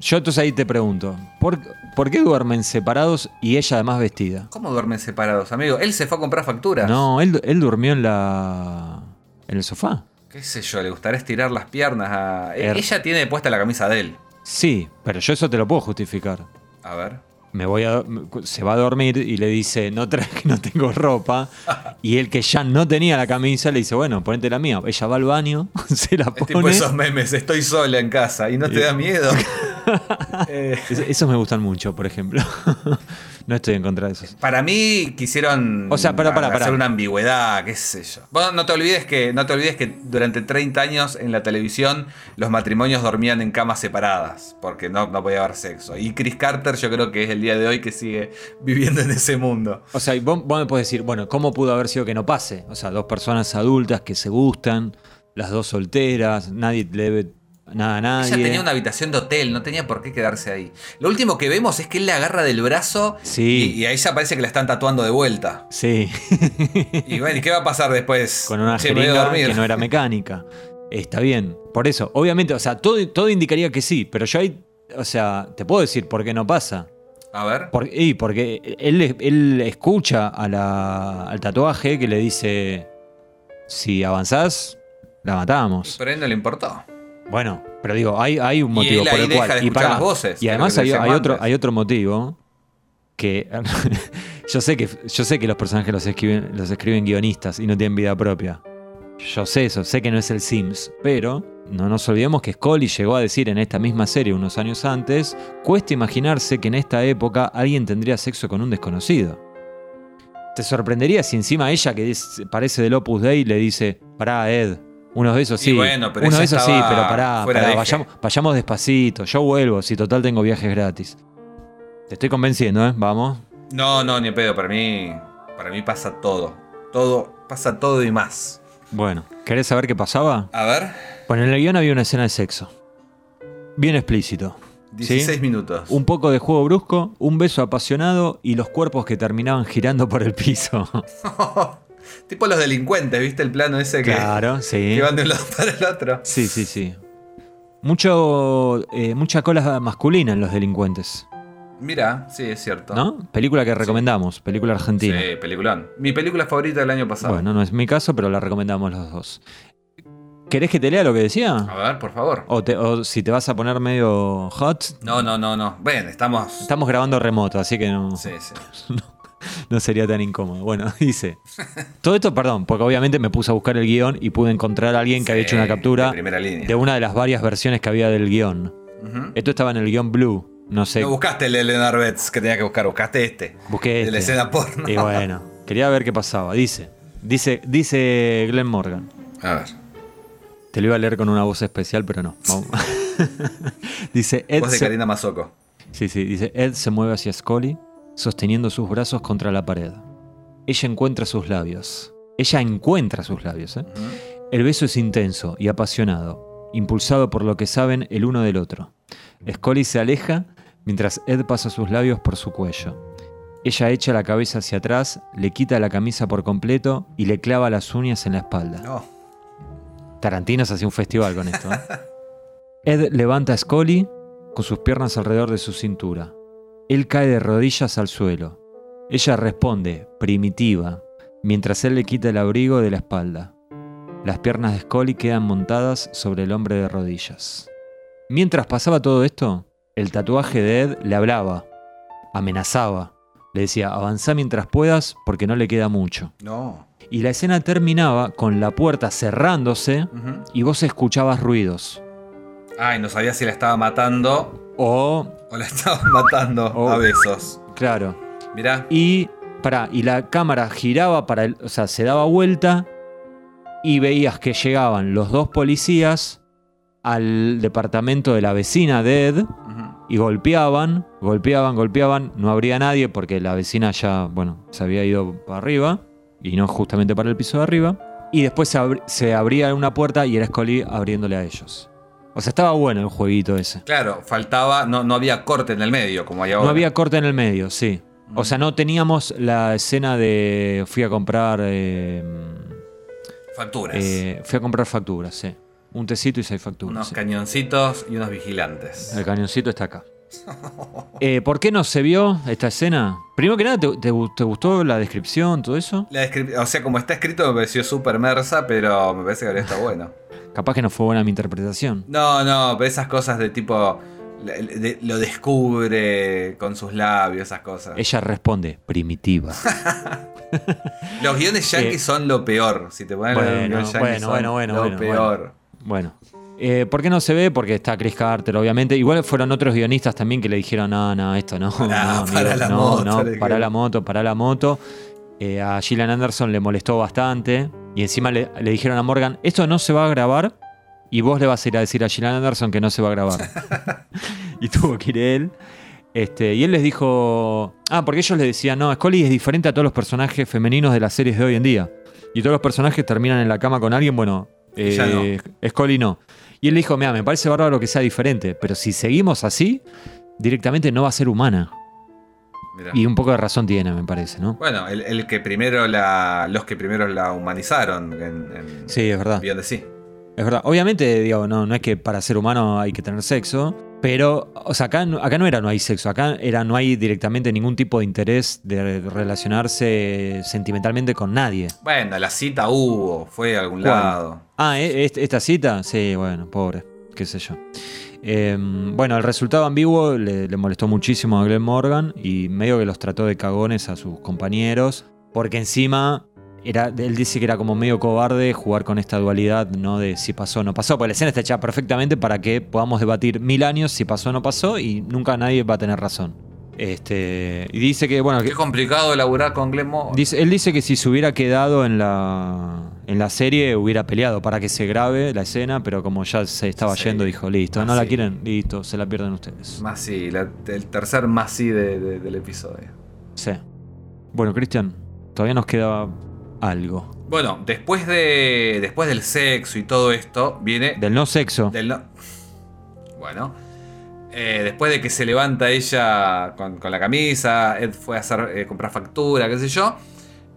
yo entonces ahí te pregunto, ¿por, por qué duermen separados y ella además vestida? ¿Cómo duermen separados, amigo? Él se fue a comprar facturas. No, él, él durmió en la. en el sofá. ¿Qué sé yo? Le gustaría estirar las piernas a. Er- Ella tiene puesta la camisa de él. Sí, pero yo eso te lo puedo justificar. A ver. Me voy a. Se va a dormir y le dice, no traje, (laughs) no tengo ropa. Y él que ya no tenía la camisa le dice, bueno, ponete la mía. Ella va al baño, (laughs) se la Es tipo pone. esos memes, estoy sola en casa y no te da miedo. (laughs) Eh, Es- Esos me gustan mucho, por ejemplo. No estoy en contra de esos. para mí quisieron O sea, pará, pará, hacer una ambigüedad, qué sé yo. Vos no te olvides que no te olvides que durante 30 años en la televisión los matrimonios dormían en camas separadas porque no, no podía haber sexo. Y Chris Carter yo creo que es el día de hoy que sigue (laughs) viviendo en ese mundo. O sea, y vos, vos me podés decir, bueno, ¿cómo pudo haber sido que no pase? O sea, dos personas adultas que se gustan, las dos solteras, nadie le debe nada a nadie. Ella tenía una habitación de hotel, no tenía por qué quedarse ahí. Lo último que vemos es que él le agarra del brazo Sí. y, y a ella parece que la están tatuando de vuelta. Sí, Y bueno, ¿y qué va a pasar después? con una Che, jeringa que no era mecánica. Está bien. Por eso, obviamente, o sea, todo, todo indicaría que sí, pero yo ahí, o sea, te puedo decir por qué no pasa. A ver. Por- y porque él, él escucha a la- al tatuaje que le dice, si avanzás, la matamos. Pero a él no le importó. Bueno, pero digo, hay, hay un Y motivo por el deja cual. de escuchar las voces, y además hay, hay otro, hay otro motivo que (laughs) yo sé que yo sé que los personajes los escriben, los escriben guionistas y no tienen vida propia. Yo sé eso, sé que no es el Sims, pero no nos olvidemos que Scully llegó a decir en esta misma serie unos años antes, cuesta imaginarse que en esta época alguien tendría sexo con un desconocido. Te sorprendería si encima ella, que parece del Opus Dei, le dice, pará, Ed, unos de esos sí. bueno, pero unos de esos sí, pero pará, pará, vayamos, vayamos despacito, yo vuelvo, si total tengo viajes gratis. Te estoy convenciendo, ¿eh? Vamos. No, no, ni pedo. Para mí, para mí pasa todo. Todo, pasa todo y más. Bueno, ¿querés saber qué pasaba? A ver, Bueno, en el guion había una escena de sexo. Bien explícito. ¿sí? 16 minutos. Un poco de juego brusco, un beso apasionado y los cuerpos que terminaban girando por el piso. (laughs) tipo los delincuentes, ¿viste el plano ese que, claro, sí. (laughs) que van de un lado para el otro? Sí, sí, sí. Mucho, eh, mucha cola masculina en los delincuentes, Mira, sí, es cierto. ¿no? Película que recomendamos, película argentina. Sí, peliculón. Mi película favorita del año pasado. Bueno, no es mi caso, pero la recomendamos los dos. ¿Querés que te lea lo que decía? A ver, por favor. O, te- o si te vas a poner medio hot, No, no, no, no. Ven, estamos. estamos grabando remoto, así que no, Sí, sí. (laughs) no (laughs) sería tan incómodo. Bueno, (laughs) dice. Todo esto, perdón, porque obviamente me puse a buscar el guion y pude encontrar a alguien que había hecho una captura de una de las varias versiones que había del guion. Esto estaba en el guion Blue. No sé. No buscaste el de Leonard Betts que tenía que buscar, buscaste este. Busqué De la este. escena porno. Y bueno, quería ver qué pasaba. Dice, dice, dice Glenn Morgan. A ver. Te lo iba a leer con una voz especial, pero no. (laughs) Dice, Ed Voz de Karina Mazoco. sí, sí, dice, Ed se mueve hacia Scully, sosteniendo sus brazos contra la pared. Ella encuentra sus labios. Ella encuentra sus labios. ¿eh? El beso es intenso y apasionado, impulsado por lo que saben el uno del otro. Scully se aleja mientras Ed pasa sus labios por su cuello. Ella echa la cabeza hacia atrás, le quita la camisa por completo y le clava las uñas en la espalda. No. Tarantino se hacía un festival con esto. ¿eh? (laughs) Ed levanta a Scully con sus piernas alrededor de su cintura. Él cae de rodillas al suelo. Ella responde, primitiva, mientras él le quita el abrigo de la espalda. Las piernas de Scully quedan montadas sobre el hombre de rodillas. Mientras pasaba todo esto, el tatuaje de Ed le hablaba, amenazaba, le decía, avanzá mientras puedas porque no le queda mucho. No. Y la escena terminaba con la puerta cerrándose y vos escuchabas ruidos. Ay, no sabía si la estaba matando O, o la estaban (laughs) matando a besos. claro, Mirá. y pará, y la cámara giraba para el, o sea, se daba vuelta y veías que llegaban los dos policías al departamento de la vecina de Ed y golpeaban, golpeaban, golpeaban, no habría nadie porque la vecina ya, bueno, se había ido para arriba y no justamente para el piso de arriba. Y después se abría una puerta y era Scully abriéndole a ellos. O sea, estaba bueno el jueguito ese. Claro, faltaba, no, no había corte en el medio como hay ahora. No había corte en el medio, sí. O sea, no teníamos la escena de fui a comprar eh, facturas. eh, fui a comprar facturas, sí. Un tecito y seis facturas. unos sí. cañoncitos y unos vigilantes. El cañoncito está acá. (laughs) Eh, ¿Por qué no se vio esta escena? Primero que nada, ¿te, te te gustó la descripción, todo eso? La descrip- o sea, como está escrito me pareció súper mersa, pero me parece que habría estado bueno. Capaz que no fue buena mi interpretación. No, no, pero esas cosas de tipo. lo descubre con sus labios, esas cosas. Ella responde, primitiva. (laughs) Los guiones yankees Eh, son lo peor. Si te ponen bueno, los guiones bueno, son bueno, bueno, lo bueno, peor. Bueno. Eh, ¿Por qué no se ve? Porque está Chris Carter, obviamente. Igual fueron otros guionistas también que le dijeron, no, no, esto no. No, amigo, la no, moto, no, le pará dijeron. la moto, pará la moto. A Gillian Anderson le molestó bastante. Y encima le, le dijeron a Morgan, esto no se va a grabar. Y vos le vas a ir a decir a Gillian Anderson que no se va a grabar. (laughs) y tuvo que ir él. Este, y él les dijo. Ah, porque ellos le decían, no, Scully es diferente a todos los personajes femeninos de las series de hoy en día. Y todos los personajes terminan en la cama con alguien, bueno, eh, Scully no. Y él le dijo, mira, me parece bárbaro que sea diferente, pero si seguimos así, directamente no va a ser humana. Mirá. Y un poco de razón tiene, me parece, ¿no? Bueno, el, el que primero la. Los que primero la humanizaron en, en Sí, es verdad. Beyond the Sea. Es verdad. Obviamente, digo, no, no es que para ser humano hay que tener sexo, pero, o sea, acá, no- acá no era no hay sexo, acá era no hay directamente ningún tipo de interés de relacionarse sentimentalmente con nadie. Bueno, la cita hubo, fue a algún ¿Cuál? lado. Ah, ¿e- est- ¿esta cita? Sí, bueno, pobre, qué sé yo. Eh, bueno, el resultado ambiguo le, le molestó muchísimo a Glenn Morgan y medio que los trató de cagones a sus compañeros, porque encima era, él dice que era como medio cobarde jugar con esta dualidad, ¿no? De si pasó o no pasó, porque la escena está hecha perfectamente para que podamos debatir mil años si pasó o no pasó y nunca nadie va a tener razón. Este, y dice que, bueno, que, Qué complicado elaborar con Glenn Moore. dice, él dice que si se hubiera quedado en la, en la serie hubiera peleado para que se grabe la escena, pero como ya se estaba Sí. yendo, dijo, listo, no la quieren, listo, se la pierden ustedes. Más sí, la- el tercer más sí de- de- del episodio. Sí. Bueno, Cristian, todavía nos queda algo. Bueno, después de. Después del sexo y todo esto, viene. Del no sexo. Del no- Bueno. Eh, después de que se levanta ella con, con la camisa, Ed fue a hacer, eh, comprar factura, qué sé yo.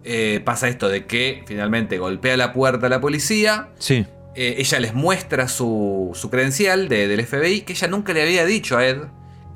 eh, pasa esto de que finalmente golpea la puerta a la policía. Sí. ella les muestra su, su credencial de- del FBI que ella nunca le había dicho a Ed.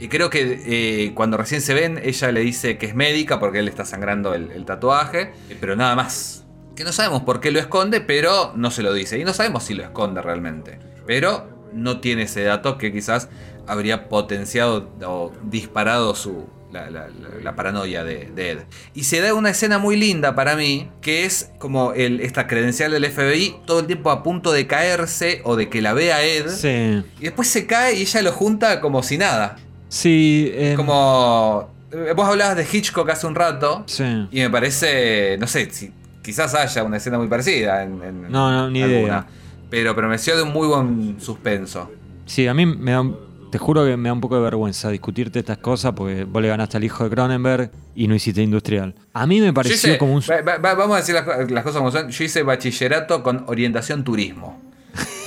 Y creo que cuando recién se ven, ella le dice que es médica porque él le está sangrando el, el tatuaje, pero nada más. Que no sabemos por qué lo esconde, pero no se lo dice. Y no sabemos si lo esconde realmente. Pero no tiene ese dato que quizás habría potenciado o disparado su, la, la- la- la paranoia de, de Ed. Y se da una escena muy linda para mí, que es como el, esta credencial del FBI todo el tiempo a punto de caerse o de que la vea Ed. Sí. Y después se cae y ella lo junta como si nada. Sí. eh, Como... Vos hablabas de Hitchcock hace un rato. Sí. Y me parece, no sé, si, quizás haya una escena muy parecida en, en No, no, ni idea. Pero, pero me de un muy buen suspenso. Sí, a mí me da, te juro que me da un poco de vergüenza discutirte estas cosas porque vos le ganaste al hijo de Cronenberg y no hiciste industrial. A mí me pareció hice- como un... va- va- vamos a decir las cosas como son. Yo hice bachillerato con orientación turismo.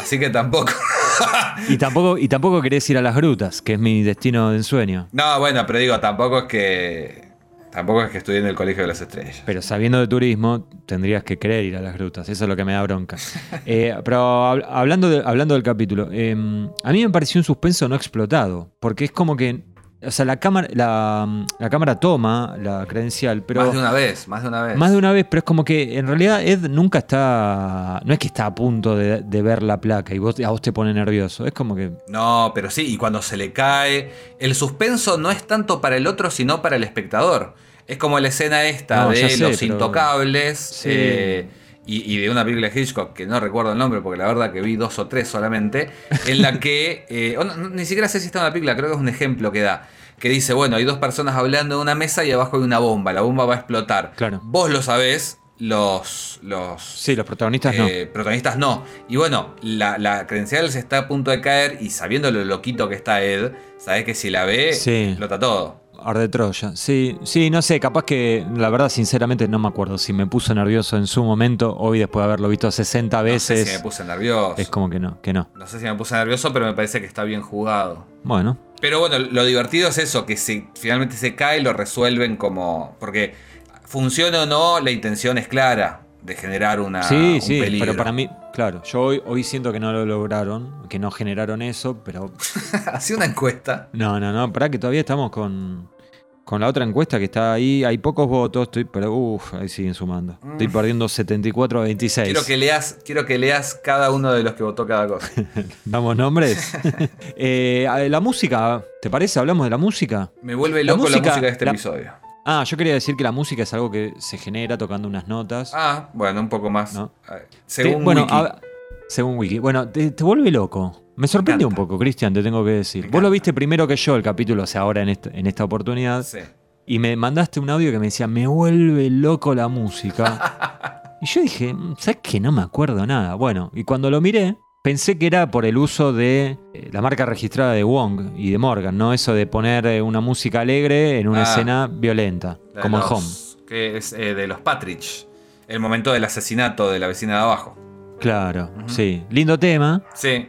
Así que tampoco. (laughs) Y tampoco, y tampoco querés ir a las grutas, que es mi destino de ensueño. No, bueno, pero digo, tampoco es que. Tampoco es que estudié en el Colegio de las Estrellas. Pero sabiendo de turismo, tendrías que querer ir a las grutas. Eso es lo que me da bronca. (laughs) Eh, pero hab- hablando, de- hablando del capítulo, eh, a mí me pareció un suspenso no explotado. Porque es como que. O sea, la cámara, la, la cámara toma la credencial, pero. más de una vez, más de una vez. Más de una vez, pero es como que en realidad Ed nunca está. No es que está a punto de, de ver la placa y vos, a vos te pone nervioso. Es como que. No, pero sí, y cuando se le cae. El suspenso no es tanto para el otro, sino para el espectador. Es como la escena esta No, de sé, los pero- intocables. Sí. eh, y, y de una película de Hitchcock que no recuerdo el nombre porque la verdad que vi dos o tres solamente. En la que. (laughs) eh, o no, no, ni siquiera sé si está en la película, creo que es un ejemplo que da. Que dice, bueno, hay dos personas hablando en una mesa y abajo hay una bomba. La bomba va a explotar. Claro. Vos lo sabés, los. los Sí, los protagonistas no. eh, protagonistas no. Y bueno, la, la credencial se está a punto de caer y sabiendo lo loquito que está Ed, sabes que si la ve, Sí. explota todo. Arde Troya. Sí, sí, no sé, capaz que la verdad, sinceramente, no me acuerdo si me puso nervioso en su momento. Hoy, después de haberlo visto 60 No sé veces, si me puse nervioso. es como que no, que no. No sé si me puse nervioso, pero me parece que está bien jugado. Bueno, Pero bueno, lo divertido es eso, que si finalmente se cae, lo resuelven como. Porque funcione o no, la intención es clara de generar una, sí, un sí, peligro. pero para mí, claro, yo hoy, hoy siento que no lo lograron, que no generaron eso, pero (laughs) Hacía una encuesta. no, no, no, para que todavía estamos con, con la otra encuesta que está ahí, hay pocos votos, estoy, pero uff, ahí siguen sumando. Estoy perdiendo 74 a 26. Mm. Quiero que, leas, quiero que leas cada uno de los que votó cada cosa. (laughs) ¿Damos nombres? (laughs) Eh, la música, ¿te parece? ¿Hablamos de la música? Me vuelve loco la música- música de este la- episodio. Ah, yo quería decir que la música es algo que se genera tocando unas notas. Ah, bueno, un poco más. No. A ver, Te- Según bueno, Wiki. a- según Wiki. Bueno, te, te vuelve loco. Me sorprendió un poco, Cristian, te tengo que decir. Me Vos lo viste primero que yo el capítulo, o sea, ahora en esta, en esta oportunidad. Sí. Y me mandaste un audio que me decía, me vuelve loco la música. (laughs) y yo dije, "Mm, ¿sabes qué? No me acuerdo nada. Bueno, y cuando lo miré, pensé que era por el uso de eh, la marca registrada de Wong y de Morgan, ¿no? Eso de poner eh, una música alegre en una Ah. escena violenta, como en los- Home. Que es eh, de los Patridge. El momento del asesinato de la vecina de abajo. Claro, sí. Lindo tema. Sí.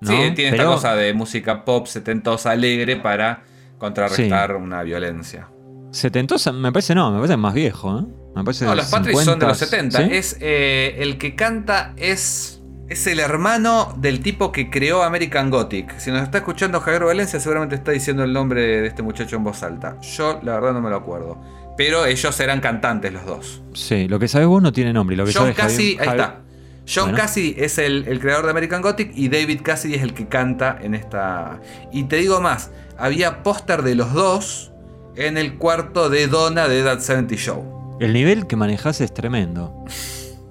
¿no? Sí, tiene Pero- esta cosa de música pop setentosa alegre para contrarrestar una violencia. Setentosa, me parece no, me parece más viejo, ¿eh? Me parece No, los Patridge son de los 50, 70. ¿sí? Es, eh, el que canta es, es el hermano del tipo que creó American Gothic. Si nos está escuchando Javier Valencia, seguramente está diciendo el nombre de este muchacho en voz alta. Yo, la verdad, no me lo acuerdo. Pero ellos eran cantantes los dos. Sí, lo que sabes vos no tiene nombre. Lo que John Cassidy, ahí está. John Bueno. Cassidy es el, el creador de American Gothic y David Cassidy es el que canta en esta. Y te digo más, había póster de los dos en el cuarto de Donna de That 70 Show. El nivel que manejás es tremendo.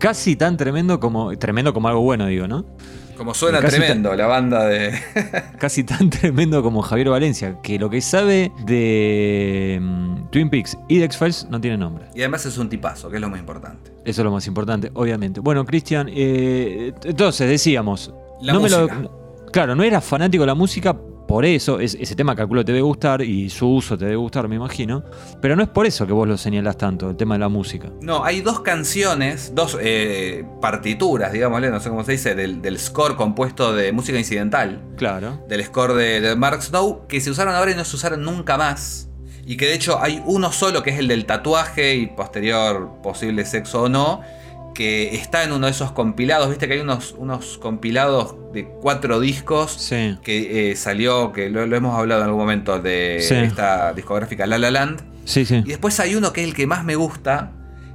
Casi tan tremendo como. Tremendo como algo bueno, digo, ¿no? Como suena Casi tremendo la banda de. (laughs) (laughs) Casi tan tremendo como Javier Valencia, que lo que sabe de mm, Twin Peaks y de X-Files no tiene nombre. y además es un tipazo, que es lo más importante. Eso es lo más importante, obviamente. Bueno, Cristian, eh, entonces decíamos. La no me lo- música. claro, no eras fanático de la música, por eso, es- ese tema calculo te debe gustar y su uso te debe gustar, me imagino. Pero no es por eso que vos lo señalás tanto, el tema de la música. No, hay dos canciones, dos eh, partituras, digámosle, no sé cómo se dice, del, del score compuesto de música incidental, Claro. del score de, de Mark Snow, que se usaron ahora y no se usaron nunca más. Y que de hecho hay uno solo, que es el del tatuaje y posterior posible sexo o no, que está en uno de esos compilados, viste que hay unos, unos compilados de cuatro discos Sí. que eh, salió, que lo, lo hemos hablado en algún momento de Sí. esta discográfica La La Land. Sí, sí. Y después hay uno que es el que más me gusta,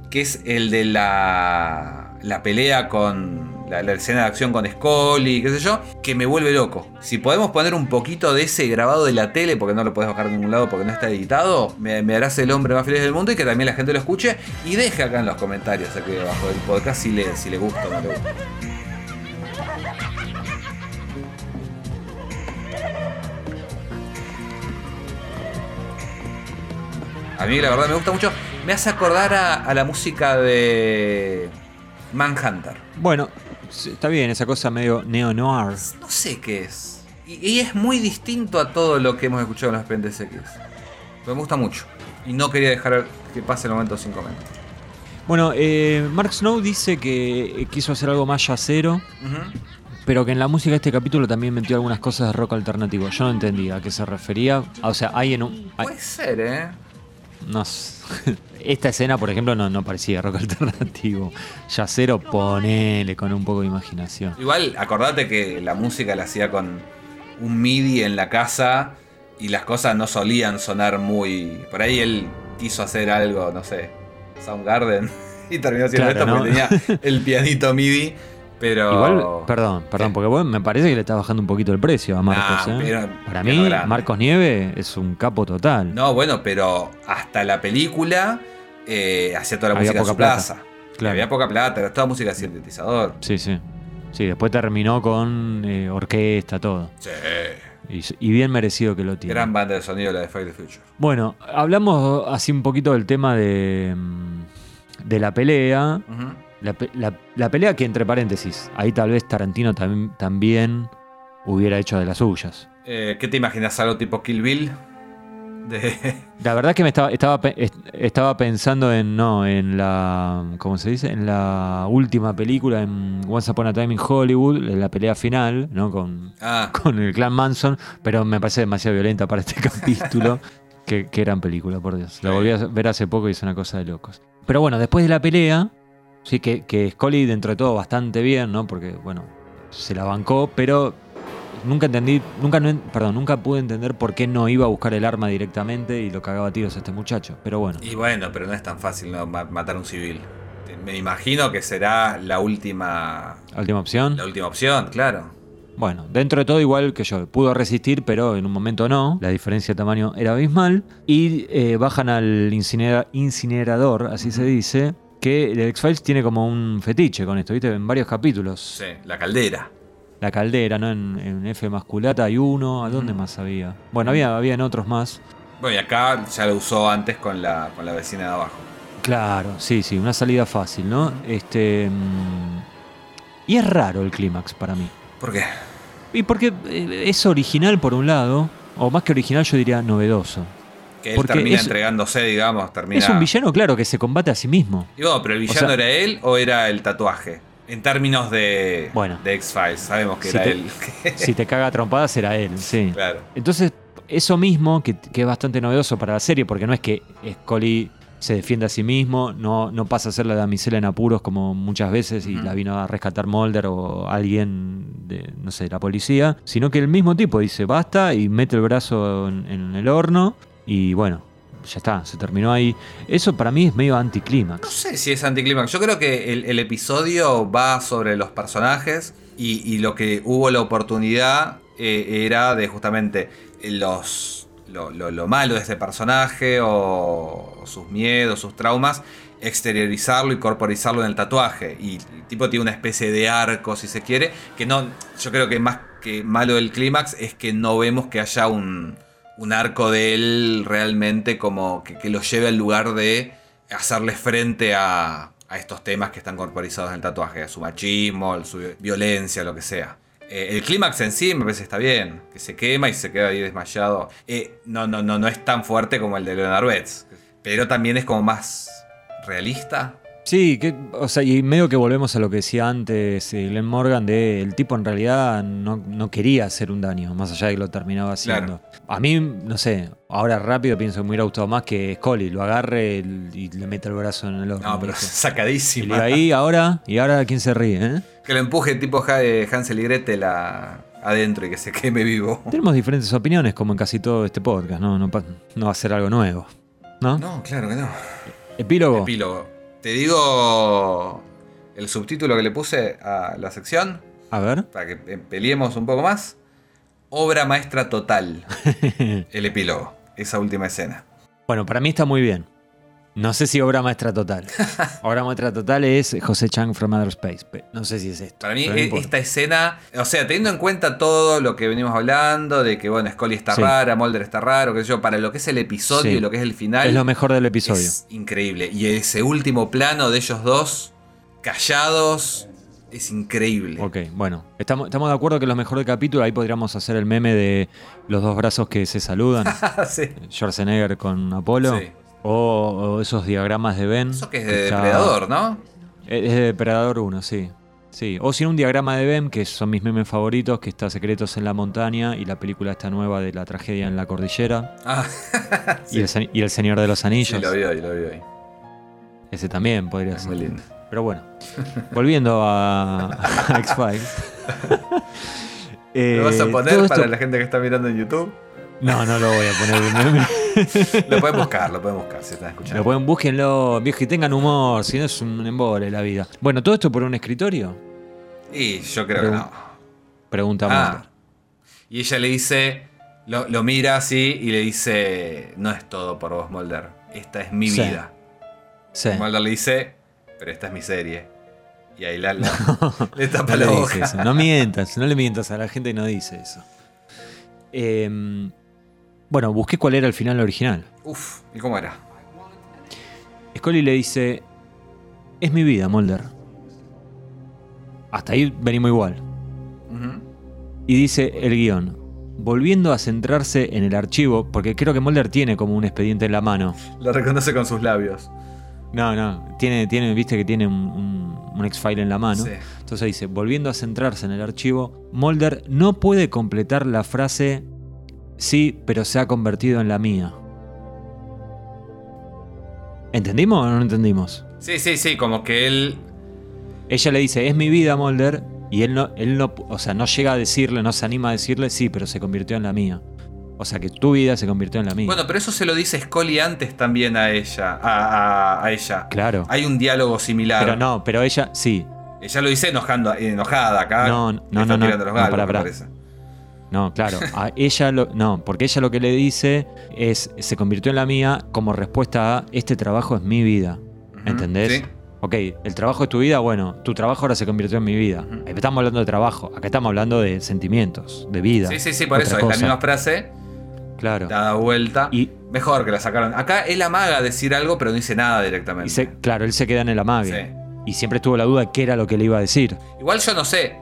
que es el de la, la pelea con la, escena de acción con Scully, qué sé yo, que me vuelve loco. Si podemos poner un poquito de ese grabado de la tele, porque no lo puedes bajar de ningún lado porque no está editado, me, harás el hombre más feliz del mundo y que también la gente lo escuche. Y deje acá en los comentarios aquí debajo del podcast si le, si le gusta o no le gusta. A mí la verdad me gusta mucho. Me hace acordar a, la música de Manhunter. Bueno, está bien, esa cosa medio neo-noir. No sé qué es. Y, y es muy distinto a todo lo que hemos escuchado en los Expedientes X. Pero me gusta mucho. Y no quería dejar que pase el momento sin comentar. Bueno, eh, Mark Snow dice que quiso hacer algo más yacero, pero que en la música de este capítulo también metió algunas cosas de rock alternativo. Yo no entendía a qué se refería. O sea, hay en un. hay- Puede ser, ¿eh? no sé. (laughs) Esta escena, por ejemplo, no, no parecía rock (laughs) alternativo. Yacero, ponele con un poco de imaginación. Igual, acordate que la música la hacía con un MIDI en la casa y las cosas no solían sonar muy. Por ahí él quiso hacer algo, no sé, Soundgarden (laughs) y terminó haciendo Claro, esto ¿no? porque tenía (laughs) el pianito MIDI. Pero. Igual, perdón, perdón, porque bueno, me parece que le está bajando un poquito el precio a Marcos. Nah, ¿eh? pero- Para pero mí, grande. Marcos Nieve es un capo total. No, bueno, pero hasta la película eh, hacía toda la Había música en poca su plata. casa. Claro. Había poca plata, era toda música sintetizador. Sí, sí. Sí, después terminó con eh, orquesta, todo. Sí. Y, y bien merecido que lo tiene. Gran banda de sonido la de Fight the Future. Bueno, hablamos así un poquito del tema de, mm, de la pelea. La, la- la pelea que, entre paréntesis, ahí tal vez Tarantino tam- también hubiera hecho de las suyas. Eh, ¿Qué te imaginas? ¿Algo tipo Kill Bill? De... (laughs) La verdad que me estaba, estaba, estaba pensando en, no, en la, ¿cómo se dice? En la última película, en Once Upon a Time in Hollywood, en la pelea final, ¿no? Con, Ah, con el clan Manson, pero me parece demasiado violenta para este (laughs) capítulo. Qué, qué gran película, por Dios. La volví a ver hace poco y es una cosa de locos. Pero bueno, después de la pelea, sí que, que Scully dentro de todo bastante bien, ¿no? Porque, bueno, se la bancó, pero nunca entendí, nunca, no perdón, nunca pude entender por qué no iba a buscar el arma directamente y lo cagaba a tiros a este muchacho. Pero bueno, y bueno, pero no es tan fácil ¿no? ma- matar a un civil. Me imagino que será la última, última opción. la última opción, claro. Bueno, dentro de todo igual que yo, pudo resistir, pero en un momento no. La diferencia de tamaño era abismal. Y eh, bajan al incinera- incinerador, así se dice, que el X-Files tiene como un fetiche con esto, ¿viste? En varios capítulos. Sí, la caldera. La caldera, ¿no? En, en F masculata hay uno. ¿A dónde más había? Bueno, había, había en otros más. Bueno, y acá ya lo usó antes con la, con la vecina de abajo. Claro, sí, sí, una salida fácil, ¿no? Este. mm, y es raro el clímax para mí. ¿Por qué? Y porque eh, es original por un lado, o más que original yo diría novedoso. Que él Porque termina es- entregándose, digamos, termina... Es un villano, claro, que se combate a sí mismo. Y bueno, pero el villano sea- era él o era el tatuaje. En términos de, Bueno. de X-Files, sabemos que Si era te- él. (laughs) Si te caga a trompadas será él, sí. claro. Entonces, eso mismo, que, que es bastante novedoso para la serie, porque no es que Scully se defiende a sí mismo, no, no pasa a ser la damisela en apuros como muchas veces y la vino a rescatar Mulder o alguien de, no sé, la policía, sino que el mismo tipo dice basta y mete el brazo en, en el horno y bueno, ya está, se terminó ahí. Eso para mí es medio No anticlímax. sé si es anticlímax. Yo creo que el, episodio va sobre los personajes y, lo que hubo la oportunidad eh, era de justamente los lo, lo- lo malo de este personaje o sus miedos, sus traumas exteriorizarlo y corporizarlo en el tatuaje. Y el tipo tiene una especie de arco, si se quiere, que no, yo creo que más que malo del clímax es que no vemos que haya un, un arco de él realmente como que, que lo lleve al lugar de hacerle frente a, a estos temas que están corporizados en el tatuaje, a su machismo, a su violencia, lo que sea. Eh, el clímax en sí me parece está bien, que se quema y se queda ahí desmayado. Eh, no, no, no, no es tan fuerte como el de Leonard Betts, pero también es como más realista. Sí, que, o sea, y medio que volvemos a lo que decía antes eh, Glenn Morgan, de el tipo en realidad no, no quería hacer un daño, más allá de que lo terminaba haciendo. A mí, no sé, ahora rápido pienso que me hubiera gustado más que Scully lo agarre el- y le meta el brazo en el ojo. No, pero. (laughs) Y sacadísima. diga, ahí, ahora, y ahora quién se ríe, ¿eh? Que lo empuje tipo Ja- eh, Hansel y Gretel adentro y que se queme vivo. Tenemos diferentes opiniones, como en casi todo este podcast, ¿no? No, no va a ser algo nuevo. ¿No? No, claro que no. Epílogo. Epílogo. Te digo el subtítulo que le puse a la sección A ver. para que eh, peleemos un poco más. Obra maestra total. (laughs) el epílogo. Esa última escena. Bueno, para mí está muy bien. No sé si obra maestra total. (laughs) obra maestra total es José Chang from Outer Space. No sé si es esto. Para mí, no e- importa. esta escena, o sea, teniendo en cuenta todo lo que venimos hablando, de que, bueno, Scully está Sí. rara, Mulder está raro, qué sé yo, para lo que es el episodio Sí. y lo que es el final. Es lo mejor del episodio. Es increíble. Y ese último plano de ellos dos, callados, es increíble. Ok, bueno. Estamos, estamos de acuerdo que lo mejor del capítulo, ahí podríamos hacer el meme de los dos brazos que se saludan. (laughs) sí. Schwarzenegger con Apolo. Sí. O, o esos diagramas de Ben. Eso que es que de está- Depredador, ¿no? Es de Depredador 1, sí. Sí. O si un diagrama de Ben, que son mis memes favoritos, que está Secretos en la Montaña y la película esta nueva de la tragedia en la cordillera. Ah, (laughs) Y, el, se- y El Señor de los Anillos. sí, lo vi hoy, lo vi hoy. Ese también podría Es ser. muy lindo. Pero bueno, volviendo a, a (laughs) X-Files. Eh, ¿Lo vas a poner todo esto- para la gente que está mirando en YouTube? No, no lo voy a poner. Lo pueden buscar, lo pueden buscar si están escuchando. Lo pueden, búsquenlo, viejo, y tengan humor, si no es un embole la vida. Bueno, ¿todo esto por un escritorio? Y yo creo que no. Pregunta Ah. Y ella le dice, lo, lo mira así y le dice, no es todo por vos, Mulder. Esta es mi Sí. vida. Sí. Y Mulder le dice, pero esta es mi serie. Y ahí la, la- (laughs) le tapa No le la dice boca. eso. No mientas, no le mientas a la gente, no dice eso. Em, bueno, busqué cuál era el final original. Uf, ¿y cómo era? Scully le dice: Es mi vida, Mulder. Hasta ahí venimos igual. Y dice el guion: Volviendo a centrarse en el archivo, porque creo que Mulder tiene como un expediente en la mano. Lo reconoce con sus labios. No, no, tiene, tiene, viste que tiene un, un, un X-File en la mano. Sí. Entonces dice, volviendo a centrarse en el archivo, Mulder no puede completar la frase sí, pero se ha convertido en la mía. ¿Entendimos o no entendimos? Sí, sí, sí, como que él... Ella le dice, es mi vida, Mulder, y él no, él no, o sea, no llega a decirle, no se anima a decirle, sí, pero se convirtió en la mía. O sea, que tu vida se convirtió en la mía. Bueno, pero eso se lo dice Scully antes también a ella. A, a- a ella. claro. Hay un diálogo similar. Pero no, pero ella, sí. Ella lo dice enojando, enojada acá. No, no, no, no. No, me pará. parece. No, claro. A ella lo, no, porque ella lo que le dice es, se convirtió en la mía como respuesta a, este trabajo es mi vida. ¿Entendés? sí. Ok, el trabajo es tu vida, bueno, tu trabajo ahora se convirtió en mi vida. Estamos hablando de trabajo, acá estamos hablando de sentimientos, de vida. Sí, sí, sí, por eso es la misma frase, Claro. dada vuelta. Y, Mejor que la sacaron. Acá él amaga decir algo, pero no dice nada directamente. y se- claro, él se queda en el amague. Sí. Y siempre estuvo la duda de qué era lo que le iba a decir. Igual yo no sé.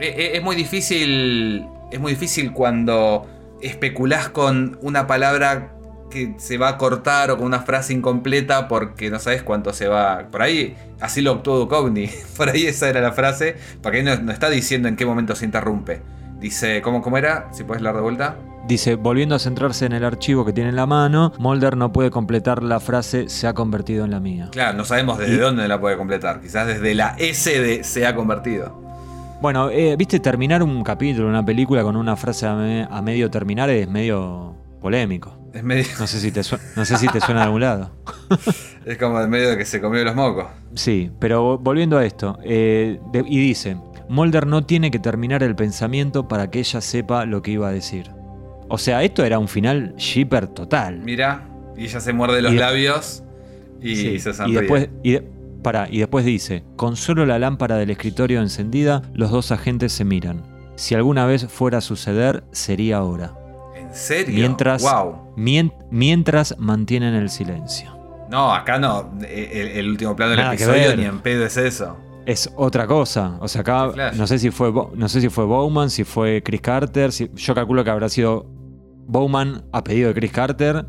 E- e- Es muy difícil. Es muy difícil cuando especulás con una palabra que se va a cortar o con una frase incompleta porque no sabes cuánto se va. Por ahí, así lo obtuvo Duchovny. (laughs) Por ahí esa era la frase. Porque ahí no, no está diciendo en qué momento se interrumpe. Dice, ¿cómo, cómo era? Si puedes leer de vuelta. Dice, volviendo a centrarse en el archivo que tiene en la mano, Mulder no puede completar la frase se ha convertido en la mía. Claro, no sabemos desde Y- dónde la puede completar. Quizás desde la S de se ha convertido. Bueno, eh, viste, terminar un capítulo, una película con una frase a, me- a medio terminar es medio polémico. Es medio. No sé si te, su- no sé si te suena de algún lado. (laughs) Es como en medio de que se comió los mocos. Sí, pero vo- volviendo a esto, eh, de- y dice, Mulder no tiene que terminar el pensamiento para que ella sepa lo que iba a decir. O sea, esto era un final shipper total. Mira, y ella se muerde los Y- labios Y Sí, se y sonríe. después, y, de- y después dice, con solo la lámpara del escritorio encendida, los dos agentes se miran. Si alguna vez fuera a suceder, sería ahora. ¿En serio? Mientras, Wow. mien- mientras mantienen el silencio. No, acá no. El, el último plano del Nada episodio ni en pedo es eso. Es otra cosa. O sea, acá no sé si fue no sé si fue Bowman, si fue Chris Carter. si- yo calculo que habrá sido Bowman a pedido de Chris Carter.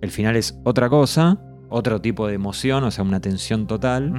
El final es otra cosa, otro tipo de emoción, o sea, una tensión total.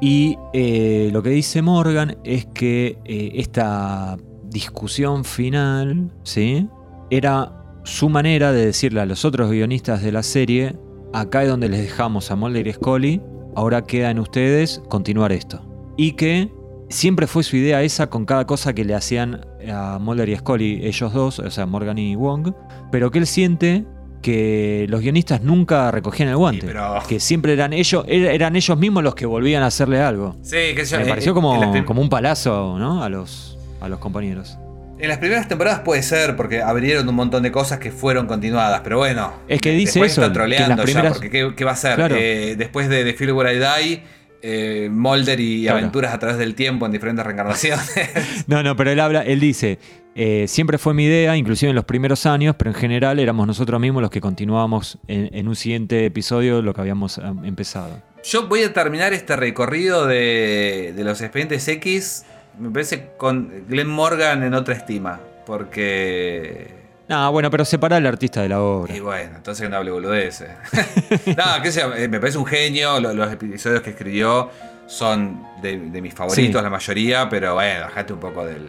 Y eh, lo que dice Morgan es que eh, esta discusión final, ¿sí? Era su manera de decirle a los otros guionistas de la serie, acá es donde les dejamos a Mulder y Scully, ahora queda en ustedes continuar esto. Y que siempre fue su idea esa con cada cosa que le hacían a Mulder y Scully, ellos dos, o sea, Morgan y Wong, pero que él siente que los guionistas nunca recogían el guante. Sí, pero- Que siempre eran ellos, er- eran ellos mismos los que volvían a hacerle algo. Sí, que yo, Me eh, pareció como, como un palazo, ¿no? A los, a los compañeros. En las primeras temporadas puede ser, porque abrieron un montón de cosas que fueron continuadas, pero bueno. Es que dice después eso, está que en las troleando ya, porque ¿qué, qué va a hacer? Claro. Eh, después de The Feel Where I Die, eh, Mulder y Claro. aventuras a través del tiempo en diferentes reencarnaciones. (laughs) No, no, pero él habla, él dice, eh, siempre fue mi idea, inclusive en los primeros años, pero en general éramos nosotros mismos los que continuábamos en, en un siguiente episodio lo que habíamos eh, empezado. Yo voy a terminar este recorrido de, de los expedientes X, me parece, con Glenn Morgan en otra estima, porque... Ah, bueno, pero separa al artista de la obra. Y bueno, entonces no hable boludeces. (laughs) no, qué sé eh, me parece un genio. lo- Los, episodios que escribió son de, de mis favoritos, Sí. la mayoría, pero bueno, bajate un poco del,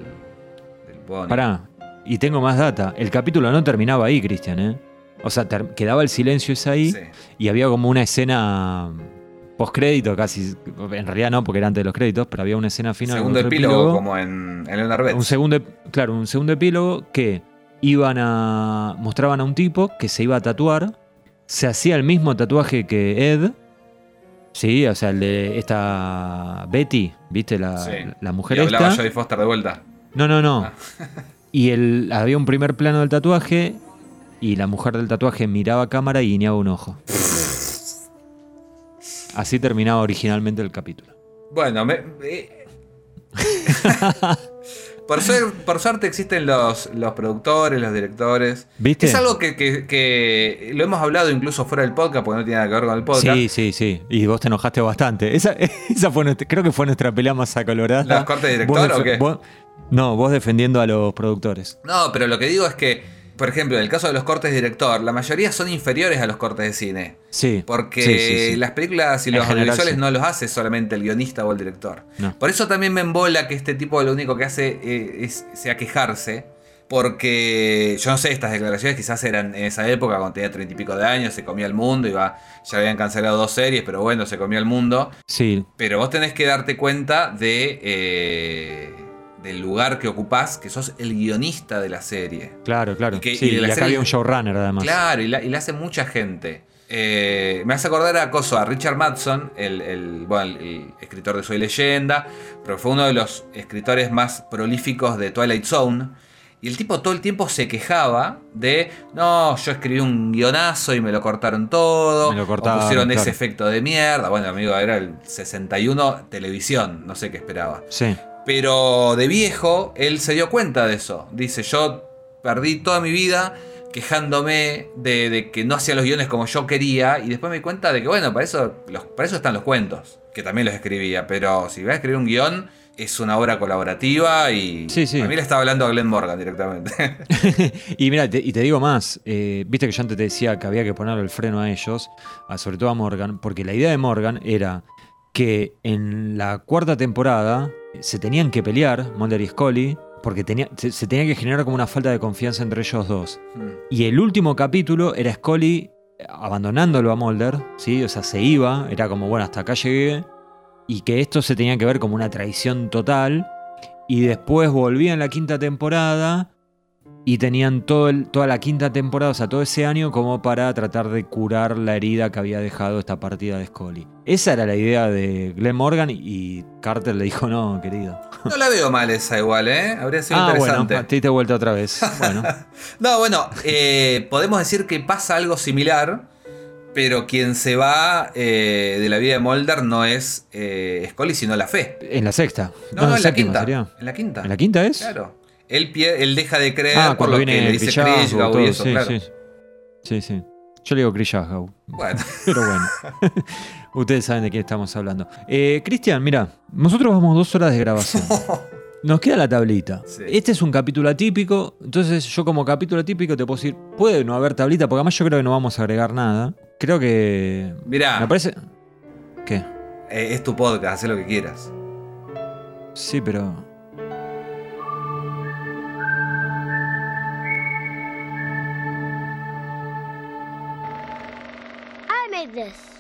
bono. Pará, y tengo más data. El capítulo no terminaba ahí, Cristian, ¿eh? O sea, quedaba el silencio ese ahí Sí. y había como una escena postcrédito casi. En realidad no, porque era antes de los créditos, pero había una escena final. Segundo epílogo, como en, en Leonard Betts. Un segundo, claro, un segundo epílogo que iban a. mostraban a un tipo que se iba a tatuar. Se hacía el mismo tatuaje que Ed. Sí, o sea, el de esta Betty, ¿viste? La, Sí. la mujer y hablaba esta. Jodie Foster de vuelta. No, no, no. Ah. Y el, había un primer plano del tatuaje y la mujer del tatuaje miraba a cámara y guiñaba un ojo. Así terminaba originalmente el capítulo. Bueno, me. eh. (laughs) por, suer- por suerte existen los, los productores, los directores. ¿Viste? Es algo que, que- que lo hemos hablado incluso fuera del podcast, porque no tiene nada que ver con el podcast. Sí, sí, sí. Y vos te enojaste bastante. Esa, (laughs) esa fue nuestra- creo que fue nuestra pelea más acolorada. ¿Los cortes de Vos director o qué? vos- no, vos defendiendo a los productores. No, pero lo que digo es que, por ejemplo, en el caso de los cortes de director, la mayoría son inferiores a los cortes de cine. Sí. Porque sí, sí, sí. las películas y los general, audiovisuales no los hace solamente el guionista o el director. No. Por eso también me embola que este tipo lo único que hace eh, es, sea quejarse. Porque yo no sé, estas declaraciones quizás eran en esa época, cuando tenía treinta y pico de años, se comía el mundo, iba, ya habían cancelado dos series, pero bueno, se comía el mundo. Sí, Pero vos tenés que darte cuenta de, eh, del lugar que ocupás, que sos el guionista de la serie. claro, claro. Y que- sí, y de y la acá serie- había un showrunner además. Claro, y la, y la hace mucha gente. Eh, me hace acordar a Coso, a Richard Madson, el, el- bueno, el- escritor de Soy Leyenda, pero fue uno de los escritores más prolíficos de Twilight Zone. Y el tipo todo el tiempo se quejaba de, no, yo escribí un guionazo y me lo cortaron todo, Me lo o cortaron, pusieron ese efecto de mierda. Bueno, amigo, era el 61 televisión, no sé qué esperaba. Sí. Pero de viejo, él se dio cuenta de eso. Dice, yo perdí toda mi vida quejándome de, de que no hacía los guiones como yo quería. Y después me di cuenta de que, bueno, para eso, los, para eso están los cuentos. Que también los escribía. Pero si voy a escribir un guion, es una obra colaborativa y... Sí, sí. A mí le estaba hablando a Glenn Morgan directamente. (laughs) y mira, te- y te digo más, eh, viste que yo antes te decía que había que ponerle el freno a ellos, a- sobre todo a Morgan, porque la idea de Morgan era que en la cuarta temporada se tenían que pelear, Mulder y Scully, porque tenía, se, se tenía que generar como una falta de confianza entre ellos dos. Y el último capítulo era Scully abandonándolo a Mulder, ¿sí? O sea, se iba, era como, bueno, hasta acá llegué, y que esto se tenía que ver como una traición total, y después volvía en la quinta temporada y tenían todo el- toda la quinta temporada, o sea, todo ese año como para tratar de curar la herida que había dejado esta partida de Scully. Esa era la idea de Glenn Morgan y Carter le dijo, no, querido. (laughs) no la veo mal esa igual, ¿eh? Habría sido Ah, bueno, interesante. te diste vuelta otra vez. (laughs) Bueno, No, bueno, eh, podemos decir que pasa algo similar, Pero quien se va eh, de la vida de Mulder no es eh, Scully, sino la fe. En la sexta. No, no, en la quinta. sería. En la quinta. ¿En la quinta es? Claro. Él, él deja de creer Ah, por cuando lo que viene le dice Krishgaw y eso, sí, claro. sí. Sí, sí. Yo le digo Chris Yahoo, Bueno, (laughs) pero bueno. (laughs) Ustedes saben de quién estamos hablando. Eh, Cristian, mira, nosotros vamos dos horas de grabación. (laughs) Nos queda la tablita. Sí. Este es un capítulo atípico, entonces yo como capítulo atípico te puedo decir, puede no haber tablita, porque además yo creo que no vamos a agregar nada. Creo que... mirá, Me parece... ¿Qué? eh, es tu podcast, haz lo que quieras. Sí, pero... this.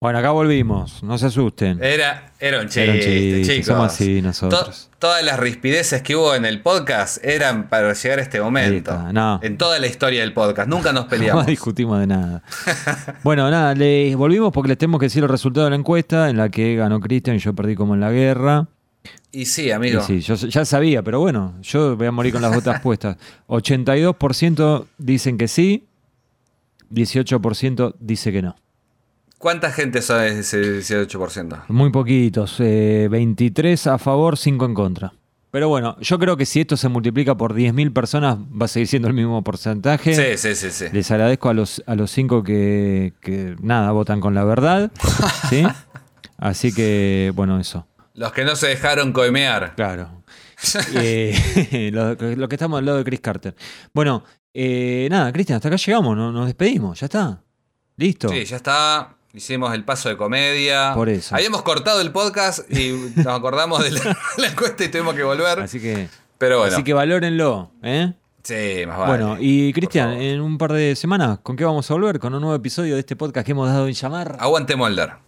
Bueno, acá volvimos, no se asusten. Era, era un chiste, Era un chiste, chicos. somos así To- nosotros. todas las rispideces que hubo en el podcast eran para llegar a este momento. Está, no. En toda la historia del podcast. Nunca nos (laughs) No peleamos. discutimos de nada. (laughs) bueno, nada, volvimos porque les tenemos que decir el resultado de la encuesta en la que ganó Cristian y yo perdí como en la guerra. y sí, Y amigo. sí, yo ya sabía, pero bueno, yo voy a morir con las botas (laughs) puestas. 82% dicen que sí, 18% dice que no. ¿Cuánta gente son de ese 18%? Muy poquitos, eh, 23 a favor, 5 en contra. Pero bueno, yo creo que si esto se multiplica por 10.000 personas va a seguir siendo el mismo porcentaje. Sí, sí, sí, sí. Les agradezco a los, a los cinco que, que, nada, votan con la verdad. (laughs) ¿sí? Así que, bueno, eso. Los que no se dejaron coimear. Claro. (laughs) Eh, (laughs) lo, lo que estamos al lado de Chris Carter. Bueno, eh, nada, Cristian, hasta acá llegamos, ¿no? nos despedimos, ya está. Listo. Sí, ya está. Hicimos el paso de comedia. Por eso. Habíamos cortado el podcast y (laughs) nos acordamos de la, la encuesta y tuvimos que volver. Así que, Pero bueno. así que valórenlo. ¿eh? Sí, más vale. Bueno, y Cristian, en un par de semanas, ¿con qué vamos a volver? Con un nuevo episodio de este podcast que hemos dado en llamar. Aguante Molder.